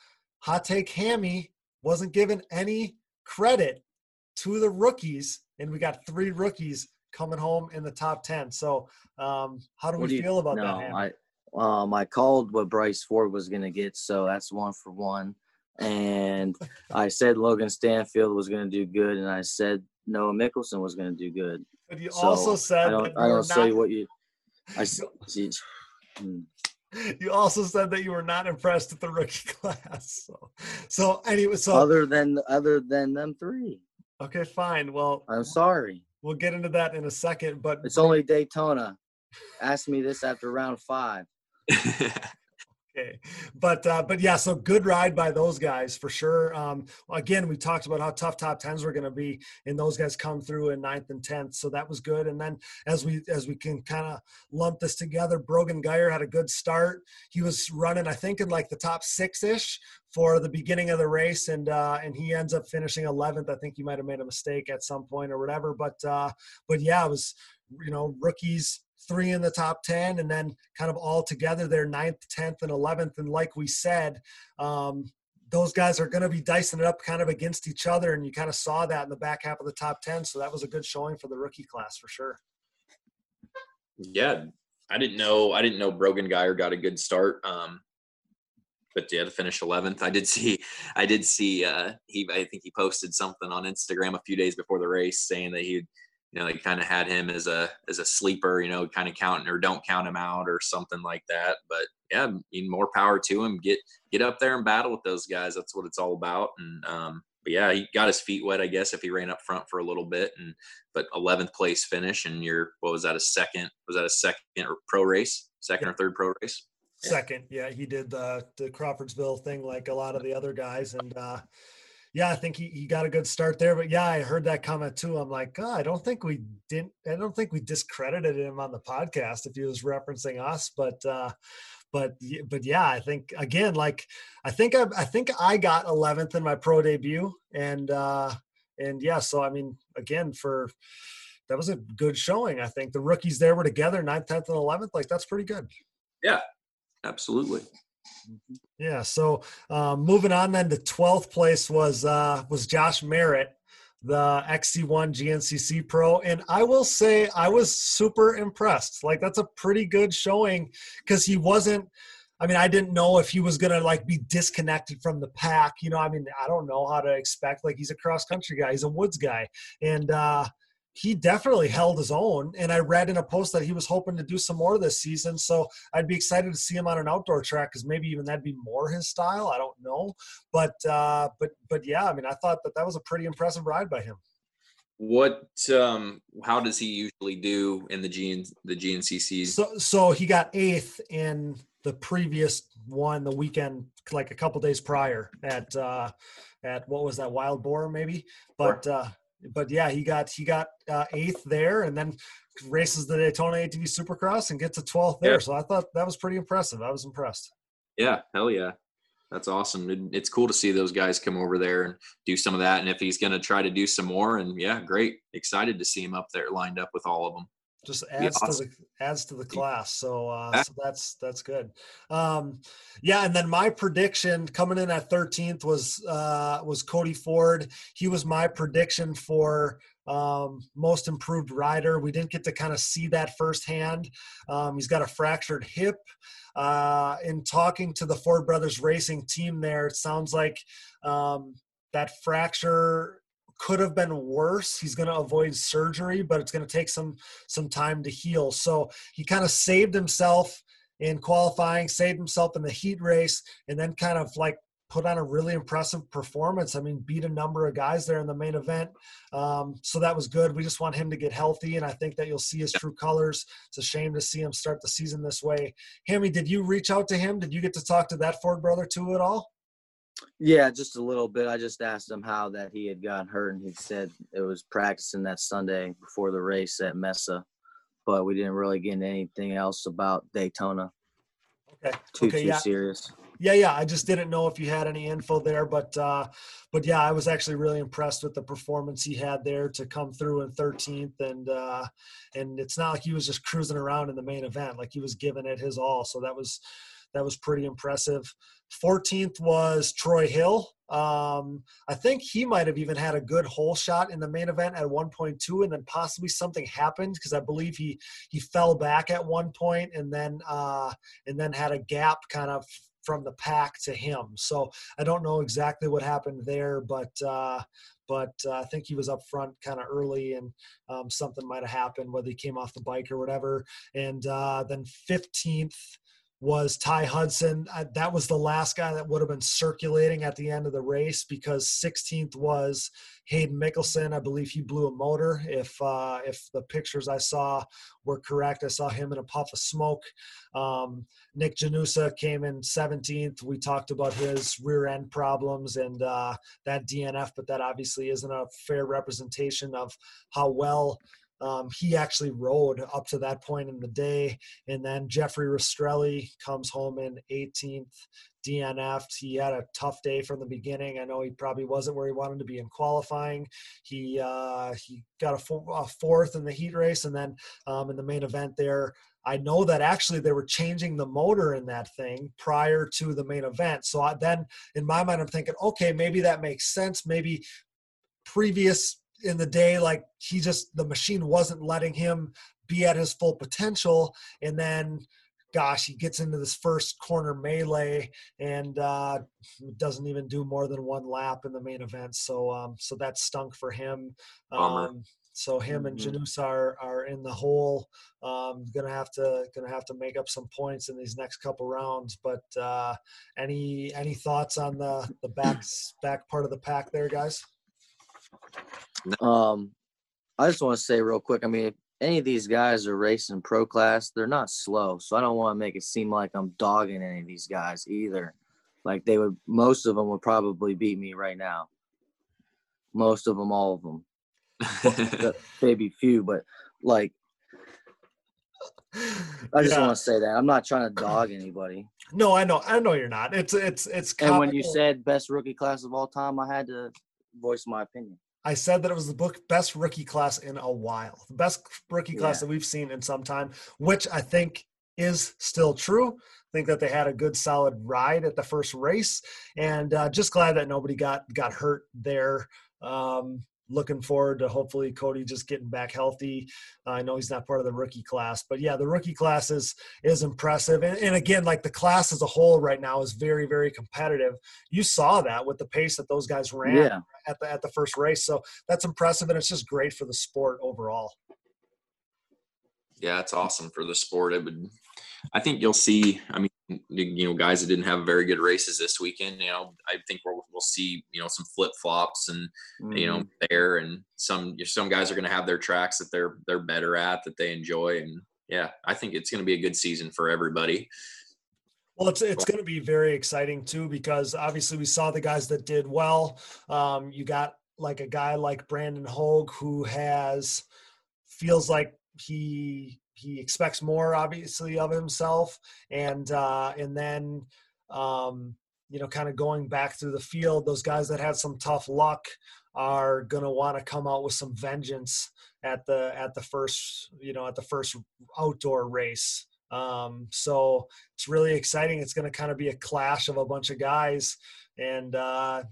Hot take Hammy wasn't given any credit to the rookies, and we got three rookies coming home in the top 10. So, um, how do What we do you- feel about no, that, Hammy? I um I called what Bryce Ford was gonna get, so that's one for one. And I said Logan Stanfield was gonna do good, and I said Noah Mickelson was gonna do good. but you So also said I don't that I don't say not- what you I see. Hmm. you also said that you were not impressed with the rookie class. So, so anyway, so other than other than them three. okay, fine. Well, I'm sorry. we'll get into that in a second. But It's only Daytona. Ask me this after round five. Okay, but uh, but yeah, so good ride by those guys for sure. Um, again, we talked about how tough top tens were going to be, and those guys come through in ninth and tenth, so that was good. And then as we as we can kind of lump this together, Brogan Geyer had a good start. He was running, I think, in like the top six ish for the beginning of the race, and uh, and he ends up finishing 11th. I think he might have made a mistake at some point or whatever, but uh, but yeah, it was you know rookies three in the top 10 and then kind of all together they're ninth 10th and 11th and like we said um, those guys are going to be dicing it up kind of against each other and you kind of saw that in the back half of the top 10 so that was a good showing for the rookie class for sure. Yeah i didn't know i didn't know brogan geyer got a good start um, but yeah to finish 11th i did see i did see uh, he i think he posted something on instagram a few days before the race saying that he you know, they kind of had him as a as a sleeper, you know, kind of counting or don't count him out or something like that. But yeah, I mean, more power to him. Get get up there and battle with those guys. That's what it's all about. And um, but yeah, he got his feet wet, I guess, if he ran up front for a little bit. And but 11th place finish, and you're what was that a second? Was that a second or pro race? Second or third pro race? Second, yeah, he did the the Crawfordsville thing like a lot of the other guys, and uh, yeah, I think he, he got a good start there. But yeah, I heard that comment too. I'm like, oh, I don't think we didn't. I don't think we discredited him on the podcast if he was referencing us. But uh, but but yeah, I think again, like I think I, I think I got 11th in my pro debut, and uh, and yeah, so I mean, again, for that was a good showing. I think the rookies there were together, 9th, 10th, and 11th. Like that's pretty good. Yeah, absolutely. Yeah. So um, moving on then to 12th place was uh, was Josh Merritt, the XC1 GNCC Pro, and I will say I was super impressed. Like that's a pretty good showing because he wasn't. I mean, I didn't know if he was gonna like be disconnected from the pack. You know, I mean, I don't know how to expect. Like he's a cross country guy, he's a woods guy, and uh, he definitely held his own. And I read in a post that he was hoping to do some more this season. So I'd be excited to see him on an outdoor track because maybe even that'd be more his style. I don't know, but uh, but but yeah, I mean, I thought that that was a pretty impressive ride by him. What um how does he usually do in the GN the GNCCs? So so he got eighth in the previous one the weekend like a couple days prior at uh at what was that wild boar maybe but uh but yeah, he got he got uh, eighth there, and then races the Daytona ATV Supercross and gets a twelfth there. Yeah. So I thought that was pretty impressive. I was impressed. Yeah, hell yeah, that's awesome. It's cool to see those guys come over there and do some of that. And if he's going to try to do some more, and yeah, great, excited to see him up there lined up with all of them just adds awesome. to the adds to the class. So uh, so that's that's good. Um, yeah, and then my prediction coming in at 13th was uh, was Cody Ford. He was my prediction for um, most improved rider. We didn't get to kind of see that firsthand. Um, he's got a fractured hip. Uh, in talking to the Ford Brothers Racing team, there it sounds like um, that fracture could have been worse. He's going to avoid surgery, but it's going to take some some time to heal. So he kind of saved himself in qualifying, saved himself in the heat race, and then kind of like put on a really impressive performance. I mean, beat a number of guys there in the main event. Um, so that was good. We just want him to get healthy, and I think that you'll see his true colors. It's a shame to see him start the season this way. Hammy, did you reach out to him? Did you get to talk to that Ford brother too at all? Yeah, just a little bit. I just asked him how that he had gotten hurt, and he said it was practicing that Sunday before the race at Mesa, but we didn't really get anything else about Daytona. Okay. Too okay, too yeah. serious. Yeah, yeah. I just didn't know if you had any info there, but uh, but yeah, I was actually really impressed with the performance he had there to come through in 13th, and uh, and it's not like he was just cruising around in the main event; like he was giving it his all. So that was that was pretty impressive. 14th was Troy Hill. Um, I think he might have even had a good hole shot in the main event at 1.2, and then possibly something happened because I believe he he fell back at one point and then uh, and then had a gap kind of from the pack to him. So I don't know exactly what happened there, but uh, but uh, I think he was up front kind of early, and um, something might have happened whether he came off the bike or whatever. And uh, then 15th was Ty Hudson. Uh, that was the last guy that would have been circulating at the end of the race because 16th was Hayden Mickelson. I believe he blew a motor. If uh, if the pictures I saw were correct, I saw him in a puff of smoke. Um, Nick Janusa came in 17th. We talked about his rear end problems and uh, that DNF, but that obviously isn't a fair representation of how well um, he actually rode up to that point in the day. And then Jeffrey Rastrelli comes home in 18th, DNF'd. He had a tough day from the beginning. I know he probably wasn't where he wanted to be in qualifying. He uh, he got a, four, a, fourth in the heat race, and then um, in the main event there. I know that actually they were changing the motor in that thing prior to the main event. So I, then, in my mind, I'm thinking, okay, maybe that makes sense. Maybe previous in the day like he just the machine wasn't letting him be at his full potential and then gosh he gets into this first corner melee and uh, doesn't even do more than one lap in the main event so um, so that stunk for him um, so him and mm-hmm. Janusa are are in the hole. Um, gonna have to gonna have to make up some points in these next couple rounds. But uh, any any thoughts on the the back back part of the pack there, guys? Um, I just want to say real quick. I mean, if any of these guys are racing pro class, they're not slow. So I don't want to make it seem like I'm dogging any of these guys either. Like they would, most of them would probably beat me right now. Most of them, all of them. maybe few, but like I just yeah. want to say that I'm not trying to dog anybody. No, I know, I know you're not. It's it's it's. Comical. And when you said best rookie class of all time, I had to voice my opinion. I said that it was the book best rookie class in a while, the best rookie class yeah. that we've seen in some time, which I think is still true. I think that they had a good solid ride at the first race, and uh, just glad that nobody got got hurt there. Um, looking forward to hopefully Cody just getting back healthy. Uh, I know he's not part of the rookie class, but yeah, the rookie class is is impressive. And, and, again, like the class as a whole right now is very very competitive. You saw that with the pace that those guys ran yeah. at the at the first race, so that's impressive, and it's just great for the sport overall. Yeah, it's awesome for the sport. It would, I think you'll see. I mean, you know guys that didn't have very good races this weekend you know i think we'll, we'll see you know some flip-flops and mm-hmm. you know mm-hmm. there and some some guys are going to have their tracks that they're they're better at that they enjoy and yeah i think it's going to be a good season for everybody well, it's it's going to be very exciting too because obviously we saw the guys that did well. Um, you got like a guy like Brandon Hogue who has feels like he he expects more obviously of himself. And uh and then um you know kind of going back through the field those guys that had some tough luck are going to want to come out with some vengeance at the at the first you know at the first outdoor race. Um so it's really exciting. It's going to kind of be a clash of a bunch of guys. And uh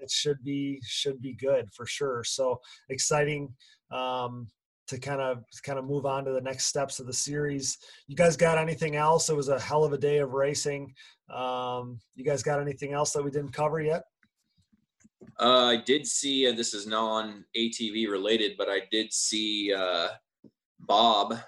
it should be should be good for sure. So exciting um to kind of kind of move on to the next steps of the series. You guys got anything else? It was a hell of a day of racing. Um, you guys got anything else that we didn't cover yet? Uh, I did see, uh, this is non ATV related, but I did see uh, Bob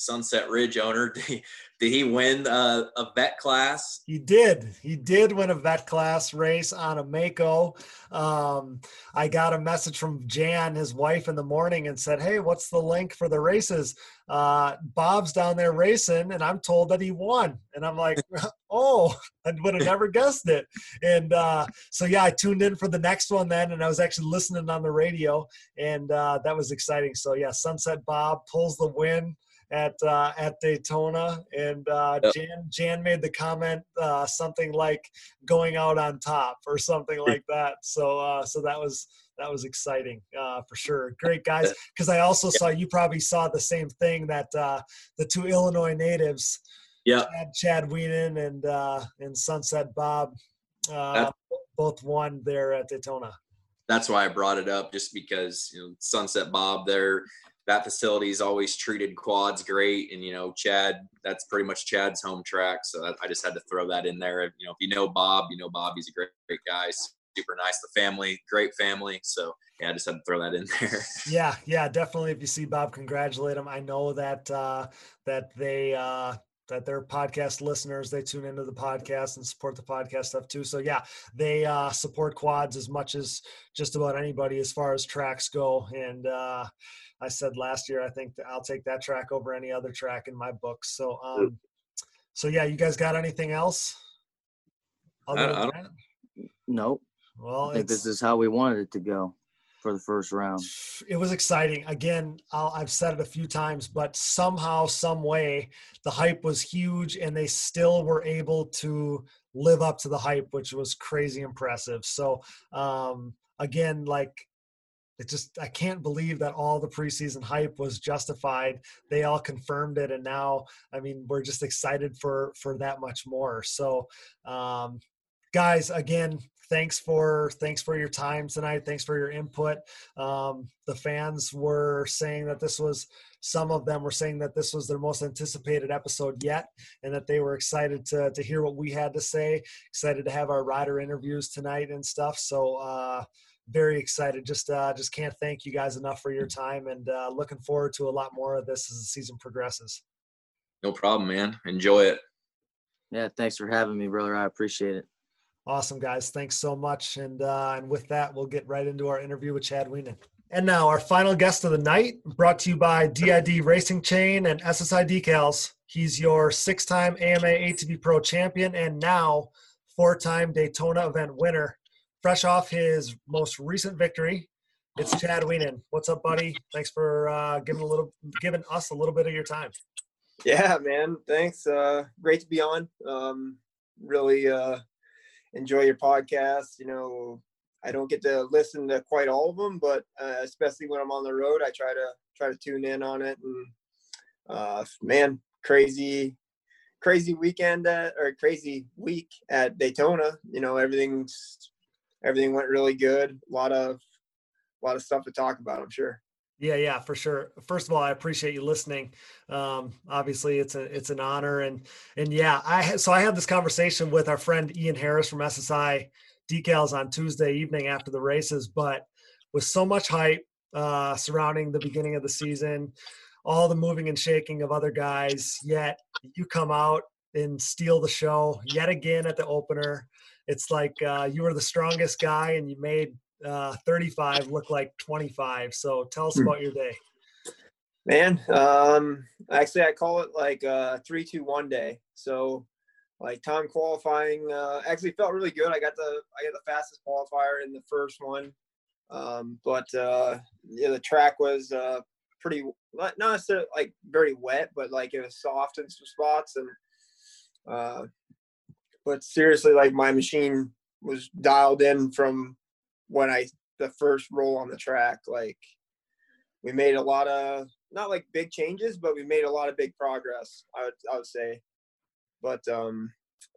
Sunset Ridge owner. Did he, did he win uh, a vet class? He did. He did win a vet class race on a Mako. Um, I got a message from Jan, his wife, in the morning and said, Hey, what's the link for the races? Uh, Bob's down there racing, and I'm told that he won. And I'm like, Oh, I would have never guessed it. And uh, so, yeah, I tuned in for the next one then, and I was actually listening on the radio, and uh, that was exciting. So, yeah, Sunset Bob pulls the win at uh, at Daytona, and uh, yep. Jan Jan made the comment uh, something like going out on top or something like that. So uh, so that was that was exciting uh, for sure. Great guys, because I also saw you probably saw the same thing that uh, the two Illinois natives, yeah, Chad, Chad Wienen and and Sunset Bob, both won there at Daytona that's why I brought it up, just because you know Sunset Bob, they're that facility's always treated quads great. And, you know, Chad, that's pretty much Chad's home track. So I just had to throw that in there. You know, if you know Bob, you know Bob, he's a great, great guy. Super nice. The family, great family. So yeah, I just had to throw that in there. Yeah, yeah, definitely. If you see Bob, congratulate him. I know that uh, that they uh, that they're podcast listeners. They tune into the podcast and support the podcast stuff too. So yeah, they uh, support quads as much as just about anybody as far as tracks go. And uh, I said last year, I think I'll take that track over any other track in my books. So um, so yeah, you guys got anything else? I, I nope. Well, I think this is how we wanted it to go for the first round. It was exciting. Again, i have said it a few times, but somehow, some way, the hype was huge, and they still were able to live up to the hype, which was crazy impressive. So, um, again, like it just I can't believe that all the preseason hype was justified. They all confirmed it, and now I mean we're just excited for for that much more. So, um, guys, again, thanks for thanks for your time tonight. Thanks for your input. Um, the fans were saying that this was some of them were saying that this was their most anticipated episode yet, and that they were excited to to hear what we had to say. Excited to have our rider interviews tonight and stuff. So. Uh, very excited. Just uh, just can't thank you guys enough for your time, and uh, looking forward to a lot more of this as the season progresses. No problem, man. Enjoy it. Yeah, thanks for having me, brother. I appreciate it. Awesome, guys. Thanks so much. And uh, and with that, we'll get right into our interview with Chad Wienen. And now our final guest of the night, brought to you by DID Racing Chain and SSI Decals. He's your six-time AMA ATV Pro champion and now four-time Daytona event winner. Fresh off his most recent victory, it's Chad Wienen. What's up, buddy? Thanks for uh, giving a little, giving us a little bit of your time. Yeah, man. Thanks. Uh, great to be on. Um, really uh, enjoy your podcast. You know, I don't get to listen to quite all of them, but uh, especially when I'm on the road, I try to try to tune in on it. And uh, man, crazy, crazy weekend at, or crazy week at Daytona. You know, everything's everything went really good. A lot of a lot of stuff to talk about. I'm sure. Yeah, yeah, for sure. First of all, I appreciate you listening. Um, obviously, it's a it's an honor, and and yeah, I so I had this conversation with our friend Ian Harris from SSI Decals on Tuesday evening after the races, but with so much hype uh, surrounding the beginning of the season, all the moving and shaking of other guys, yet you come out and steal the show yet again at the opener. It's like uh, you were the strongest guy, and you made uh, 35 look like 25. So tell us hmm. about your day. Man, um, actually, I call it like a three, two, one day. So, like time qualifying, uh, actually felt really good. I got the I got the fastest qualifier in the first one, um, but uh, yeah, the track was uh, pretty not necessarily like very wet, but like it was soft in some spots, and uh, but seriously, like my machine was dialed in from when I the first roll on the track, like we made a lot of not like big changes, but we made a lot of big progress. I would I would say, but um,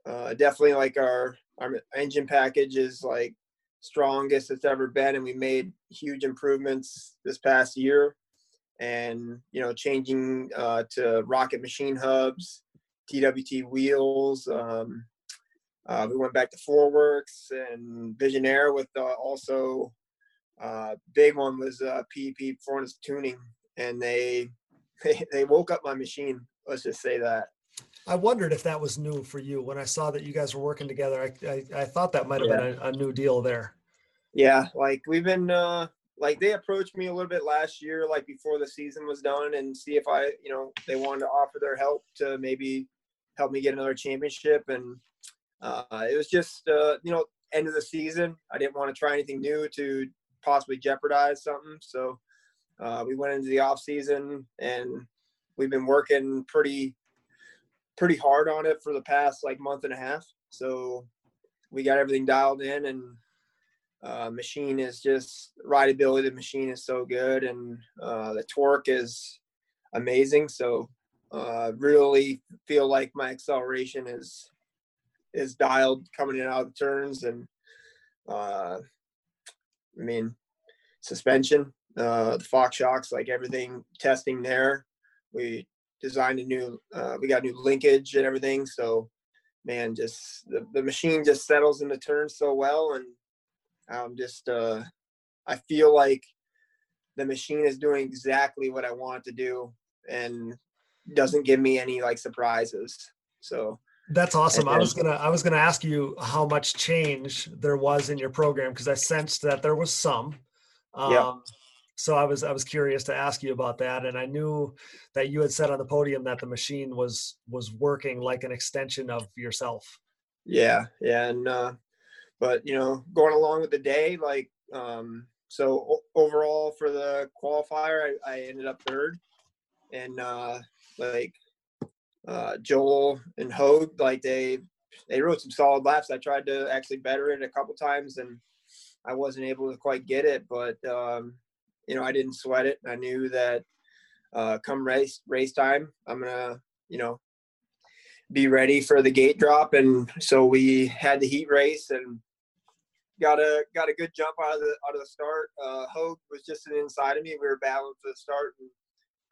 uh, definitely like our our engine package is like strongest it's ever been, and we made huge improvements this past year. And you know, changing uh, to rocket machine hubs, TWT wheels, um, uh, we went back to Forworks and Visionaire with uh, also uh, big one was uh, PEP performance tuning, and they, they they woke up my machine. Let's just say that. I wondered if that was new for you when I saw that you guys were working together. I I, I thought that might have yeah. been a, a, new deal there. Yeah, like we've been uh, like they approached me a little bit last year, like before the season was done, and see if I you know they wanted to offer their help to maybe help me get another championship and uh, it was just uh, you know end of the season. I didn't want to try anything new to possibly jeopardize something. So uh, we went into the off season and we've been working pretty pretty hard on it for the past like month and a half. So we got everything dialed in and uh, machine is just rideability. The machine is so good and uh, the torque is amazing. So uh, really feel like my acceleration is is dialed coming in out of turns and uh I mean suspension, uh the Fox shocks, like everything testing there. We designed a new uh we got new linkage and everything. So man, just the, the machine just settles in the turns so well and I'm just uh I feel like the machine is doing exactly what I want to do and doesn't give me any like surprises. So that's awesome. then, I was gonna I was gonna ask you how much change there was in your program because I sensed that there was some. Um, yeah. So I was I was curious to ask you about that, and I knew that you had said on the podium that the machine was was working like an extension of yourself. Yeah, yeah, and uh, but you know, going along with the day, like um, so o- overall for the qualifier, I, I ended up third, and uh, like uh, Joel and Hogue, like they they rode some solid laps. I tried to actually better it a couple times, and I wasn't able to quite get it. But um, you know, I didn't sweat it. I knew that uh, come race race time, I'm gonna you know be ready for the gate drop, and so we had the heat race and got a got a good jump out of the out of the start. Uh, Hogue was just an inside of me. We were battling for the start, and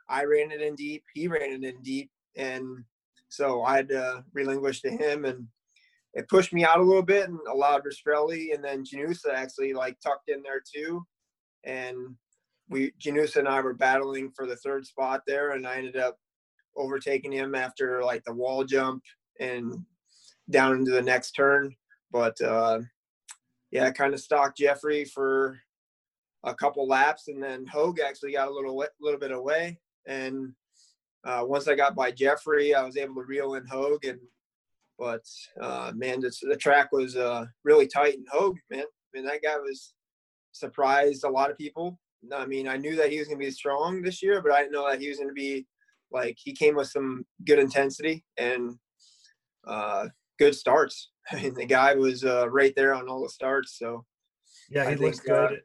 I ran it in deep. He ran it in deep, and so I had to relinquish to him, and it pushed me out a little bit and allowed Rastrelli and then Janusa actually like tucked in there too, and we Janusa and I were battling for the third spot there, and I ended up overtaking him after like the wall jump and down into the next turn. But uh, yeah, I kind of stalked Jeffrey for a couple laps, and then Hogue actually got a little little bit away. And uh, once I got by Jeffrey, I was able to reel in Hogue. And but uh, man, this, the track was uh, really tight. And Hogue, man, I mean that guy was surprised a lot of people. I mean, I knew that he was going to be strong this year, but I didn't know that he was going to be like he came with some good intensity and uh, good starts. I mean, the guy was uh, right there on all the starts. So yeah, he looks uh, good.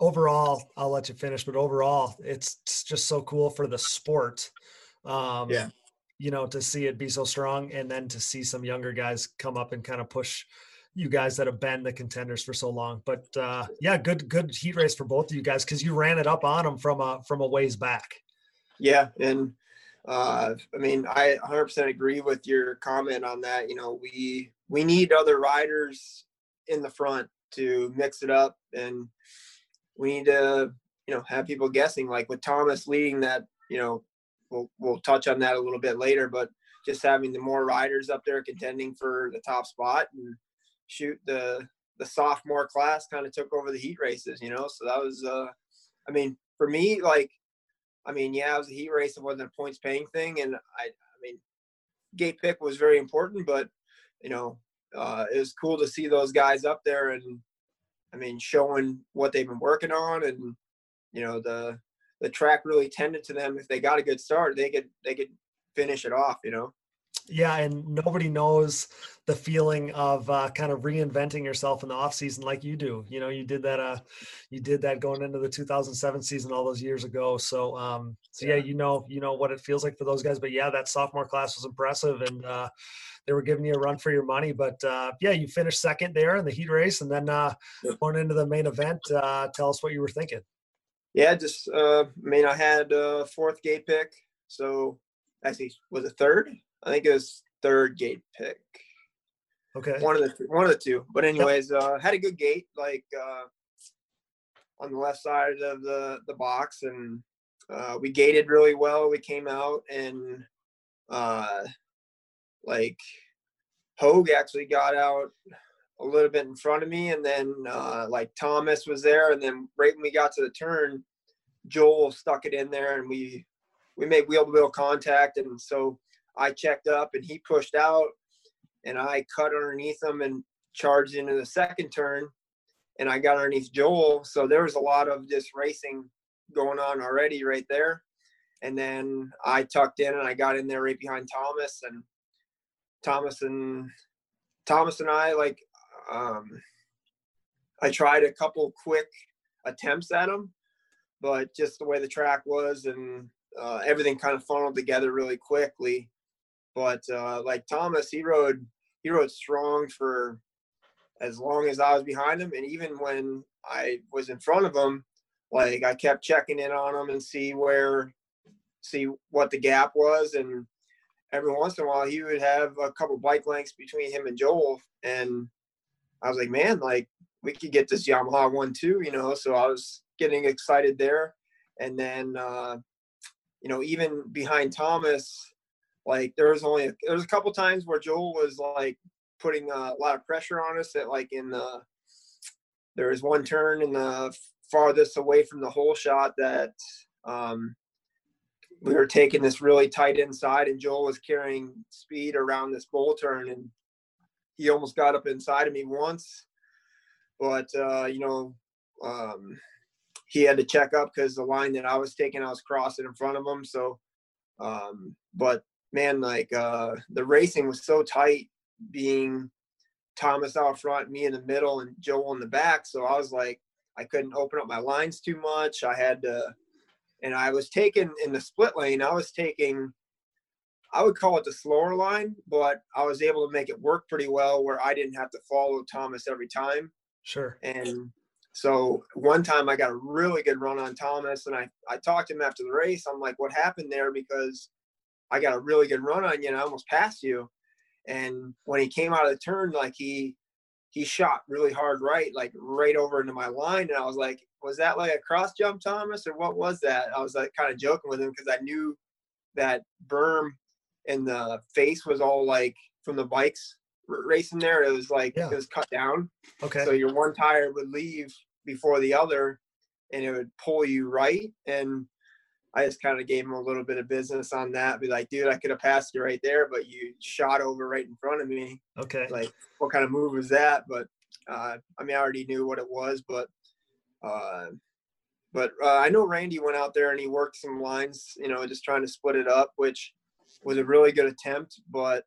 overall, I'll let you finish, but overall, it's just so cool for the sport. Um, Yeah. you know, to see it be so strong, and then to see some younger guys come up and kind of push you guys that have been the contenders for so long. But uh, yeah, good good heat race for both of you guys because you ran it up on them from a from a ways back. Yeah, and uh, I mean, I 100% agree with your comment on that. You know, we we need other riders in the front to mix it up, and we need to, you know, have people guessing. Like with Thomas leading that, you know, we'll we'll touch on that a little bit later, but just having the more riders up there contending for the top spot and shoot the the sophomore class kind of took over the heat races, you know. So that was, uh, I mean, for me, like I mean, yeah, it was a heat race. It wasn't a points paying thing, and I, I mean, gate pick was very important, but you know, uh, it was cool to see those guys up there and, I mean, showing what they've been working on, and you know, the the track really tended to them. If they got a good start, they could they could finish it off. You know. Yeah, and nobody knows the feeling of uh, kind of reinventing yourself in the off season like you do. You know, you did that. Uh, you did that going into the 2007 season all those years ago. So, um, so yeah, you know, you know what it feels like for those guys. But yeah, that sophomore class was impressive, and uh, they were giving you a run for your money. But uh, yeah, you finished second there in the heat race, and then uh, going into the main event. Uh, tell us what you were thinking. Yeah, just uh, I mean, I had a fourth gate pick, so actually was it third? I think it was third gate pick. Okay. One of the one of the two. But anyways, uh, had a good gate like uh, on the left side of the the box, and uh, we gated really well. We came out and uh, like Hogue actually got out a little bit in front of me, and then uh, like Thomas was there, and then right when we got to the turn, Joel stuck it in there, and we we made wheel to wheel contact, and so I checked up, and he pushed out, and I cut underneath him and charged into the second turn, and I got underneath Joel. So there was a lot of just racing going on already right there. And then I tucked in and I got in there right behind Thomas and Thomas and Thomas and I like um I tried a couple quick attempts at him, but just the way the track was and uh, everything kind of funneled together really quickly. But uh, like Thomas, he rode he rode strong for as long as I was behind him, and even when I was in front of him, like I kept checking in on him and see where, see what the gap was, and every once in a while he would have a couple bike lengths between him and Joel, and I was like, man, like we could get this Yamaha one too, you know. So I was getting excited there, and then uh, you know, even behind Thomas, like there was only there was a couple times where Joel was like putting a lot of pressure on us. That like in the there was one turn in the farthest away from the hole shot that um, we were taking this really tight inside, and Joel was carrying speed around this bowl turn, and he almost got up inside of me once, but uh, you know. Um, he had to check up because the line that I was taking, I was crossing in front of him. So, um, but man, like uh, the racing was so tight, being Thomas out front, me in the middle, and Joel in the back. So I was like, I couldn't open up my lines too much. I had to, and I was taking in the split lane. I was taking, I would call it the slower line, but I was able to make it work pretty well where I didn't have to follow Thomas every time. Sure. And so one time I got a really good run on Thomas and I, I talked to him after the race. I'm like, what happened there? Because I got a really good run on you and I almost passed you. And when he came out of the turn, like he he shot really hard right, like right over into my line. And I was like, was that like a cross jump, Thomas, or what was that? I was like kind of joking with him because I knew that berm and the face was all like from the bikes racing there. It was like yeah. it was cut down. Okay. So your one tire would leave before the other and it would pull you right. And I just kind of gave him a little bit of business on that. Be like, dude, I could have passed you right there, but you shot over right in front of me. Okay. Like, what kind of move was that? But uh, I mean, I already knew what it was, but uh, but uh, I know Randy went out there and he worked some lines, you know, just trying to split it up, which was a really good attempt. But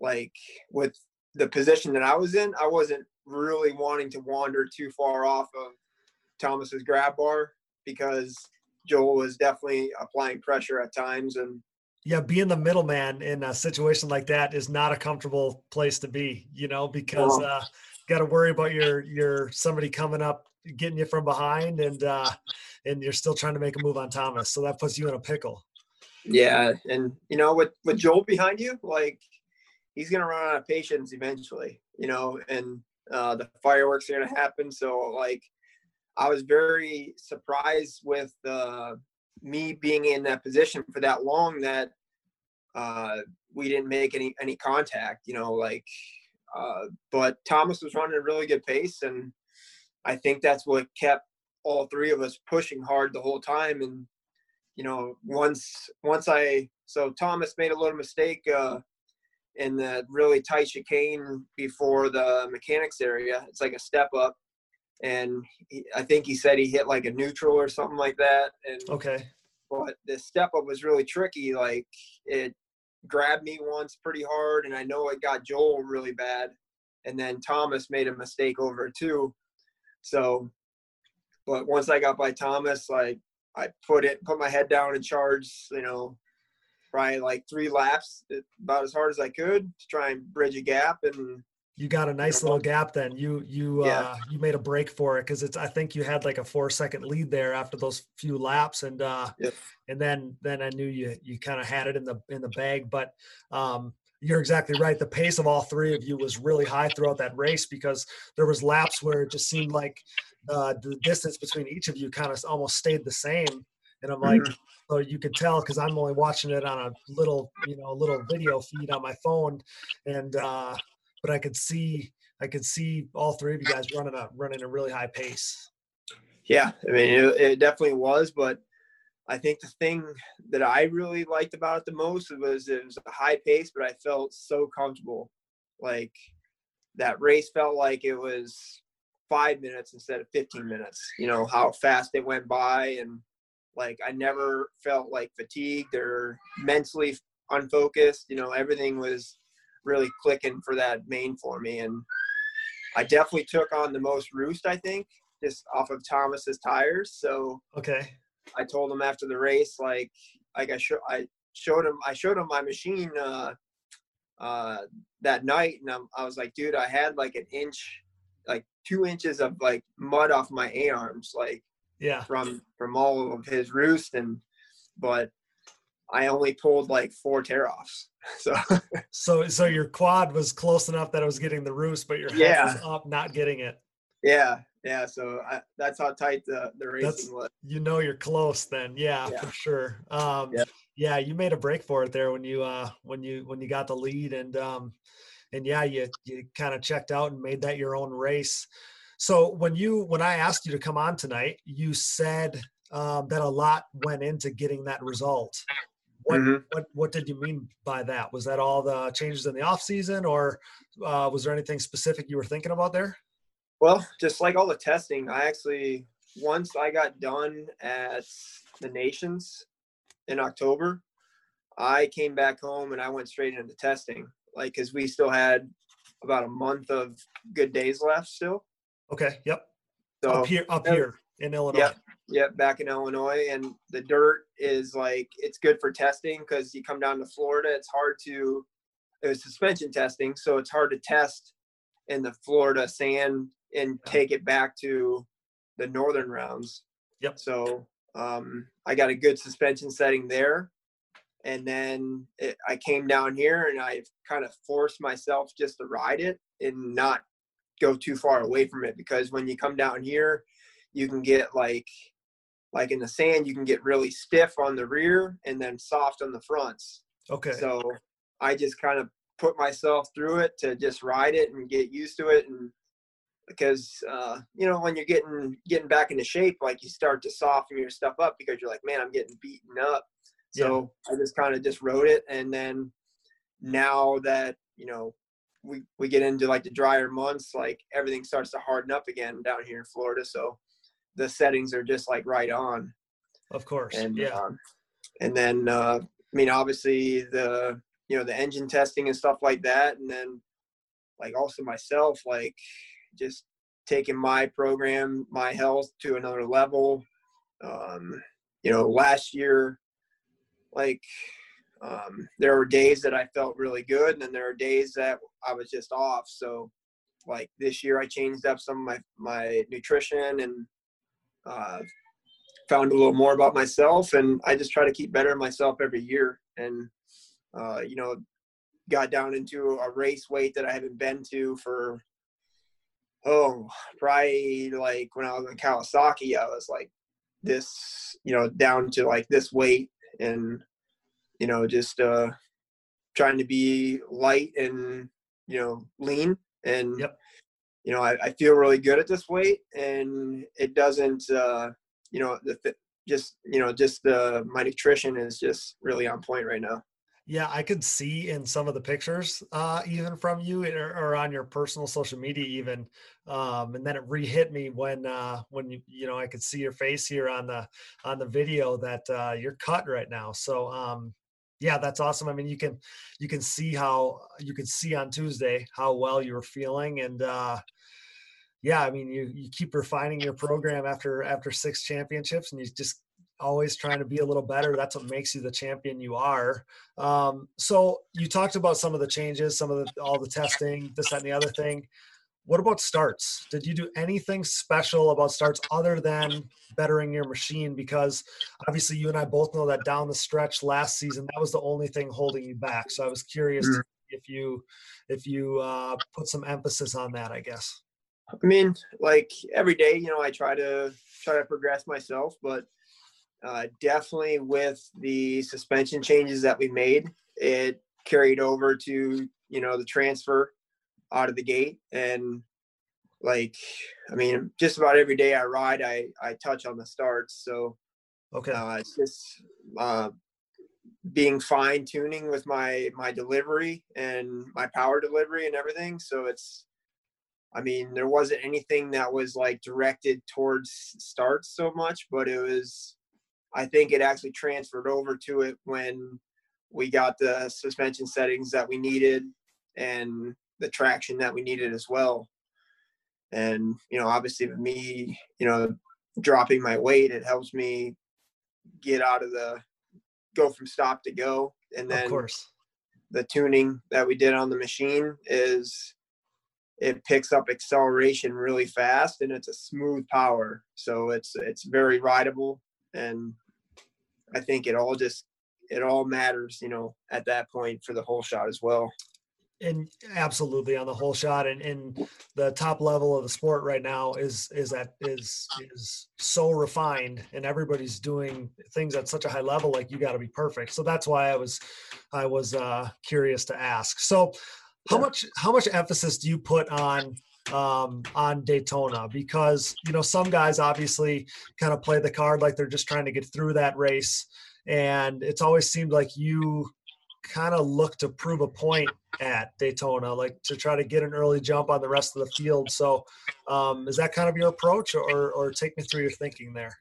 like with the position that I was in, I wasn't really wanting to wander too far off of Thomas's grab bar because Joel was definitely applying pressure at times and yeah, being the middleman in a situation like that is not a comfortable place to be, you know, because uh got to worry about your your somebody coming up getting you from behind and uh and you're still trying to make a move on Thomas. So that puts you in a pickle. Yeah, and you know, with with Joel behind you, like he's to run out of patience eventually, you know, and uh, the fireworks are to happen. So like, I was very surprised with uh, me being in that position for that long that uh, we didn't make any any contact. You know, like, uh, but Thomas was running a really good pace, and I think that's what kept all three of us pushing hard the whole time. And you know, once once I so Thomas made a little mistake uh, in the really tight chicane before the mechanics area. It's like a step up, and he, I think he said he hit like a neutral or something like that. And okay, but the step up was really tricky. Like it grabbed me once pretty hard, and I know it got Joel really bad. And then Thomas made a mistake over too. So, but once I got by Thomas, like I put it, put my head down and charged, you know, probably like three laps about as hard as I could to try and bridge a gap and you got a nice little gap then you you yeah. uh you made a break for it because it's i think you had like a four second lead there after those few laps and uh yep. and then then i knew you you kind of had it in the in the bag but um you're exactly right. The pace of all three of you was really high throughout that race because there was laps where it just seemed like uh the distance between each of you kind of almost stayed the same. And i'm like mm-hmm. so you could tell because I'm only watching it on a little, you know, little video feed on my phone, and uh, but I could see, I could see all three of you guys running a running a really high pace. Yeah, I mean, it, it definitely was, but I think the thing that I really liked about it the most was it was a high pace, but I felt so comfortable. Like that race felt like it was five minutes instead of 15 minutes. You know how fast it went by, and like I never felt like fatigued or mentally unfocused. You know, everything was really clicking for that main for me, and I definitely took on the most roost. I think just off of Thomas's tires. So okay, I told him after the race, like like I show I showed him I showed him my machine uh, uh, that night, and I'm, I was like, dude, I had like an inch, like two inches of like mud off my A arms, like yeah from from all of his roost and but I only pulled like four tear offs. So so so your quad was close enough that I was getting the roost, but your head yeah. was up not getting it. Yeah. Yeah. So I, that's how tight the the racing That's- was. You know you're close then. Yeah, Yeah. for sure. Um Yeah. yeah, you made a break for it there when you uh when you when you got the lead and um and yeah, you you kind of checked out and made that your own race. So when you when I asked you to come on tonight, you said um, that a lot went into getting that result. What Mhm. what what did you mean by that? Was that all the changes in the off season, or uh, was there anything specific you were thinking about there? Well, just like all the testing, I actually once I got done at the Nations in October, I came back home and I went straight into testing. Like, cause we still had about a month of good days left still. Okay, yep, So up here, up here in Illinois. Yep. Yep, back in Illinois, and the dirt is like it's good for testing because you come down to Florida, it's hard to. It was suspension testing, so it's hard to test in the Florida sand and take it back to the northern rounds. Yep. So um, I got a good suspension setting there, and then it, I came down here and I kind of forced myself just to ride it and not go too far away from it because when you come down here, you can get like like in the sand you can get really stiff on the rear and then soft on the fronts Okay. so i just kind of put myself through it to just ride it and get used to it and because uh, you know when you're getting getting back into shape like you start to soften your stuff up because you're like man i'm getting beaten up so i just kind of just wrote it and then now that you know we we get into like the drier months like everything starts to harden up again down here in florida so the settings are just like right on of course. and yeah. um, and then uh, I mean obviously the you know the engine testing and stuff like that, and then like also myself like just taking my program, my health to another level. Um, you know, last year, like um, there were days that I felt really good, and then there were days that I was just off. So like this year, I changed up some of my my nutrition and uh, found a little more about myself and i just try to keep better myself every year and uh, you know got down into a race weight that i haven't been to for oh probably like when i was in kawasaki i was like this you know down to like this weight and you know just uh trying to be light and you know lean and Yep. you know I, I feel really good at this weight and it doesn't uh you know the just you know just the my nutrition is just really on point right now Yeah, I could see in some of the pictures, uh, even from you or, or on your personal social media, even, um, and then it re-hit me when uh, when you you know I could see your face here on the on the video that uh, you're cut right now. So um, yeah, that's awesome. I mean, you can you can see how you can see on Tuesday how well you were feeling, and uh, yeah, I mean, you you keep refining your program after after six championships, and you just always trying to be a little better. That's what makes you the champion you are. Um, so you talked about some of the changes, some of the all the testing, this, that, and the other thing. What about starts? Did you do anything special about starts other than bettering your machine? Because obviously, you and I both know that down the stretch last season, that was the only thing holding you back. So I was curious Mhm. if you if you uh, put some emphasis on that. I guess. I mean, like every day, you know, I try to try to progress myself, but uh, definitely with the suspension changes that we made, it carried over to you know the transfer out of the gate, and like, I mean, just about every day I ride, I I touch on the starts, so Okay. uh, it's just uh, being fine tuning with my my delivery and my power delivery and everything. So it's, I mean, there wasn't anything that was like directed towards starts so much, but it was, I think it actually transferred over to it when we got the suspension settings that we needed and the traction that we needed as well. And you know, obviously, with me, you know, dropping my weight, it helps me get out of the go from stop to go and then of course. the tuning that we did on the machine is it picks up acceleration really fast and it's a smooth power so it's it's very rideable and i think it all just it all matters you know at that point for the whole shot as well. And absolutely on the whole shot. And, and the top level of the sport right now is is that is is so refined and everybody's doing things at such a high level like you got to be perfect. So that's why i was i was uh curious to ask. So how much how much emphasis do you put on um, on Daytona because you know some guys obviously kind of play the card like they're just trying to get through that race, and it's always seemed like you kind of look to prove a point at Daytona, like to try to get an early jump on the rest of the field. So, um, is that kind of your approach, or or take me through your thinking there?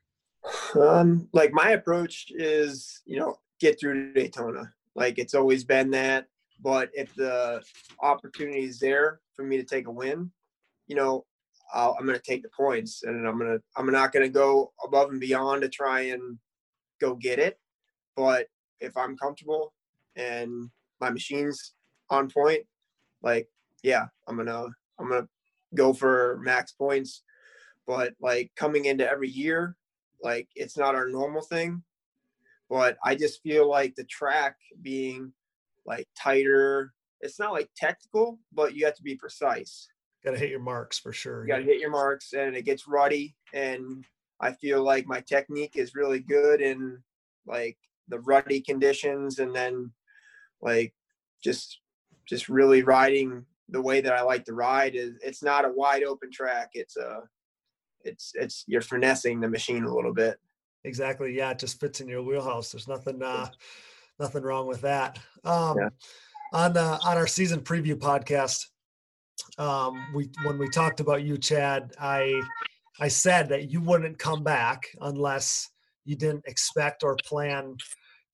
Um, like my approach is, you know, get through Daytona. Like it's always been that. But if the opportunity is there for me to take a win, you know, i am going to take the points, and I'm to I'm not going to go above and beyond to try and go get it. But if I'm comfortable and my machine's on point, like yeah, I'm gonna I'm gonna go for max points. But like coming into every year, like it's not our normal thing. But I just feel like the track being like tighter, it's not like technical, but you have to be precise. Got to hit your marks for sure. You got to hit your marks, and it gets ruddy. And I feel like my technique is really good in like the ruddy conditions, and then like just just really riding the way that I like to ride is it's not a wide open track. It's a it's it's you're finessing the machine a little bit. Exactly. Yeah, it just fits in your wheelhouse. There's nothing uh nothing wrong with that. Um yeah. on the on our season preview podcast, um we when we talked about you, Chad, I I said that you wouldn't come back unless you didn't expect or plan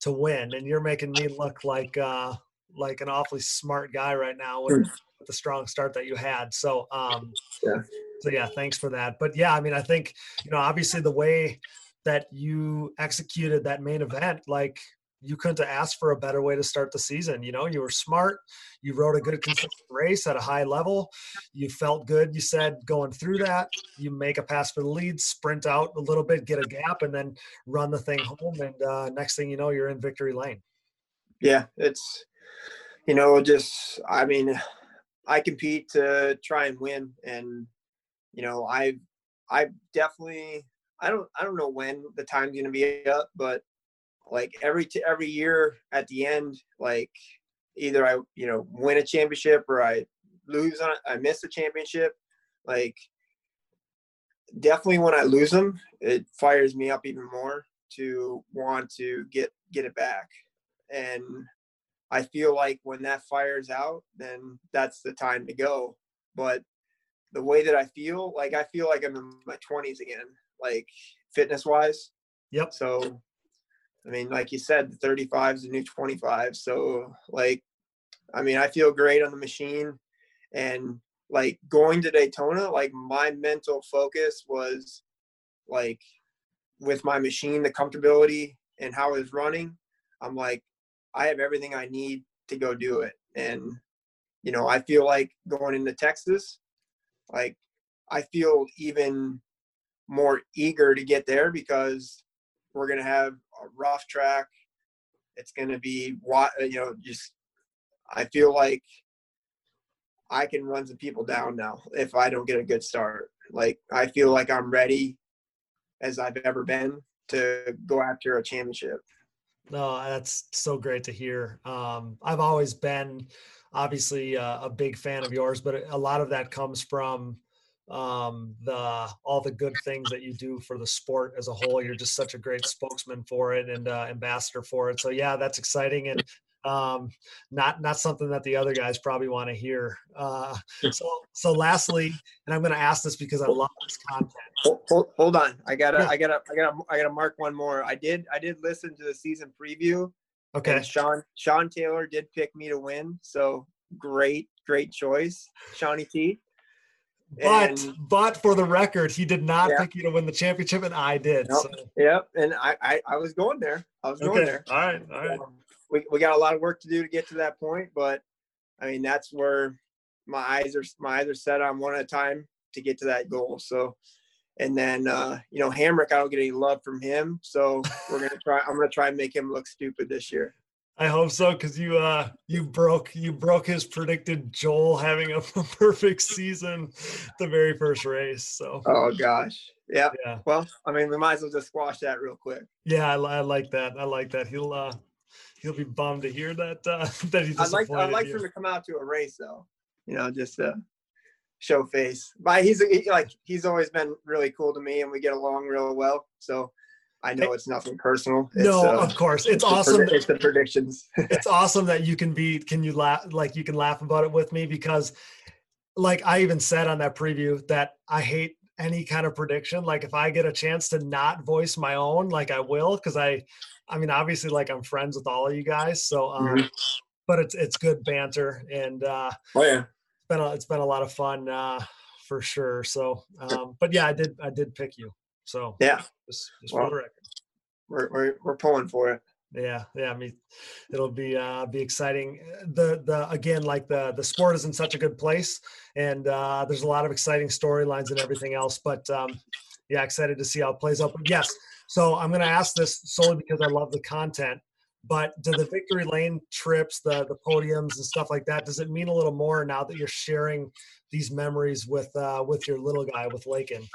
to win. And you're making me look like uh like an awfully smart guy right now with, with the strong start that you had. So, um, yeah. So yeah, thanks for that. But yeah, I mean, I think you know, obviously the way that you executed that main event, like you couldn't have asked for a better way to start the season. You know, you were smart. You rode a good consistent race at a high level. You felt good. You said going through that, you make a pass for the lead, sprint out a little bit, get a gap, and then run the thing home. And uh, next thing you know, you're in victory lane. Yeah, it's you know, just I mean, I compete to try and win, and you know, I I definitely I don't I don't know when the time's gonna be up, but like every t- every year at the end, like either I you know win a championship or I lose on I miss a championship, like definitely when I lose them, it fires me up even more to want to get get it back, and I feel like when that fires out, then that's the time to go. But the way that I feel, like I feel like I'm in my 20s again, like fitness wise. Yep. So, I mean, like you said, the 35 is the new 25. So, like, I mean, I feel great on the machine. And like going to Daytona, like my mental focus was like with my machine, the comfortability and how it was running. I'm like, I have everything I need to go do it. And, you know, I feel like going into Texas, like I feel even more eager to get there because we're going to have a rough track. It's going to be, you know, just, I feel like I can run some people down now if I don't get a good start. Like, I feel like I'm ready as I've ever been to go after a championship. No, that's so great to hear. Um, I've always been obviously uh, a big fan of yours, but a lot of that comes from um, the all the good things that you do for the sport as a whole. You're just such a great spokesman for it and uh, ambassador for it. So yeah, that's exciting and um, not not something that the other guys probably want to hear. Uh, so so lastly, and I'm going to ask this because I love this content. Hold, hold, on, I gotta yeah. I gotta I gotta I gotta mark one more. I did I did listen to the season preview. Okay. Sean Sean Taylor did pick me to win, so great great choice, Shawnee T. But and, but for the record, he did not yeah. pick you to win the championship, and I did. Nope. So. Yep, and I, I I was going there. I was going there. All right, all right. Um, we, we got a lot of work to do to get to that point, but I mean that's where my eyes are my eyes are set on one at a time to get to that goal. So and then uh, you know Hamrick, I don't get any love from him, so we're gonna try. I'm gonna try and make him look stupid this year. I hope so because you uh you broke you broke his predicted Joel having a perfect season the very first race. So oh gosh, yeah. yeah, Well, I mean, we might as well just squash that real quick. yeah, I, I like that. I like that. He'll uh he'll be bummed to hear that uh that he's I'd like. I'd like you. for him to come out to a race though. You know, just uh show face. But he's he, like he's always been really cool to me, and we get along real well. So I know it's nothing personal. It's, no, uh, of course, it's the awesome. predi- it's the predictions. it's awesome that you can be can you laugh like you can laugh about it with me because like i even said on that preview that i hate any kind of prediction like if i get a chance to not voice my own like i will because i i mean obviously like i'm friends with all of you guys so um Mhm. but it's it's good banter and uh oh yeah. it's been a, it's been a lot of fun uh for sure so um but yeah i did i did pick you so Yeah. just, just Well, the We're, we're we're pulling for it. yeah, yeah. I mean, it'll be uh, be exciting. The the again, like the the sport is in such a good place, and uh, there's a lot of exciting storylines and everything else. But um, yeah, excited to see how it plays out. But yes, so I'm going to ask this solely because I love the content. But do the victory lane trips, the the podiums and stuff like that, does it mean a little more now that you're sharing these memories with uh, with your little guy with Lakin?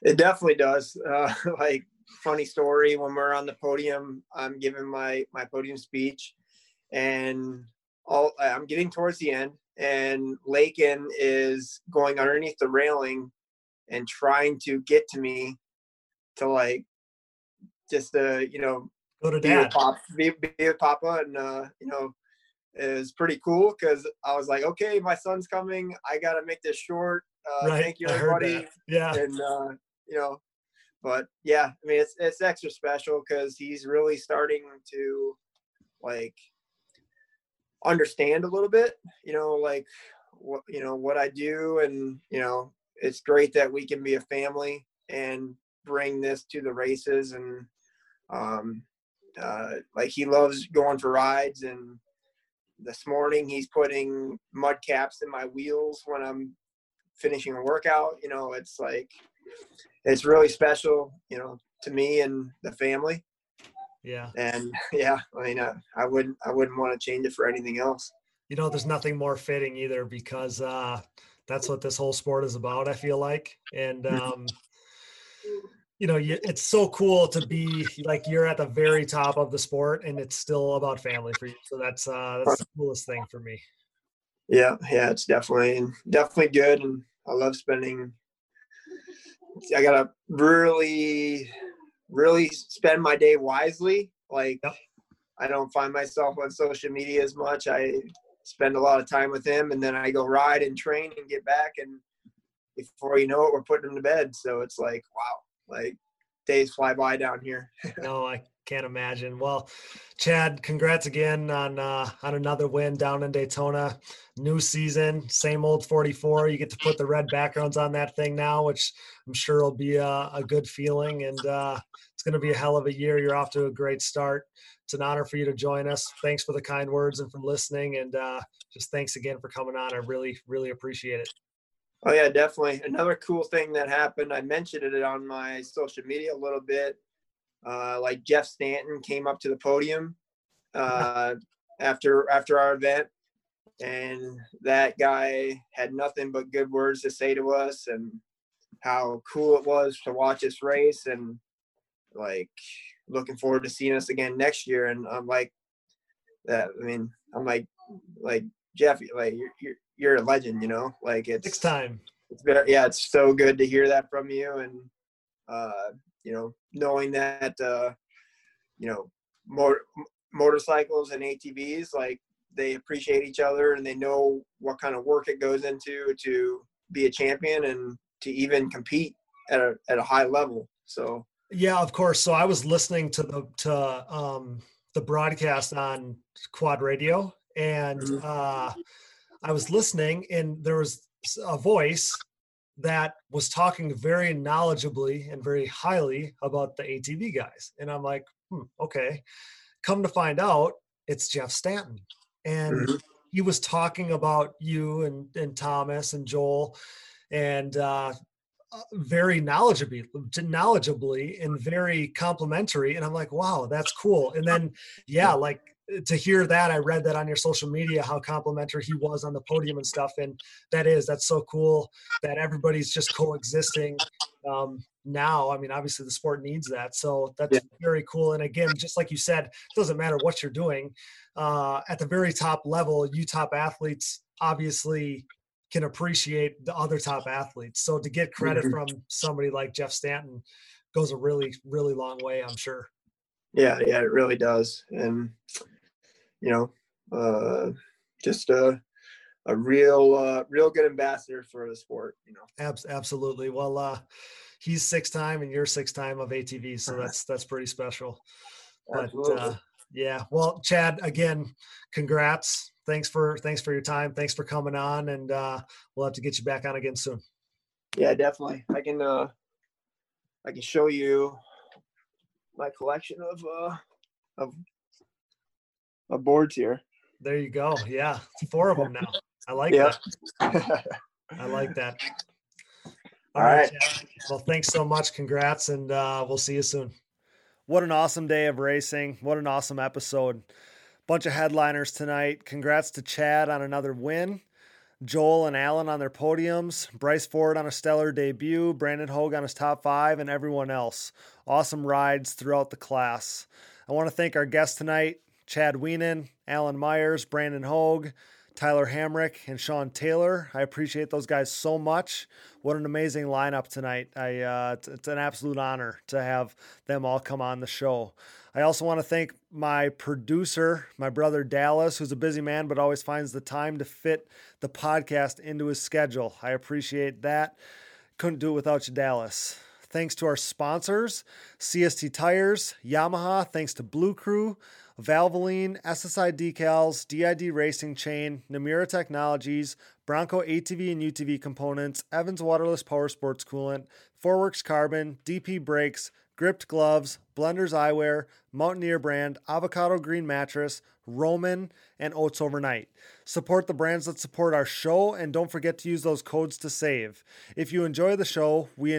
It definitely does. Uh, like funny story when we're on the podium, I'm giving my my podium speech, and all I'm getting towards the end, and Lakin is going underneath the railing and trying to get to me to like just uh you know Go to be with dad. Pop, be, be with Papa, and uh, you know, was pretty cool because I was like, okay, my son's coming. I gotta make this short. Uh, right. Thank you, everybody. Yeah. And uh, you know, but yeah, I mean, it's it's extra special because he's really starting to like understand a little bit. You know, like what you know what I do, and you know, it's great that we can be a family and bring this to the races and um uh, like he loves going for rides and this morning he's putting mud caps in my wheels when i'm finishing a workout you know it's like it's really special you know to me and the family. Yeah. and yeah i mean uh, i wouldn't i wouldn't want to change it for anything else. You know there's nothing more fitting either because uh that's what this whole sport is about i feel like. And um you know you, it's so cool to be like you're at the very top of the sport and it's still about family for you. So that's uh that's the coolest thing for me. Yeah yeah it's definitely definitely good and i love spending i gotta really really spend my day wisely. Like Yep. i don't find myself on social media as much. I spend a lot of time with him and then i go ride and train and get back and before you know it we're putting him to bed. So it's like wow. Like days fly by down here. No i can't imagine. Well chad congrats again on uh on another win down in daytona. New season same old 44 you get to put the red backgrounds on that thing now which i'm sure will be a, a good feeling. And uh it's going to be a hell of a year. You're off to a great start. It's an honor for you to join us. Thanks for the kind words and for listening. And uh just thanks again for coming on. I really really appreciate it Oh yeah, definitely. Another cool thing that happened, I mentioned it on my social media a little bit. Uh, like Jeff Stanton came up to the podium uh, after after our event, and that guy had nothing but good words to say to us, and how cool it was to watch us race, and like looking forward to seeing us again next year. And I'm like, that. I mean, I'm like, like Jeff, like you're you're, you're a legend, you know. Like it's next time it's very, yeah, it's so good to hear that from you, and uh, you know, knowing that uh, you know, motor, motorcycles and ATVs like they appreciate each other and they know what kind of work it goes into to be a champion and to even compete at a at a high level. So Yeah, of course. So I was listening to the to um the broadcast on Quad Radio and Mhm. uh I was listening and there was a voice that was talking very knowledgeably and very highly about the ATV guys. And I'm like, hmm, okay. Come to find out, it's Jeff Stanton. And Mhm. he was talking about you and, and Thomas and Joel and uh, uh, very knowledgeably, knowledgeably and very complimentary. And I'm like, wow, that's cool. And then, yeah, like to hear that, I read that on your social media how complimentary he was on the podium and stuff, and that is that's so cool that everybody's just coexisting um, now. I mean, obviously the sport needs that, so that's yeah. very cool. And again, just like you said, it doesn't matter what you're doing. Uh, at the very top level, you top athletes obviously can appreciate the other top athletes. So to get credit mm-hmm. from somebody like Jeff Stanton goes a really, really long way, I'm sure. Yeah, yeah, it really does. And you know, uh, just a a real, uh, real good ambassador for the sport. You know, absolutely. Well, uh, he's six time and you're six time of ATV, so that's that's pretty special. But uh, yeah, well, Chad, again, congrats. Thanks for thanks for your time. Thanks for coming on, and uh, we'll have to get you back on again soon. Yeah, definitely. I can uh, I can show you my collection of uh, of of boards here. There you go. Yeah, four of them now. I like yeah. that. I like that. All, All right. right well, thanks so much. Congrats, and uh, we'll see you soon. What an awesome day of racing. What an awesome episode. Bunch of headliners tonight. Congrats to Chad on another win. Joel and Alan on their podiums, Bryce Ford on a stellar debut, Brandon Hogue on his top five, and everyone else. Awesome rides throughout the class. I want to thank our guests tonight Chad Wienen, Alan Myers, Brandon Hogue, Tyler Hamrick, and Sean Taylor. I appreciate those guys so much. What an amazing lineup tonight. I, uh, it's, it's, an absolute honor to have them all come on the show. I also want to thank my producer, my brother Dallas, who's a busy man but always finds the time to fit the podcast into his schedule. I appreciate that. Couldn't do it without you, Dallas. Thanks to our sponsors, CST Tires, Yamaha, thanks to Blue Crew, Valvoline, SSI Decals, DID Racing Chain, Namura Technologies, Bronco ATV and UTV components, Evans Waterless Power Sports Coolant, Forworks Carbon, DP Brakes, Gript Gloves, Blenders Eyewear, Mountaineer Brand, Avocado Green Mattress, Roman, and Oats Overnight. Support the brands that support our show and don't forget to use those codes to save. If you enjoy the show, we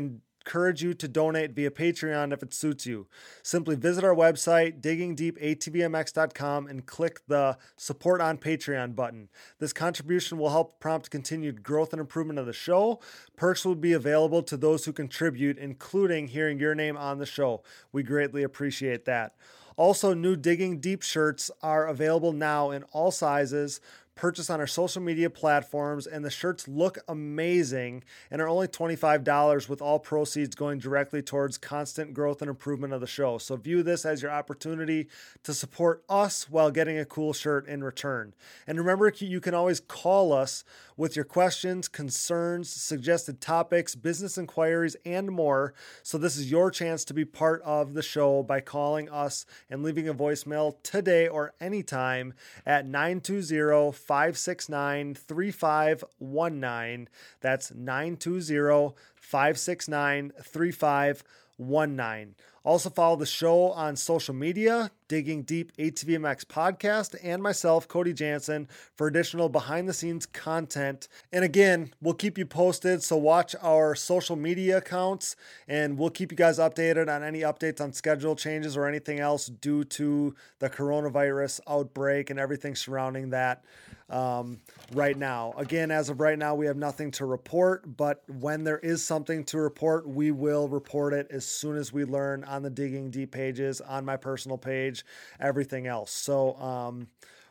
encourage you to donate via Patreon if it suits you. Simply visit our website, diggingdeepatvmx.com, and click the Support on Patreon button. This contribution will help prompt continued growth and improvement of the show. Perks will be available to those who contribute, including hearing your name on the show. We greatly appreciate that. Also, new Digging Deep shirts are available now in all sizes purchase on our social media platforms, and the shirts look amazing and are only $25 with all proceeds going directly towards constant growth and improvement of the show. So view this as your opportunity to support us while getting a cool shirt in return. And remember, you can always call us with your questions, concerns, suggested topics, business inquiries, and more. So this is your chance to be part of the show by calling us and leaving a voicemail today or anytime at 920 569 3519. That's 920 569 3519. Also, follow the show on social media, Digging Deep ATVMX podcast, and myself, Cody Jansen, for additional behind the scenes content. And again, we'll keep you posted. So, watch our social media accounts and we'll keep you guys updated on any updates on schedule changes or anything else due to the coronavirus outbreak and everything surrounding that um, right now. Again, as of right now, we have nothing to report, but when there is something to report, we will report it as soon as we learn on the Digging Deep pages, on my personal page, everything else. So um,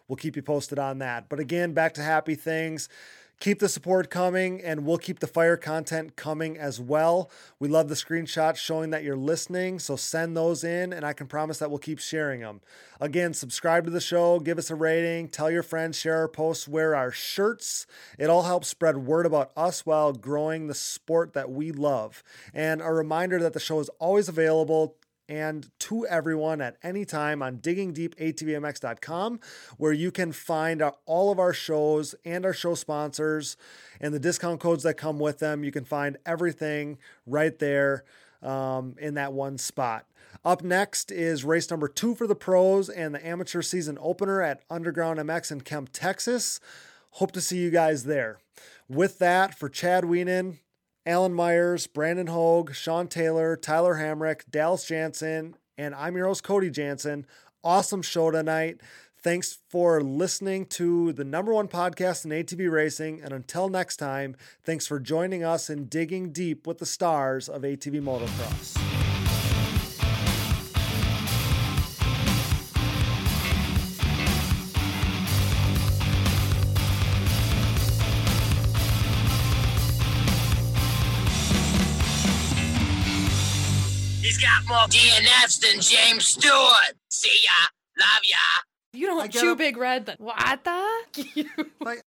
we'll keep you posted on that. But again, back to happy things keep the support coming and we'll keep the fire content coming as well. We love the screenshots showing that you're listening, so send those in and I can promise that we'll keep sharing them. Again, subscribe to the show, give us a rating, tell your friends, share our posts, wear our shirts. It all helps spread word about us while growing the sport that we love. And a reminder that the show is always available and to everyone at any time on diggingdeepatvmx.com, where you can find all of our shows and our show sponsors and the discount codes that come with them. You can find everything right there um, in that one spot. Up next is race number two for the pros and the amateur season opener at Underground MX in Kemp, Texas. Hope to see you guys there. With that, for Chad Wienen, Alan Myers, Brandon Hogue, Sean Taylor, Tyler Hamrick, Dallas Jansen, and I'm your host, Cody Jansen. Awesome show tonight. Thanks for listening to the number one podcast in ATV racing. And until next time, thanks for joining us in digging deep with the stars of ATV motocross. Got more DNFs than James Stewart. See ya. Love ya. You don't I get chew it. big red. Then what the?